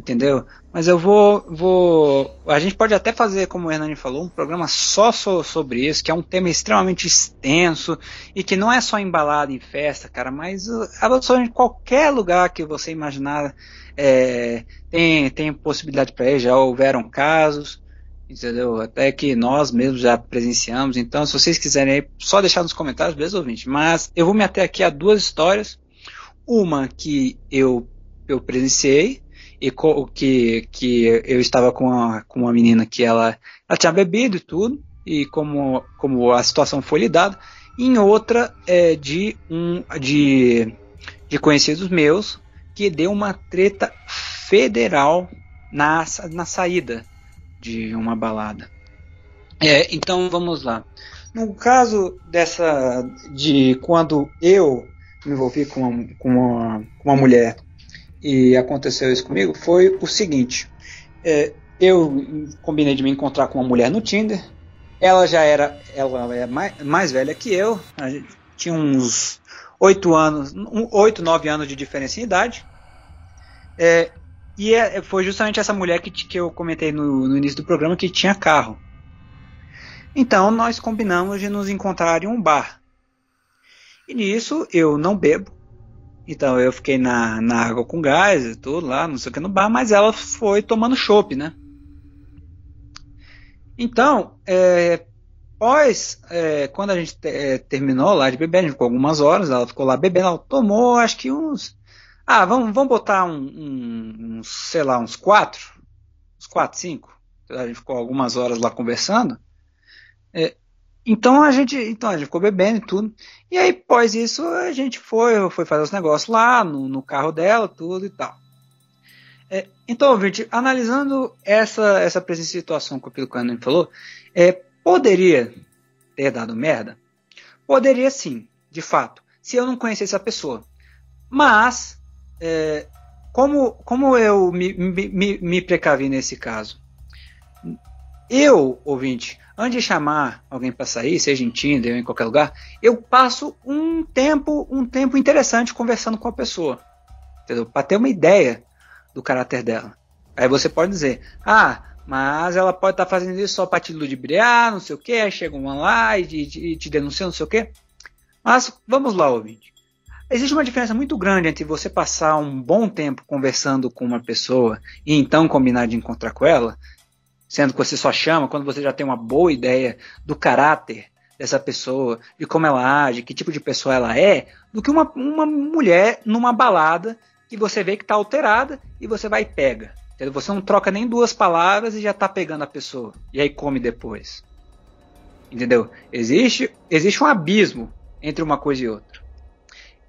entendeu? Mas eu vou, vou. A gente pode até fazer, como o Hernani falou, um programa só so- sobre isso, que é um tema extremamente extenso e que não é só embalado em festa, cara, mas uh, absolutamente qualquer lugar que você imaginar é, tem, tem possibilidade para ir, já houveram casos. Entendeu? Até que nós mesmos já presenciamos. Então, se vocês quiserem aí, só deixar nos comentários, beleza, ouvinte? Mas eu vou me ater aqui a duas histórias. Uma que eu, eu presenciei e co- que, que eu estava com uma, com uma menina que ela, ela tinha bebido e tudo, e como, como a situação foi lidada. Em outra é de um de, de conhecidos meus que deu uma treta federal na, na saída de uma balada. É, então vamos lá. No caso dessa de quando eu me envolvi com uma, com uma, com uma mulher e aconteceu isso comigo, foi o seguinte: é, eu combinei de me encontrar com uma mulher no Tinder. Ela já era, ela é mais, mais velha que eu, tinha uns oito anos, oito, nove anos de diferença em idade. É, e é- foi justamente essa mulher que, que eu comentei no, no início do programa que tinha carro. Então nós combinamos de nos encontrar em um bar. E nisso eu não bebo. Então eu fiquei na, na água com gás e tudo lá, não sei o que no bar, mas ela foi tomando chopp, né? Então, é, após, é, quando a gente te- é, terminou lá de beber, a gente ficou algumas horas, ela ficou lá bebendo, ela tomou acho que uns. Ah, vamos, vamos botar um, um- uns, sei lá, uns quatro, uns quatro, cinco. A gente ficou algumas horas lá conversando. É, então a gente, então a gente ficou bebendo e tudo. E aí, após isso, a gente foi, foi fazer os negócios lá no, no carro dela, tudo e tal. É, então, ouvinte, analisando essa, essa presente situação que o Pilcano falou, é, poderia ter dado merda? Poderia sim, de fato, se eu não conhecesse a pessoa. Mas, é, como, como eu me, me, me precavi nesse caso? Eu, ouvinte, antes de chamar alguém para sair, seja em Tinder ou em qualquer lugar, eu passo um tempo, um tempo interessante conversando com a pessoa, entendeu? Para ter uma ideia do caráter dela. Aí você pode dizer, ah, mas ela pode estar tá fazendo isso só para te ludibriar, não sei o que, chega uma lá e te, te, te denuncia, não sei o que. Mas vamos lá, ouvinte. Existe uma diferença muito grande entre você passar um bom tempo conversando com uma pessoa e então combinar de encontrar com ela, sendo que você só chama quando você já tem uma boa ideia do caráter dessa pessoa, de como ela age, que tipo de pessoa ela é, do que uma, uma mulher numa balada que você vê que está alterada e você vai e pega. Entendeu? Você não troca nem duas palavras e já está pegando a pessoa. E aí come depois. Entendeu? Existe, existe um abismo entre uma coisa e outra.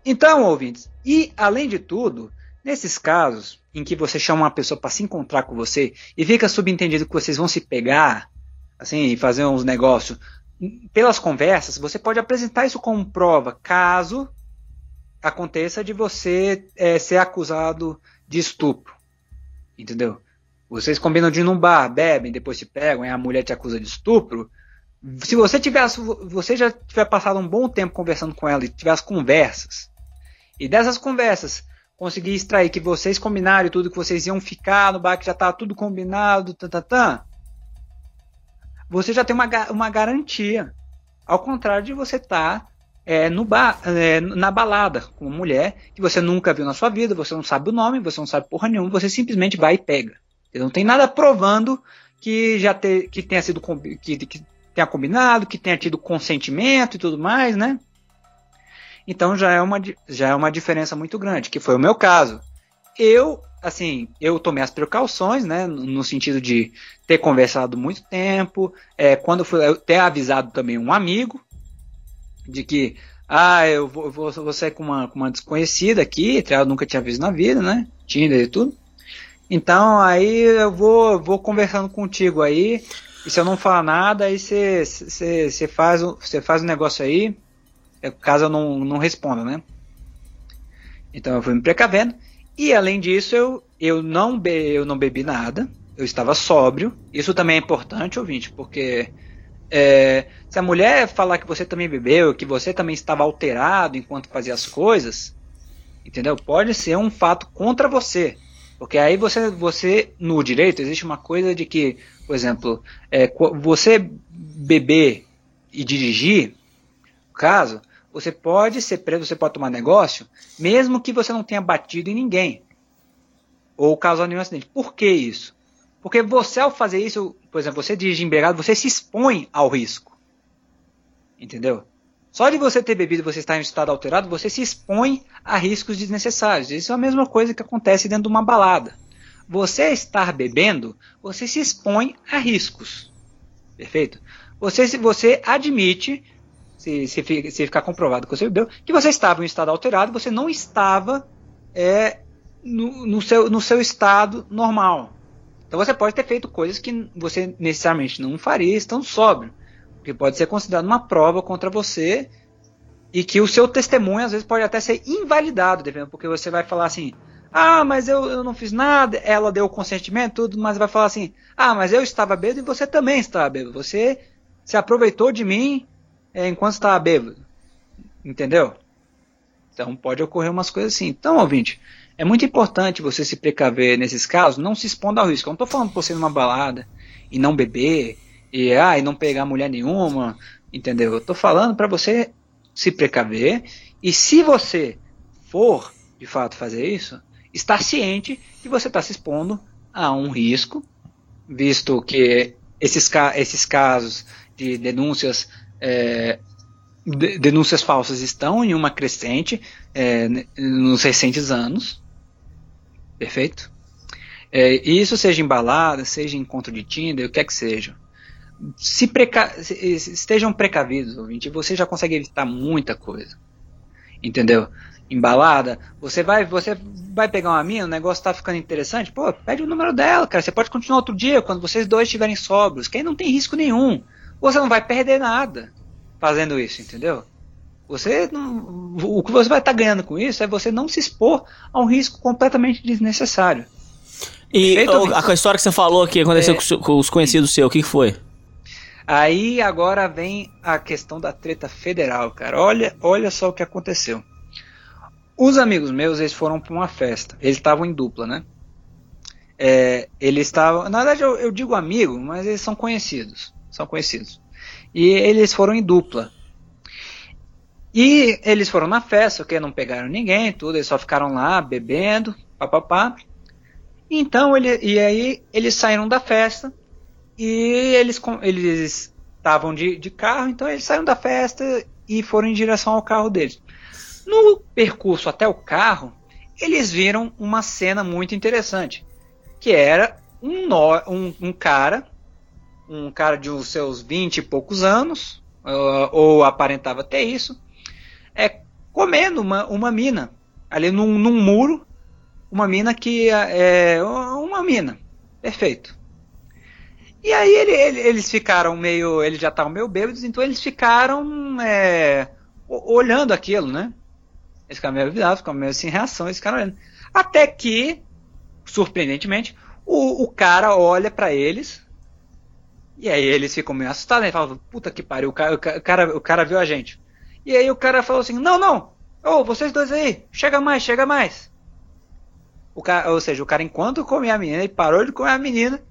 Então, ouvintes, e além de tudo, nesses casos em que você chama uma pessoa para se encontrar com você e fica subentendido que vocês vão se pegar, assim, fazer uns negócios pelas conversas, você pode apresentar isso como prova, caso aconteça de você é, ser acusado de estupro. Entendeu? Vocês combinam de ir num bar, bebem, depois se pegam e a mulher te acusa de estupro. Se você tivesse, você já tiver passado um bom tempo conversando com ela e tivesse conversas, e dessas conversas conseguir extrair que vocês combinaram tudo que vocês iam ficar no bar, que já estava tudo combinado, tá, tá, tá, você já tem uma, uma garantia. Ao contrário de você estar tá, é, no bar, é, na balada com uma mulher que você nunca viu na sua vida, você não sabe o nome, você não sabe porra nenhuma, você simplesmente vai e pega. Não tem nada provando que já te, que tenha sido que, que tenha combinado, que tenha tido consentimento e tudo mais, né? Então já é uma, já é uma diferença muito grande, que foi o meu caso. Eu assim, eu tomei as precauções, né, no sentido de ter conversado muito tempo, é, quando fui, eu ter avisado também um amigo de que, ah, eu vou, vou, vou sair com uma, com uma desconhecida aqui, eu nunca tinha visto na vida, né, Tinder e tudo. Então aí eu vou, vou conversando contigo aí, e se eu não falar nada, aí você faz, faz o negócio aí, caso eu não, não responda, né. Então eu fui me precavendo. E além disso, eu, eu, não, be, eu não bebi nada, eu estava sóbrio. Isso também é importante, ouvinte, porque é, se a mulher falar que você também bebeu, que você também estava alterado enquanto fazia as coisas, entendeu? Pode ser um fato contra você. Porque aí você, você no direito, existe uma coisa de que, por exemplo, é, você beber e dirigir, caso, você pode ser preso, você pode tomar negócio, mesmo que você não tenha batido em ninguém ou causado nenhum acidente. Por que isso? Porque você, ao fazer isso, por exemplo, você dirige embriagado, você se expõe ao risco. Entendeu? Só de você ter bebido e você estar em estado alterado, você se expõe a riscos desnecessários. Isso é a mesma coisa que acontece dentro de uma balada. Você estar bebendo, você se expõe a riscos. Perfeito? Você, você admite se, se, se ficar comprovado que você bebeu, que você estava em um estado alterado, você não estava é, no, no, seu, no seu estado normal. Então você pode ter feito coisas que você necessariamente não faria estando sóbrio, que pode ser considerado uma prova contra você e que o seu testemunho às vezes pode até ser invalidado, porque você vai falar assim, ah, mas eu, eu não fiz nada, ela deu o consentimento, tudo, mas vai falar assim, ah, mas eu estava bêbado e você também estava bêbado, você se aproveitou de mim é, enquanto estava bêbado. Entendeu? Então pode ocorrer umas coisas assim. Então, ouvinte, é muito importante você se precaver nesses casos, não se expondo ao risco. Eu não estou falando para você ir numa balada e não beber, e, ah, e não pegar mulher nenhuma, entendeu? Eu estou falando para você se precaver, e se você for de fato fazer isso, estar ciente que você está se expondo a um risco, visto que esses, esses casos de denúncias é, denúncias falsas estão em uma crescente é, nos recentes anos. Perfeito? É, isso seja em balada, seja em encontro de Tinder, o que é que seja. Se preca estejam precavidos, ouvinte, você já consegue evitar muita coisa. Entendeu? Em balada, você vai, você vai pegar uma mina, o negócio tá ficando interessante, pô, pede o número dela, cara. Você pode continuar outro dia, quando vocês dois estiverem sóbrios, que aí não tem risco nenhum você não vai perder nada fazendo isso, entendeu? Você não, o que você vai estar tá ganhando com isso é você não se expor a um risco completamente desnecessário. E a, a, história que você falou que aconteceu é, com, os conhecidos seus, o que, que foi? Aí agora vem a questão da treta federal, cara. Olha, olha só o que aconteceu. Os amigos meus, eles foram para uma festa. Eles estavam em dupla, né? é, eles estavam. Na verdade, eu, eu digo amigo, mas eles são conhecidos. São conhecidos. E eles foram em dupla. E eles foram na festa, que não pegaram ninguém, tudo, eles só ficaram lá bebendo, papapá. Então, ele, e aí eles saíram da festa e eles eles estavam de, de carro, então eles saíram da festa e foram em direção ao carro deles. No percurso até o carro, eles viram uma cena muito interessante, que era um, no, um, um cara, um cara de uns seus vinte e poucos anos, uh, ou aparentava ter isso, é comendo uma, uma mina ali num, num muro, uma mina que é uma mina, perfeito. E aí ele, ele, eles ficaram meio, eles já estavam meio bêbados, então eles ficaram é, olhando aquilo, né? Eles ficaram meio avisados, ficaram meio sem reação, eles ficaram olhando. Até que, surpreendentemente, o, o cara olha para eles, e aí eles ficam meio assustados, né? Falam, puta que pariu, o cara, o, cara, o cara viu a gente. E aí o cara falou assim, não, não, ô, oh, vocês dois aí, chega mais, chega mais. O cara, ou seja, o cara enquanto comia a menina, ele parou de comer a menina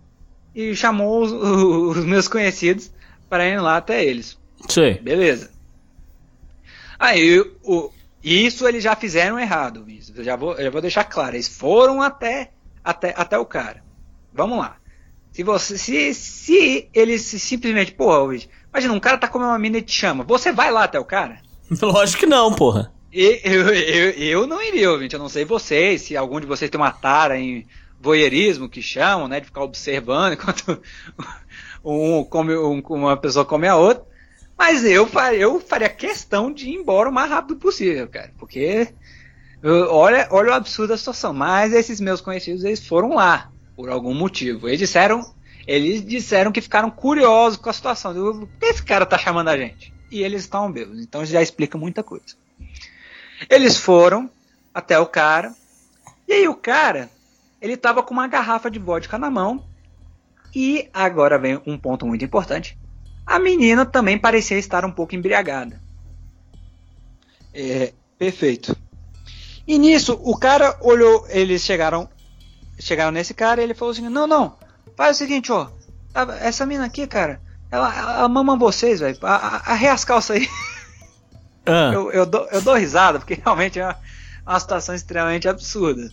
e chamou os, os meus conhecidos para ir lá até eles. Sim. Beleza. Aí o, isso eles já fizeram errado, eu já vou, eu já vou deixar claro. Eles foram até, até, até o cara. Vamos lá. Se você, se, se eles simplesmente, porra, imagina um cara tá comendo uma mina e te chama, você vai lá até o cara? Lógico que não, porra. Eu, eu, eu, eu não iria, ouvinte. Eu não sei vocês, se algum de vocês tem uma tara em voyeurismo, que chamam, né, de ficar observando enquanto um come, um, uma pessoa come a outra. Mas eu, eu faria questão de ir embora o mais rápido possível, cara. Porque olha, olha o absurdo da situação. Mas esses meus conhecidos, eles foram lá, por algum motivo. Eles disseram, eles disseram que ficaram curiosos com a situação. Por que esse cara tá chamando a gente? E eles estavam bêbados. Então já explica muita coisa. Eles foram até o cara. E aí o cara, ele tava com uma garrafa de vodka na mão. E agora vem um ponto muito importante. A menina também parecia estar um pouco embriagada. É, perfeito. E nisso, o cara olhou, eles chegaram chegaram nesse cara e ele falou assim: "Não, não. Faz o seguinte, ó. Essa mina aqui, cara, ela, ela mama vocês, velho. Arreia as calças aí." Ah. Eu, eu, dou, eu dou risada, porque realmente é uma, uma situação extremamente absurda.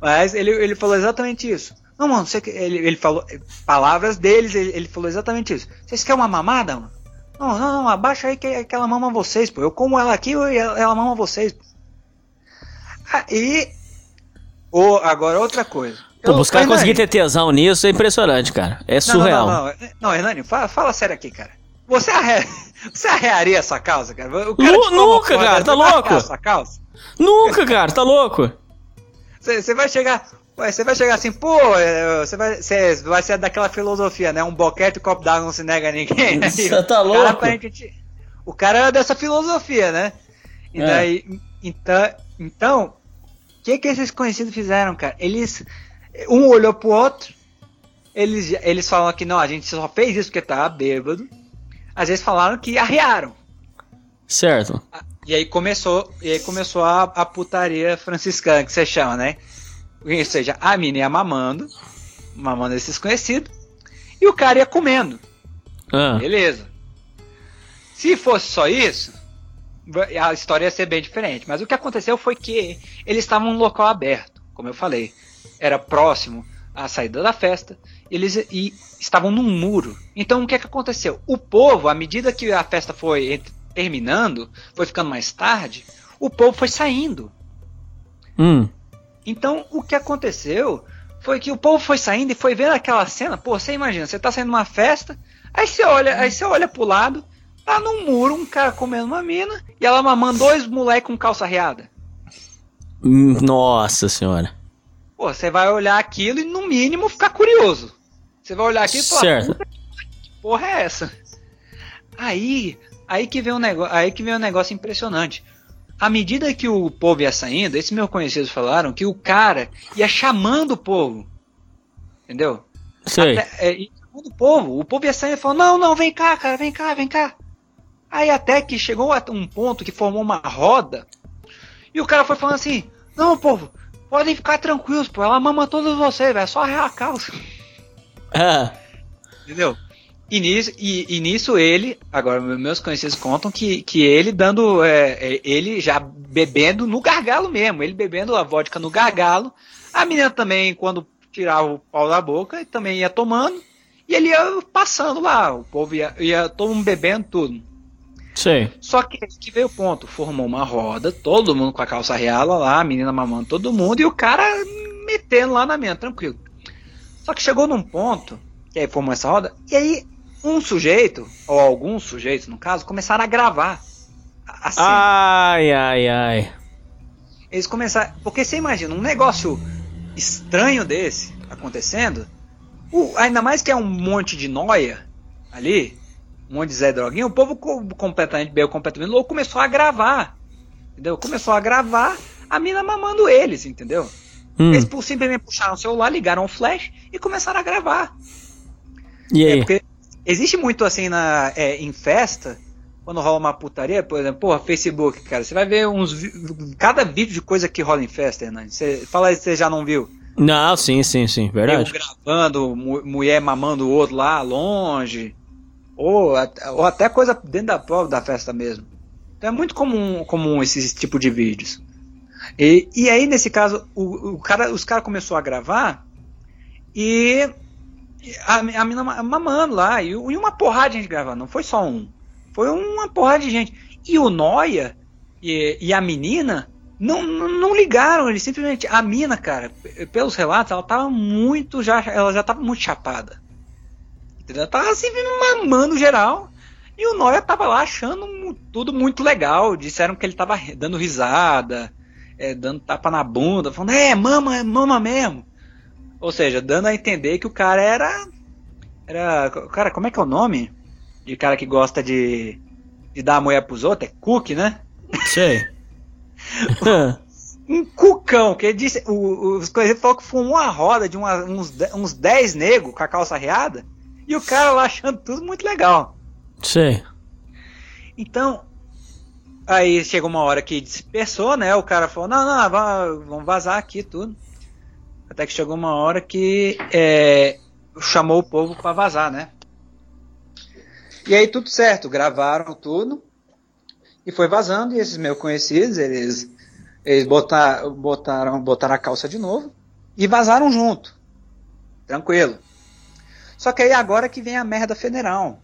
Mas ele, ele falou exatamente isso. Não, mano, você, ele, ele falou, palavras deles, ele, ele falou exatamente isso. Vocês querem uma mamada, mano? Não, não, não, abaixa aí que, que ela mama vocês, pô. Eu como ela aqui e ela, ela mama vocês. Pô. Ah, e. Oh, agora outra coisa. Pô, eu, buscar conseguir ter tesão nisso é impressionante, cara. É surreal. Não, não, não, não. Hernani, fala, fala sério aqui, cara. Você, arre... você arrearia essa calça, cara? O cara Lu, nunca, cara, tá louco? Essa calça? Nunca, cara, tá louco? Você vai chegar. Você vai chegar assim, pô, é, você vai, você vai ser daquela filosofia, né? Um boquete e um copo d'água não se nega a ninguém. Você tá louco? Cara, o cara é dessa filosofia, né? E é. daí, então, então, o que que esses conhecidos fizeram, cara? Eles, um olhou pro outro, eles, eles falam que não, a gente só fez isso porque tava bêbado. Às vezes falaram que arriaram. Certo. E aí começou, e aí começou a, a putaria franciscana, que você chama, né? Ou seja, a mina ia mamando, mamando esses conhecidos, e o cara ia comendo. Ah. Beleza. Se fosse só isso, a história ia ser bem diferente. Mas o que aconteceu foi que eles estavam num local aberto, como eu falei. Era próximo à saída da festa. Eles e estavam num muro. Então o que, é que aconteceu? O povo, à medida que a festa foi terminando, foi ficando mais tarde, o povo foi saindo. Hum. Então, o que aconteceu foi que o povo foi saindo e foi vendo aquela cena. Pô, você imagina, você tá saindo numa festa, aí você olha, aí você olha pro lado, tá num muro um cara comendo uma mina e ela mamando dois moleques com calça riada. Hum, nossa senhora. Pô, você vai olhar aquilo e no mínimo ficar curioso. Você vai olhar aquilo e falar, certo. que porra é essa? Aí, aí que vem um negócio, aí que vem um negócio impressionante à medida que o povo ia saindo, esses meus conhecidos falaram que o cara ia chamando o povo. Entendeu? Sei. Até, é, o povo. O povo ia saindo e falou: Não, não, vem cá, cara, vem cá, vem cá. Aí até que chegou a um ponto que formou uma roda. E o cara foi falando assim: Não, povo, podem ficar tranquilos, pô, ela mama todos vocês, velho, é só arrear a calça. Ah, Entendeu? E nisso, e, e nisso ele, agora meus conhecidos contam que, que ele dando, é, é, ele já bebendo no gargalo mesmo, ele bebendo a vodka no gargalo, a menina também, quando tirava o pau da boca, também ia tomando, e ele ia passando lá, o povo ia, ia todo mundo bebendo tudo. Sei. Só que, que veio o ponto, formou uma roda, todo mundo com a calça reala lá, a menina mamando todo mundo, e o cara metendo lá na menina, tranquilo. Só que chegou num ponto, que aí formou essa roda, e aí um sujeito, ou alguns sujeitos no caso, começaram a gravar a a cena. Ai, ai, ai. Eles começaram. Porque você imagina, um negócio estranho desse acontecendo, o- ainda mais que é um monte de noia ali, um monte de Zé Droguinha, o povo co- completamente bem, completamente louco, começou a gravar. Entendeu? Começou a gravar a mina mamando eles, entendeu? Hum, Eles por simplesmente puxaram o celular, ligaram o flash e começaram a gravar. e É, aí? porque existe muito assim na, é, em festa, quando rola uma putaria, por exemplo, porra, Facebook, cara, você vai ver uns. Cada vídeo de coisa que rola em festa, Hernani. Você fala aí se você já não viu. Não, sim, sim, sim, verdade. Nego gravando, mu- mulher mamando o outro lá longe. Ou, ou até coisa dentro da prova da festa mesmo. Então é muito comum, comum esse tipo de vídeos. E, e aí, nesse caso, o, o cara, os caras começaram a gravar e a, a mina ma- mamando lá. E, uma porrada de gente gravando, não foi só um. Foi uma porrada de gente. E o Noia e, e a menina não, não, não ligaram, eles simplesmente. A mina, cara, pelos relatos, ela tava muito já. Ela já tava muito chapada. Entendeu? Tava assim mamando geral. E o Noia tava lá achando tudo muito legal. Disseram que ele tava dando risada, é, dando tapa na bunda, falando, é, mama, mama mesmo. Ou seja, dando a entender que o cara era. Era. Cara, como é que é o nome? De cara que gosta de. de dar a mulher pros outros? É Cook, né? Sei. um cucão, que ele disse, o- os coisas falou que foi uma roda de uma- uns, uns 10 negros com a calça arreada, e o cara lá achando tudo muito legal. sei. Então, aí chegou uma hora que dispersou, né? O cara falou, não, não, va- vamos vazar aqui tudo. Até que chegou uma hora que é, chamou o povo para vazar, né? E aí tudo certo, gravaram tudo e foi vazando. E esses meus conhecidos, eles, eles botar, botaram, botaram a calça de novo e vazaram junto. Tranquilo. Só que aí agora que vem a merda federal.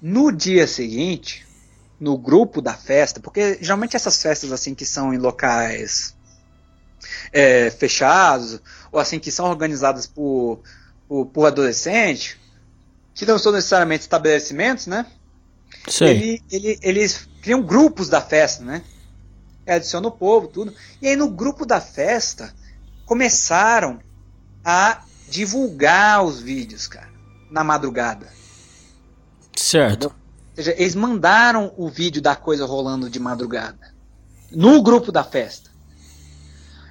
No dia seguinte, no grupo da festa, porque geralmente essas festas assim que são em locais é, fechados, ou assim que são organizadas por, por, por adolescente, que não são necessariamente estabelecimentos, né? Sei. Ele, ele- eles criam grupos da festa, né? Adicionam o povo, tudo. E aí no grupo da festa começaram a divulgar os vídeos, cara, na madrugada. Certo. Ou seja, eles mandaram o vídeo da coisa rolando de madrugada. No grupo da festa.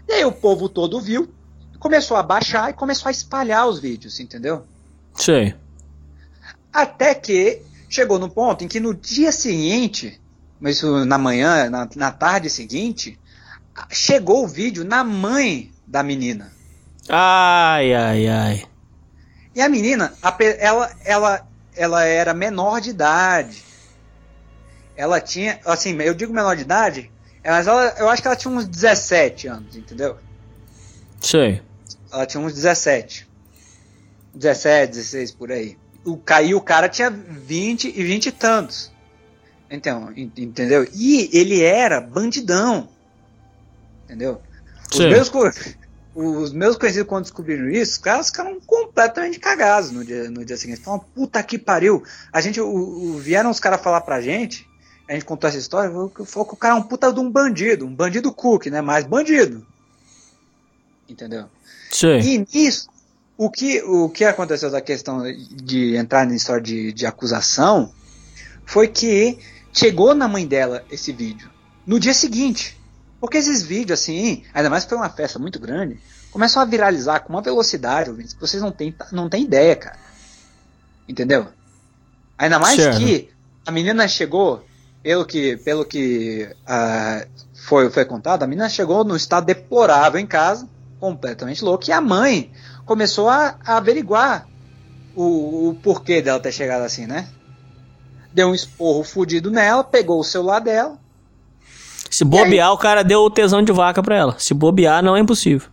E aí o povo todo viu, começou a baixar e começou a espalhar os vídeos, entendeu? Sei. Até que chegou no ponto em que no dia seguinte, mas na manhã, na, na tarde seguinte, chegou o vídeo na mãe da menina. Ai, ai, ai. E a menina, ape- ela, ela, ela era menor de idade. Ela tinha, assim, eu digo menor de idade, mas ela, eu acho que ela tinha uns 17 anos, entendeu? Sei. Ela tinha uns 17. 17, 16 por aí. O, ca- e o cara tinha 20 e 20 e tantos. Então, en- entendeu? E ele era bandidão. Entendeu? Os Sim. meus, os meus conhecidos, quando descobriram isso, os caras ficaram completamente cagados no dia, no dia seguinte. Falaram, puta que pariu. A gente, o, o- vieram os caras falar pra gente, a gente contou essa história, falou que falou que o cara é um puta de um bandido, um bandido cook, né? Mais bandido. Entendeu? Sei. E nisso, o que, o que aconteceu da questão de entrar na história de, de acusação foi que chegou na mãe dela esse vídeo no dia seguinte. Porque esses vídeos, assim, ainda mais que foi uma festa muito grande, começam a viralizar com uma velocidade, ouvintes, que vocês não têm, não têm ideia, cara. Entendeu? Ainda mais Certo. que a menina chegou pelo que, pelo que ah, foi, foi contado, a menina chegou no estado deplorável em casa, completamente louca, e a mãe começou a, a averiguar o, o porquê dela ter chegado assim, né? Deu um esporro fudido nela, pegou o celular dela. Se bobear, o cara deu o tesão de vaca pra ela. Se bobear, não é impossível.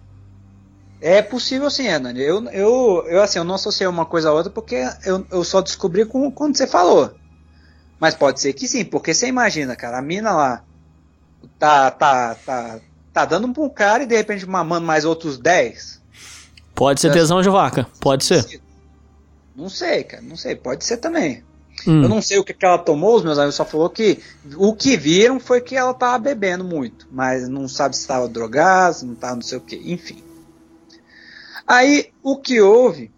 É possível sim, Hernani. Eu, eu, eu, assim, eu não associei uma coisa a outra porque eu, eu só descobri com, quando você falou. Mas pode ser que sim, porque você imagina, cara, a mina lá tá, tá, tá, tá dando pra um cara e de repente mamando mais outros 10. Pode ser tesão de vaca, pode ser. Não sei, cara, não sei, pode ser também. Hum. Eu não sei o que, que ela tomou, os meus amigos só falou que o que viram foi que ela tava bebendo muito, mas não sabe se estava drogada, se não tava não sei o que, enfim. Aí o que houve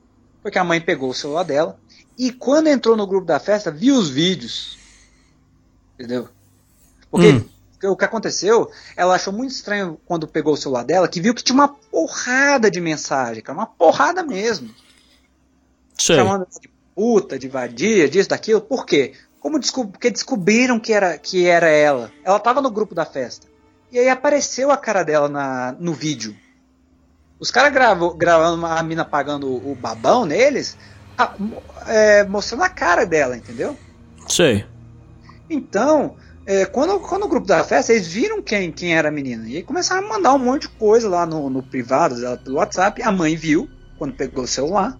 foi que a mãe pegou o celular dela e quando entrou no grupo da festa, viu os vídeos. Entendeu? Porque Hum. o que aconteceu, ela achou muito estranho quando pegou o celular dela, que viu que tinha uma porrada de mensagem, cara, uma porrada mesmo Sei. chamando de puta, de vadia, disso, daquilo. Por quê? Como desco porque descobriram que era, que era ela. Ela tava no grupo da festa. E aí apareceu a cara dela na, no vídeo. Os caras gravando a mina pagando o, babão neles, a- é, mostrando a cara dela, entendeu? Sei. Então, é, quando, quando o grupo da festa, eles viram quem, quem era a menina. E aí começaram a mandar um monte de coisa lá no, no privado pelo WhatsApp. A mãe viu quando pegou o celular.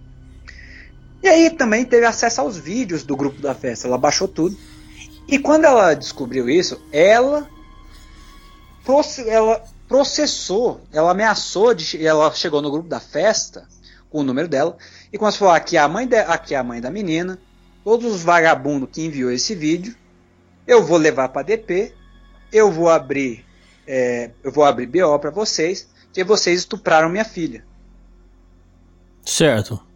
E aí também teve acesso aos vídeos do grupo da festa. Ela baixou tudo. E quando ela descobriu isso, ela, ela processou, ela ameaçou, de, ela chegou no grupo da festa com o número dela e começou a falar que a mãe, de, aqui é a mãe da menina, todos os vagabundos que enviou esse vídeo, eu vou levar para DP, eu vou abrir, é, eu vou abrir BO para vocês, que vocês estupraram minha filha. Certo.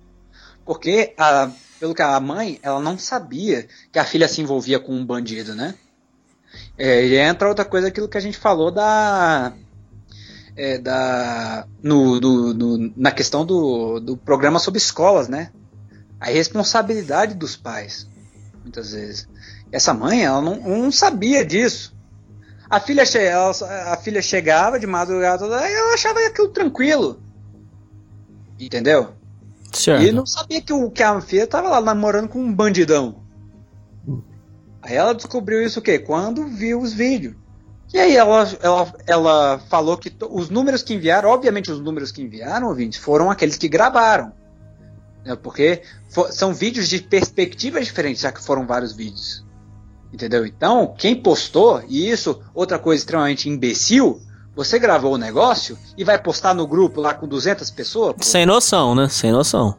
Porque, a, pelo que a mãe, ela não sabia que a filha se envolvia com um bandido, né? É, e entra outra coisa, aquilo que a gente falou da. é, da no, na questão do, do programa sobre escolas, né? A responsabilidade dos pais, muitas vezes. Essa mãe, ela não, não sabia disso. A filha, ela- a filha chegava de madrugada e ela achava aquilo tranquilo. Entendeu? Certo. E não sabia que, o, que a filha tava lá namorando com um bandidão. Aí ela descobriu isso o quê? Quando viu os vídeos. E aí ela, ela, ela falou que os números que enviaram, obviamente os números que enviaram, ouvintes, foram aqueles que gravaram. Né? Porque são vídeos de perspectivas diferentes, já que foram vários vídeos. Entendeu? Então, quem postou, e isso, outra coisa extremamente imbecil, você gravou o negócio e vai postar no grupo lá com 200 pessoas? pô? Sem noção, né? Sem noção.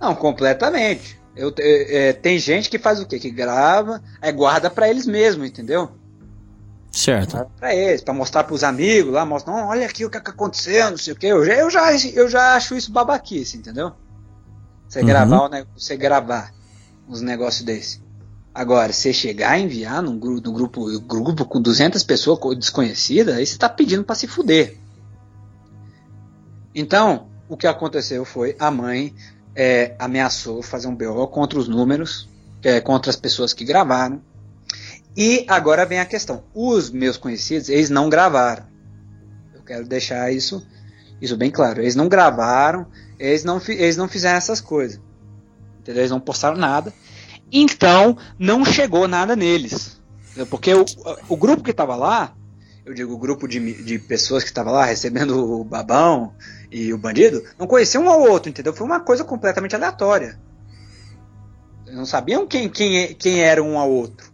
Não, completamente. Eu, é, é, tem gente que faz o quê? Que grava, aí guarda pra eles mesmos, entendeu? Certo. Guarda pra eles, pra mostrar pros amigos lá, mostra, não, olha aqui o que, que aconteceu, não sei o quê. Eu já, eu já, eu já acho isso babaquice, entendeu? Você Uhum. gravar, você gravar uns negócios desse. Agora, você chegar a enviar num grupo, num grupo, grupo com 200 pessoas co- desconhecidas, aí você tá pedindo pra se fuder. Então, o que aconteceu foi a mãe é, ameaçou fazer um BO contra os números, é, contra as pessoas que gravaram. E agora vem a questão: os meus conhecidos, eles não gravaram. Eu quero deixar isso, isso bem claro. Eles não gravaram, eles não, eles não fizeram essas coisas. Entendeu? Eles não postaram nada. Então, não chegou nada neles. Porque o, o grupo que estava lá, eu digo o grupo de, de pessoas que estava lá recebendo o babão e o bandido, não conhecia um ao outro, entendeu? Foi uma coisa completamente aleatória. Não sabiam quem, quem, quem era um ao outro.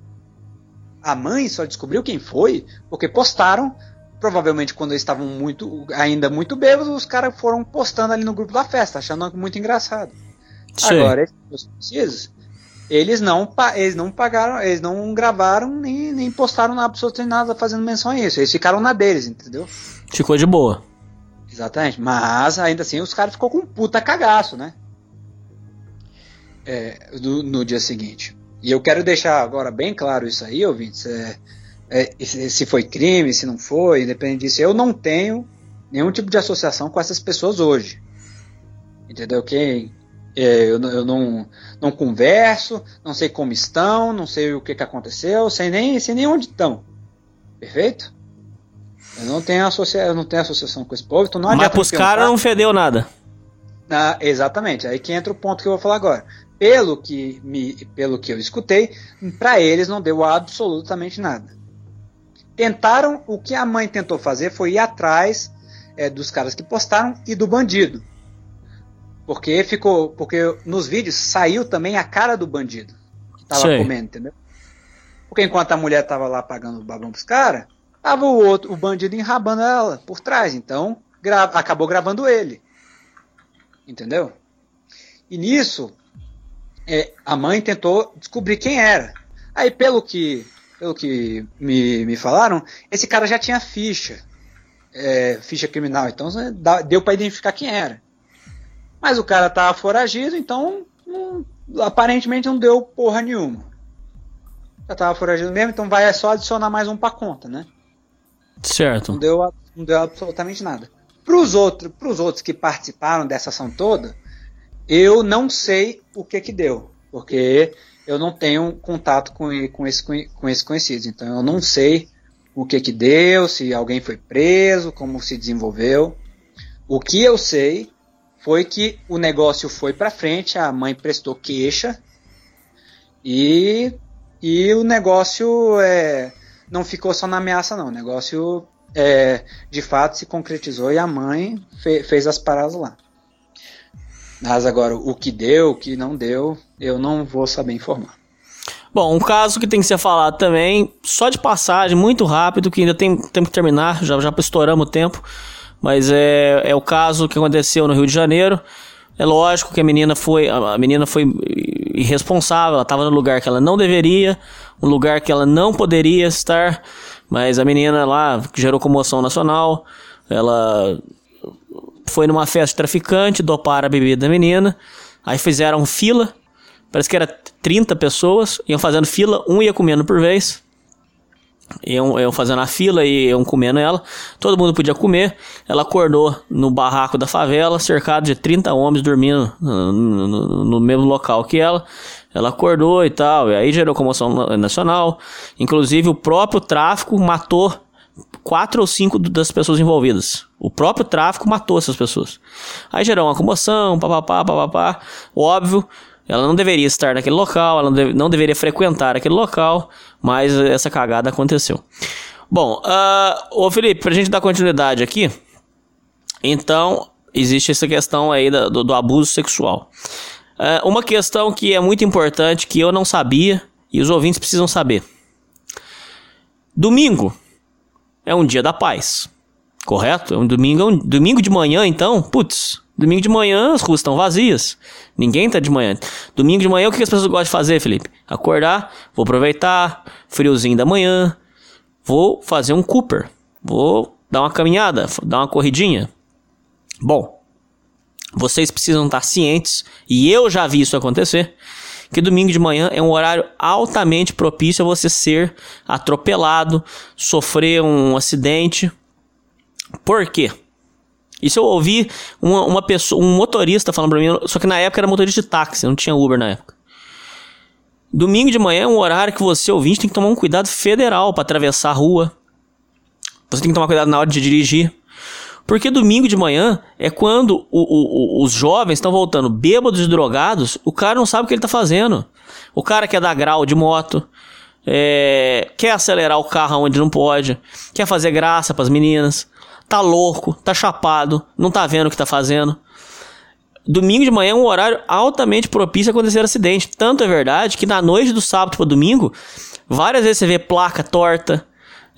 A mãe só descobriu quem foi porque postaram. Provavelmente quando eles estavam muito, ainda muito bêbados, os caras foram postando ali no grupo da festa, achando muito engraçado. Sei. Agora, esses conhecidos, eles não, eles não pagaram, eles não gravaram nem, nem postaram na absolutamente nada fazendo menção a isso. Eles ficaram na deles, entendeu? Ficou de boa. Exatamente. Mas ainda assim os caras ficou com um puta cagaço, né? É, do- no dia seguinte. E eu quero deixar agora bem claro isso aí, ouvintes. É, é, se foi crime, se não foi, independente disso. Eu não tenho nenhum tipo de associação com essas pessoas hoje. Entendeu? Quem, eu, não- eu não, não converso, não sei como estão, não sei o que, que aconteceu, sei nem, sei nem onde estão. Perfeito? Eu não tenho, associa eu não tenho associação com esse povo, então não Mas adianta me pros caras não fedeu nada. Ah, exatamente, aí que entra o ponto que eu vou falar agora. Pelo que, me, pelo que eu escutei, para eles não deu absolutamente nada. Tentaram, o que a mãe tentou fazer foi ir atrás é, dos caras que postaram e do bandido. Porque ficou. Porque nos vídeos saiu também a cara do bandido que tava Sei. comendo, entendeu? Porque enquanto a mulher tava lá pagando o babão pros caras, tava o outro, o bandido enrabando ela por trás. Então, gra- acabou gravando ele. Entendeu? E nisso, é, a mãe tentou descobrir quem era. Aí, pelo que, pelo que me, me falaram, esse cara já tinha ficha. é, ficha criminal. Então, deu para identificar quem era. Mas o cara tava foragido, então não- aparentemente não deu porra nenhuma. Já tava foragido mesmo, então vai só adicionar mais um pra conta, né? Certo. Não deu, não deu absolutamente nada. Para os outros, pros outros que participaram dessa ação toda, eu não sei o que que deu, porque eu não tenho contato com, com, esse, com esse conhecido. Então eu não sei o que que deu, se alguém foi preso, como se desenvolveu. O que eu sei foi que o negócio foi para frente, a mãe prestou queixa e, e o negócio é, não ficou só na ameaça não. O negócio é, de fato se concretizou e a mãe fe- fez as paradas lá. Mas agora, o que deu, o que não deu, eu não vou saber informar. Bom, um caso que tem que ser falado também, só de passagem, muito rápido, que ainda tem, tem que terminar, já, já estouramos o tempo, mas é, é o caso que aconteceu no Rio de Janeiro. É lógico que a menina foi, a menina foi irresponsável, ela estava no lugar que ela não deveria, um lugar que ela não poderia estar, mas a menina lá gerou comoção nacional, ela foi numa festa de traficante, doparam a bebida da menina, aí fizeram fila, parece que era 30 pessoas, iam fazendo fila, um ia comendo por vez, iam, iam fazendo a fila e iam comendo ela, todo mundo podia comer, ela acordou no barraco da favela, cercado de 30 homens dormindo no, no- no mesmo local que ela, ela acordou e tal, e aí gerou comoção na- nacional, inclusive o próprio tráfico matou quatro ou cinco das pessoas envolvidas. O próprio tráfico matou essas pessoas. Aí gerou uma comoção, papapá, papapá. Óbvio, ela não deveria estar naquele local, ela não, deve- não deveria frequentar aquele local, mas essa cagada aconteceu. Bom, ah, ô Felipe, pra gente dar continuidade aqui, então existe essa questão aí do, do abuso sexual. Ah, uma questão que é muito importante, que eu não sabia, e os ouvintes precisam saber. Domingo é um dia da paz. Correto? Um domingo, é um domingo de manhã, então, putz, domingo de manhã as ruas estão vazias. Ninguém tá de manhã. Domingo de manhã, o que as pessoas gostam de fazer, Felipe? Acordar, vou aproveitar, friozinho da manhã, vou fazer um Cooper, vou dar uma caminhada, dar uma corridinha. Bom, vocês precisam estar cientes, e eu já vi isso acontecer, que domingo de manhã é um horário altamente propício a você ser atropelado, sofrer um acidente. Por quê? Isso eu ouvi uma, uma pessoa, um motorista falando pra mim, só que na época era motorista de táxi, não tinha Uber na época. Domingo de manhã é um horário que você, ouvinte, tem que tomar um cuidado federal para atravessar a rua. Você tem que tomar cuidado na hora de dirigir. Porque domingo de manhã é quando o- o- os jovens estão voltando bêbados e drogados, o cara não sabe o que ele tá fazendo. O cara quer dar grau de moto, é, quer acelerar o carro onde não pode, quer fazer graça pras meninas, tá louco, tá chapado, não tá vendo o que tá fazendo. Domingo de manhã é um horário altamente propício a acontecer acidente. Tanto é verdade que na noite do sábado para domingo, várias vezes você vê placa torta,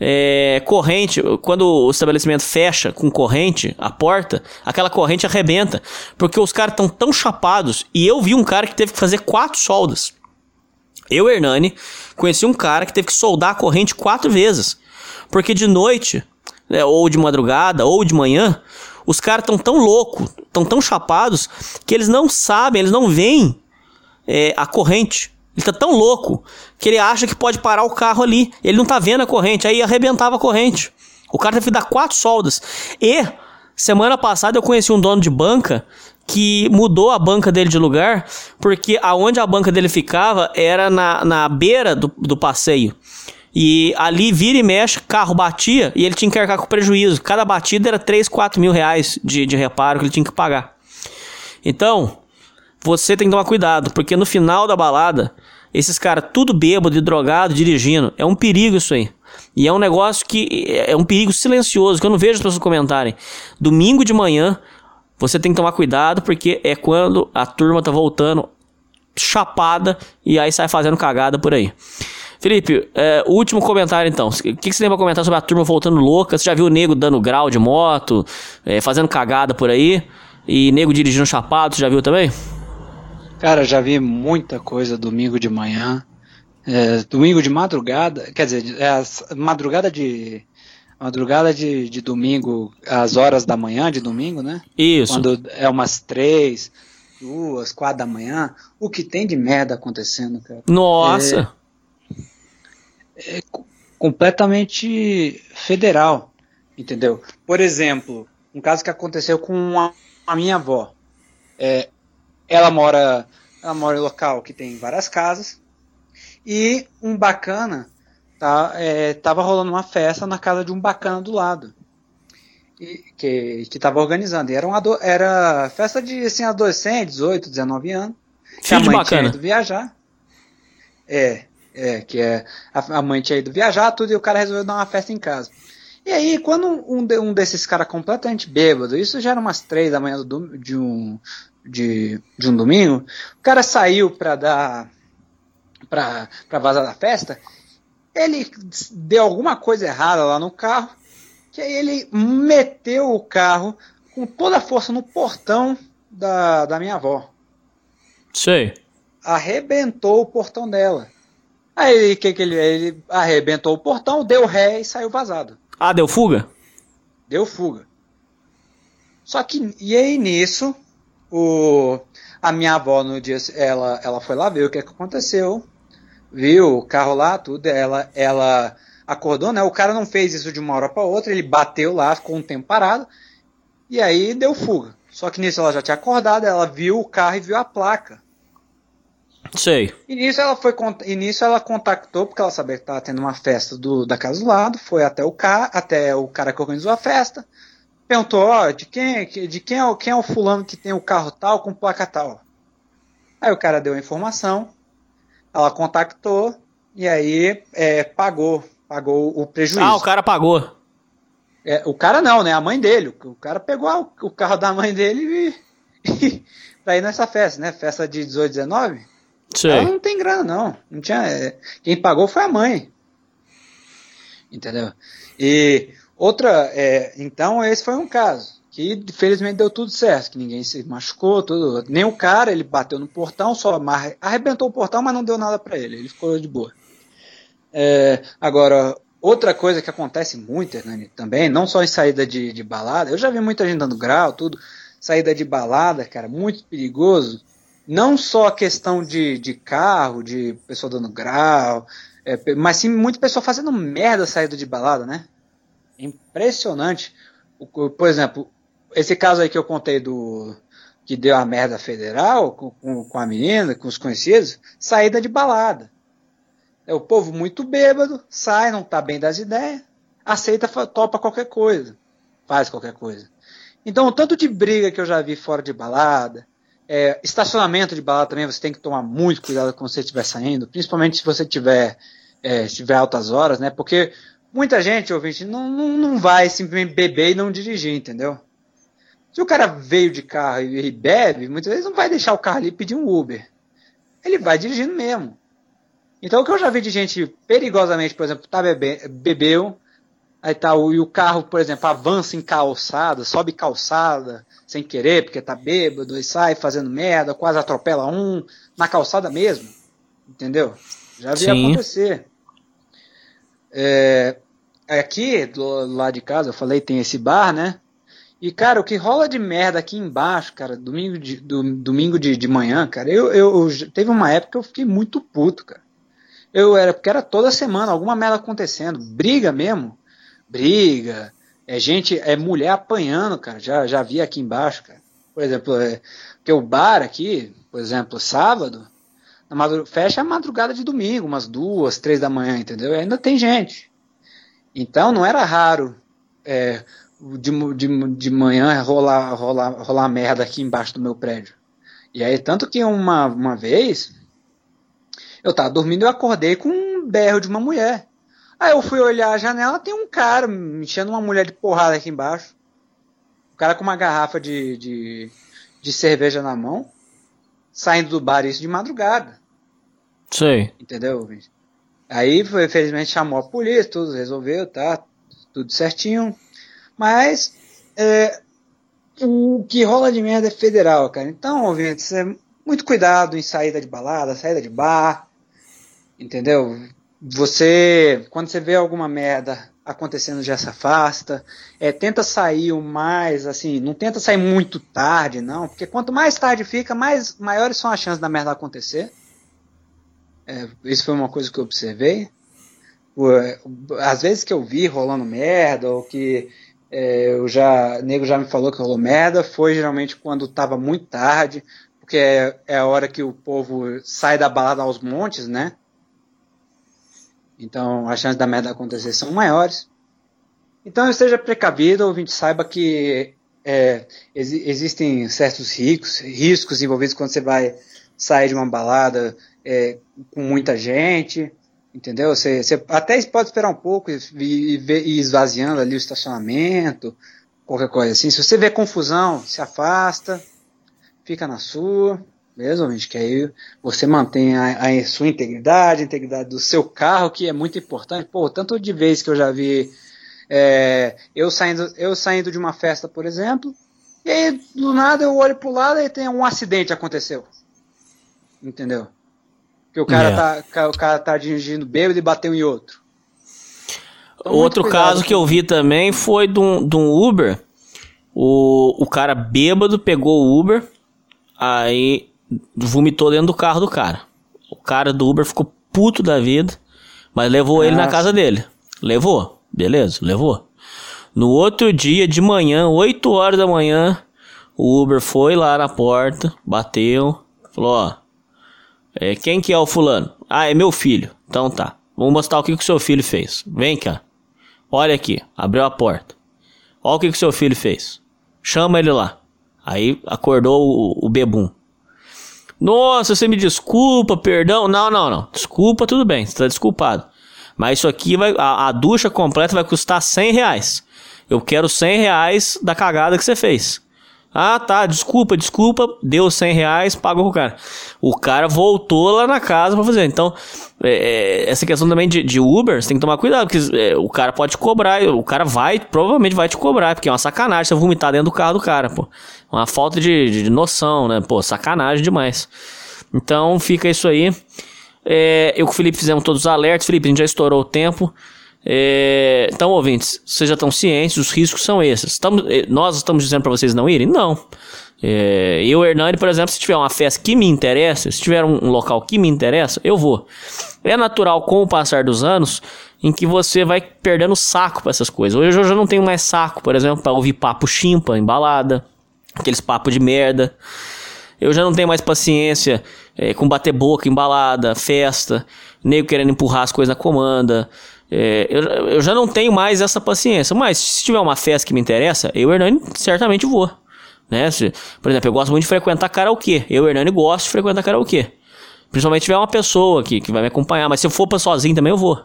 é, corrente, quando o estabelecimento fecha com corrente, a porta, aquela corrente arrebenta, porque os caras estão tão chapados. E eu vi um cara que teve que fazer quatro soldas. Eu, Hernani, conheci um cara que teve que soldar a corrente quatro vezes. Porque de noite, né, ou de madrugada, ou de manhã, os caras estão tão loucos, estão tão chapados, que eles não sabem, eles não veem é, a corrente. Ele tá tão louco que ele acha que pode parar o carro ali. Ele não tá vendo a corrente, aí arrebentava a corrente. O cara teve que dar quatro soldas. E semana passada eu conheci um dono de banca que mudou a banca dele de lugar, porque aonde a banca dele ficava era na, na beira do, do passeio. E ali vira e mexe, carro batia e ele tinha que arcar com prejuízo. Cada batida era 3, 4 mil reais de, de reparo que ele tinha que pagar. Então, você tem que tomar cuidado, porque no final da balada, esses caras tudo bêbado e drogado dirigindo, é um perigo isso aí. E é um negócio que é um perigo silencioso, que eu não vejo as pessoas comentarem. Domingo de manhã, você tem que tomar cuidado, porque é quando a turma tá voltando chapada e aí sai fazendo cagada por aí. Felipe, é, último comentário então. O que, que você tem pra comentar sobre a turma voltando louca? Você já viu o nego dando grau de moto, é, fazendo cagada por aí? E nego dirigindo chapado, você já viu também? Cara, já vi muita coisa domingo de manhã. É, domingo de madrugada, quer dizer, é, madrugada de. Madrugada de, de domingo, às horas da manhã de domingo, né? Isso. Quando é umas três, duas, quatro da manhã, o que tem de merda acontecendo, cara? Nossa! É, completamente federal, entendeu? Por exemplo, um caso que aconteceu com a, a minha avó. É, ela mora, ela mora em um local que tem várias casas e um bacana tá, é, tava rolando uma festa na casa de um bacana do lado e, que que tava organizando. E era uma era festa de assim adolescente, 18, 19 anos. Filho de bacana. ido viajar. É, é, que é a, a mãe tinha ido viajar, tudo, e o cara resolveu dar uma festa em casa. E aí, quando um, um desses caras completamente bêbado, isso já era umas três da manhã do de, um, de, de um domingo, o cara saiu pra dar. Pra, pra vazar da festa, ele deu alguma coisa errada lá no carro, que aí ele meteu o carro com toda a força no portão da, da minha avó Sei. arrebentou o portão dela. Aí que, que ele, ele arrebentou o portão, deu ré e saiu vazado. Ah, deu fuga? Deu fuga. Só que, e aí nisso, o, a minha avó no dia, ela, ela foi lá ver o que, que aconteceu, viu o carro lá, tudo, ela, ela acordou, né? O cara não fez isso de uma hora para outra, ele bateu lá, ficou um tempo parado, e aí deu fuga. Só que nisso ela já tinha acordado, ela viu o carro e viu a placa. Sei. E nisso ela foi e nisso ela contactou porque ela sabia que estava tendo uma festa do, da casa do lado, foi até o cara, até o cara que organizou a festa, perguntou, ó, de quem, de quem é, o- quem é o fulano que tem o carro tal com placa tal. Aí o cara deu a informação, ela contactou e aí é, pagou, pagou o prejuízo. Ah, o cara pagou. É, o cara não, né? A mãe dele. O cara pegou o carro da mãe dele e, e pra ir nessa festa, né? Festa de 18, 19. Ela Sei. não tem grana, não. não tinha, é, quem pagou foi a mãe. Entendeu? E outra, é, então esse foi um caso que felizmente deu tudo certo, que ninguém se machucou, tudo. Nem o cara, ele bateu no portão, só arrebentou o portão, mas não deu nada pra ele, ele ficou de boa. É, agora, outra coisa que acontece muito, Hernani, também, não só em saída de, de balada, eu já vi muita gente dando grau, tudo, saída de balada, cara, muito perigoso. Não só a questão de, de carro, de pessoa dando grau, é, mas sim muita pessoa fazendo merda saída de balada, né? Impressionante. Por exemplo, esse caso aí que eu contei do que deu a merda federal com, com, a menina, com os conhecidos, saída de balada. É o povo muito bêbado, sai, não tá bem das ideias, aceita, topa qualquer coisa, faz qualquer coisa. Então, o tanto de briga que eu já vi fora de balada, é, estacionamento de balada também você tem que tomar muito cuidado quando você estiver saindo, principalmente se você tiver, é, tiver altas horas, né? Porque muita gente, ouvinte, não, não, não vai simplesmente beber e não dirigir, entendeu? Se o cara veio de carro e, bebe, muitas vezes não vai deixar o carro ali e pedir um Uber. Ele vai dirigindo mesmo. Então o que eu já vi de gente perigosamente, por exemplo, tá bebe, bebeu, aí tá e o carro, por exemplo, avança em calçada, sobe calçada, sem querer, porque tá bêbado, e sai fazendo merda, quase atropela um, na calçada mesmo. Entendeu? Já vi Sim. acontecer. É, aqui, do lado de casa, eu falei, tem esse bar, né? E, cara, o que rola de merda aqui embaixo, cara, domingo de, do- domingo de, de manhã, cara, eu, eu, eu- teve uma época que eu fiquei muito puto, cara. Eu era, porque era toda semana alguma merda acontecendo, briga mesmo, briga, é gente, é mulher apanhando, cara, já, já vi aqui embaixo, cara. Por exemplo, é, porque o bar aqui, por exemplo, sábado, fecha a madrugada de domingo, umas duas, três da manhã, entendeu? E ainda tem gente. Então não era raro é, de, de, de manhã rolar, rolar, rolar merda aqui embaixo do meu prédio. E aí, tanto que uma, uma vez, eu tava dormindo e acordei com um berro de uma mulher. Aí eu fui olhar a janela, tem um cara me enchendo uma mulher de porrada aqui embaixo. O cara com uma garrafa de, de, de cerveja na mão, saindo do bar, isso de madrugada. Sei. Entendeu? Aí, foi, felizmente, chamou a polícia, tudo resolveu, tá? Tudo certinho. Mas, é, o que rola de merda é federal, cara. Então, ouvintes, é muito cuidado em saída de balada, saída de bar, entendeu? Você, quando você vê alguma merda acontecendo, já se afasta. É, tenta sair o mais, assim, não tenta sair muito tarde, não, porque quanto mais tarde fica, mais maiores são as chances da merda acontecer. É, isso foi uma coisa que eu observei. Às vezes que eu vi rolando merda, ou que é, eu já, nego já me falou que rolou merda, foi geralmente quando estava muito tarde, porque é, é, a hora que o povo sai da balada aos montes, né? Então as chances da merda acontecer são maiores. Então esteja precavido, ouvinte, saiba que é, ex existem certos riscos, riscos envolvidos quando você vai sair de uma balada é, com muita gente, entendeu? Você, você, até pode esperar um pouco e, e, e esvaziando ali o estacionamento, qualquer coisa assim. Se você vê confusão, se afasta, fica na sua, beleza, ouvinte? Que aí você mantém a, a, sua integridade, a integridade do seu carro, que é muito importante. Pô, tanto de vez que eu já vi é, eu, saindo, eu saindo de uma festa, por exemplo, e aí do nada eu olho pro lado e tem um acidente aconteceu. Entendeu? Que o cara, yeah. tá, o cara tá dirigindo bêbado e bateu em outro. Então, Outro caso que eu vi também foi de um, de um Uber. O, o cara bêbado pegou o Uber, aí vomitou dentro do carro do cara. O cara do Uber ficou puto da vida, mas levou ah, ele na casa dele. Levou, beleza, levou. No outro dia de manhã, 8 horas da manhã, o Uber foi lá na porta, bateu, falou: Ó, é, quem que é o fulano? Ah, é meu filho. Então tá. Vamos mostrar o que, que o seu filho fez. Vem cá. Olha aqui. Abriu a porta. Olha o que, que o seu filho fez. Chama ele lá. Aí acordou o, o bebum. Nossa, você me desculpa, perdão. Não, não, não. Desculpa, tudo bem. Você tá desculpado. Mas isso aqui vai. A, a ducha completa vai custar 100 reais. Eu quero 100 reais da cagada que você fez. Ah, tá, desculpa, desculpa, deu 100 reais, pagou o cara. O cara voltou lá na casa pra fazer. Então, é, essa questão também de, de, Uber, você tem que tomar cuidado, porque é, o cara pode cobrar, o cara vai, provavelmente vai te cobrar, porque é uma sacanagem você vomitar dentro do carro do cara, pô. Uma falta de, de noção, né? Pô, sacanagem demais. Então, fica isso aí. É, eu com o Felipe fizemos todos os alertas. Felipe, a gente já estourou o tempo. É, então, ouvintes, vocês já estão cientes, os riscos são esses. Estamos, nós estamos dizendo para vocês não irem? Não. É, eu, Hernani, por exemplo, se tiver uma festa que me interessa, se tiver um, um, local que me interessa, eu vou. É natural, com o passar dos anos, em que você vai perdendo saco para essas coisas. Hoje eu já não tenho mais saco, por exemplo, para ouvir papo chimpa, embalada, aqueles papos de merda. Eu já não tenho mais paciência é, com bater boca, embalada, festa, nego querendo empurrar as coisas na comanda. É, eu, eu, já não tenho mais essa paciência. Mas se tiver uma festa que me interessa, eu, Hernani, certamente vou. Né? Se, por exemplo, eu gosto muito de frequentar karaokê. Eu, Hernani, gosto de frequentar karaokê. Principalmente se tiver uma pessoa que, que vai me acompanhar. Mas se eu for pra sozinho também, eu vou.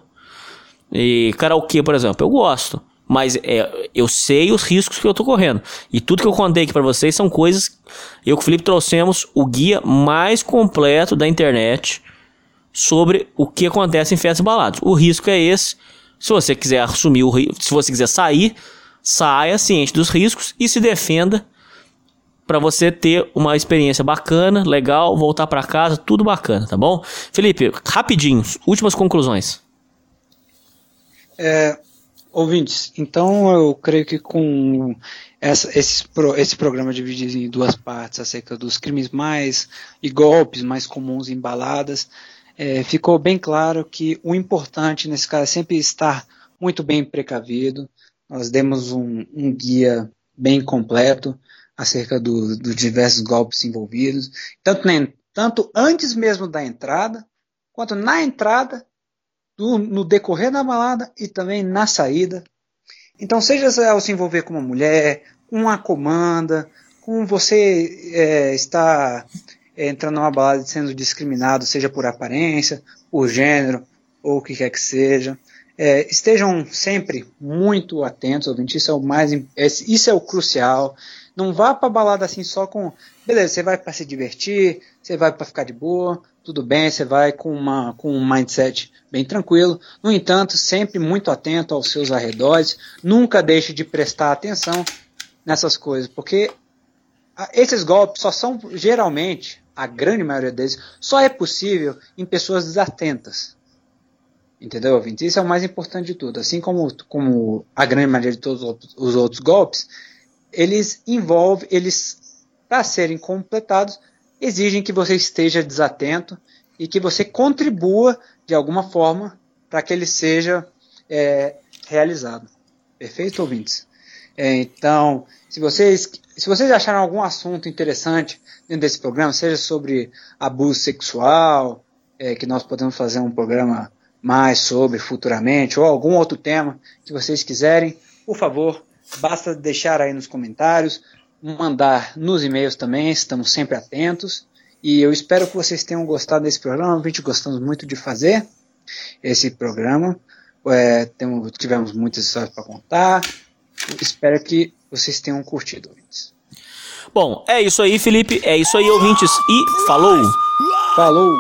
E karaokê, por exemplo, eu gosto. Mas é, eu sei os riscos que eu tô correndo. E tudo que eu contei aqui pra vocês são coisas. Eu com o Felipe trouxemos o guia mais completo da internet sobre o que acontece em festas baladas. O risco é esse. Se você quiser assumir o se você quiser sair, saia ciente dos riscos e se defenda para você ter uma experiência bacana, legal, voltar para casa, tudo bacana, tá bom? Felipe, rapidinho, últimas conclusões. É, ouvintes, então eu creio que com essa, esse, esse programa dividido em duas partes acerca dos crimes mais e golpes mais comuns em baladas, é, ficou bem claro que o importante nesse caso é sempre estar muito bem precavido. Nós demos um, um guia bem completo, acerca dos do diversos golpes envolvidos, tanto, nem, tanto antes mesmo da entrada, quanto na entrada, do, no decorrer da balada e também na saída. Então, seja ao se envolver com uma mulher, com uma comanda, com você é, estar é, entrando numa balada sendo discriminado, seja por aparência, por gênero, ou o que quer que seja. É, estejam sempre muito atentos, ouvinte, isso é o mais, isso é o crucial. Não vá para balada assim só com, beleza, você vai para se divertir, você vai para ficar de boa, tudo bem, você vai com, uma, com um mindset bem tranquilo. No entanto, sempre muito atento aos seus arredores, nunca deixe de prestar atenção nessas coisas, porque esses golpes só são geralmente, a grande maioria deles, só é possível em pessoas desatentas. Entendeu, ouvinte? Isso é o mais importante de tudo. Assim como, como a grande maioria de todos os outros golpes, eles envolvem, eles, para serem completados, exigem que você esteja desatento e que você contribua de alguma forma para que ele seja é, realizado. Perfeito, ouvintes? É, então, se vocês, se vocês acharam algum assunto interessante dentro desse programa, seja sobre abuso sexual, é, que nós podemos fazer um programa mais sobre futuramente, ou algum outro tema que vocês quiserem, por favor, basta deixar aí nos comentários, mandar nos e-mails também, estamos sempre atentos. E eu espero que vocês tenham gostado desse programa. A gente gostamos muito de fazer esse programa. É, temos, tivemos muitas histórias para contar. espero que vocês tenham curtido. Ouvintes. Bom, é isso aí, Felipe. É isso aí, ouvintes. E falou! Falou!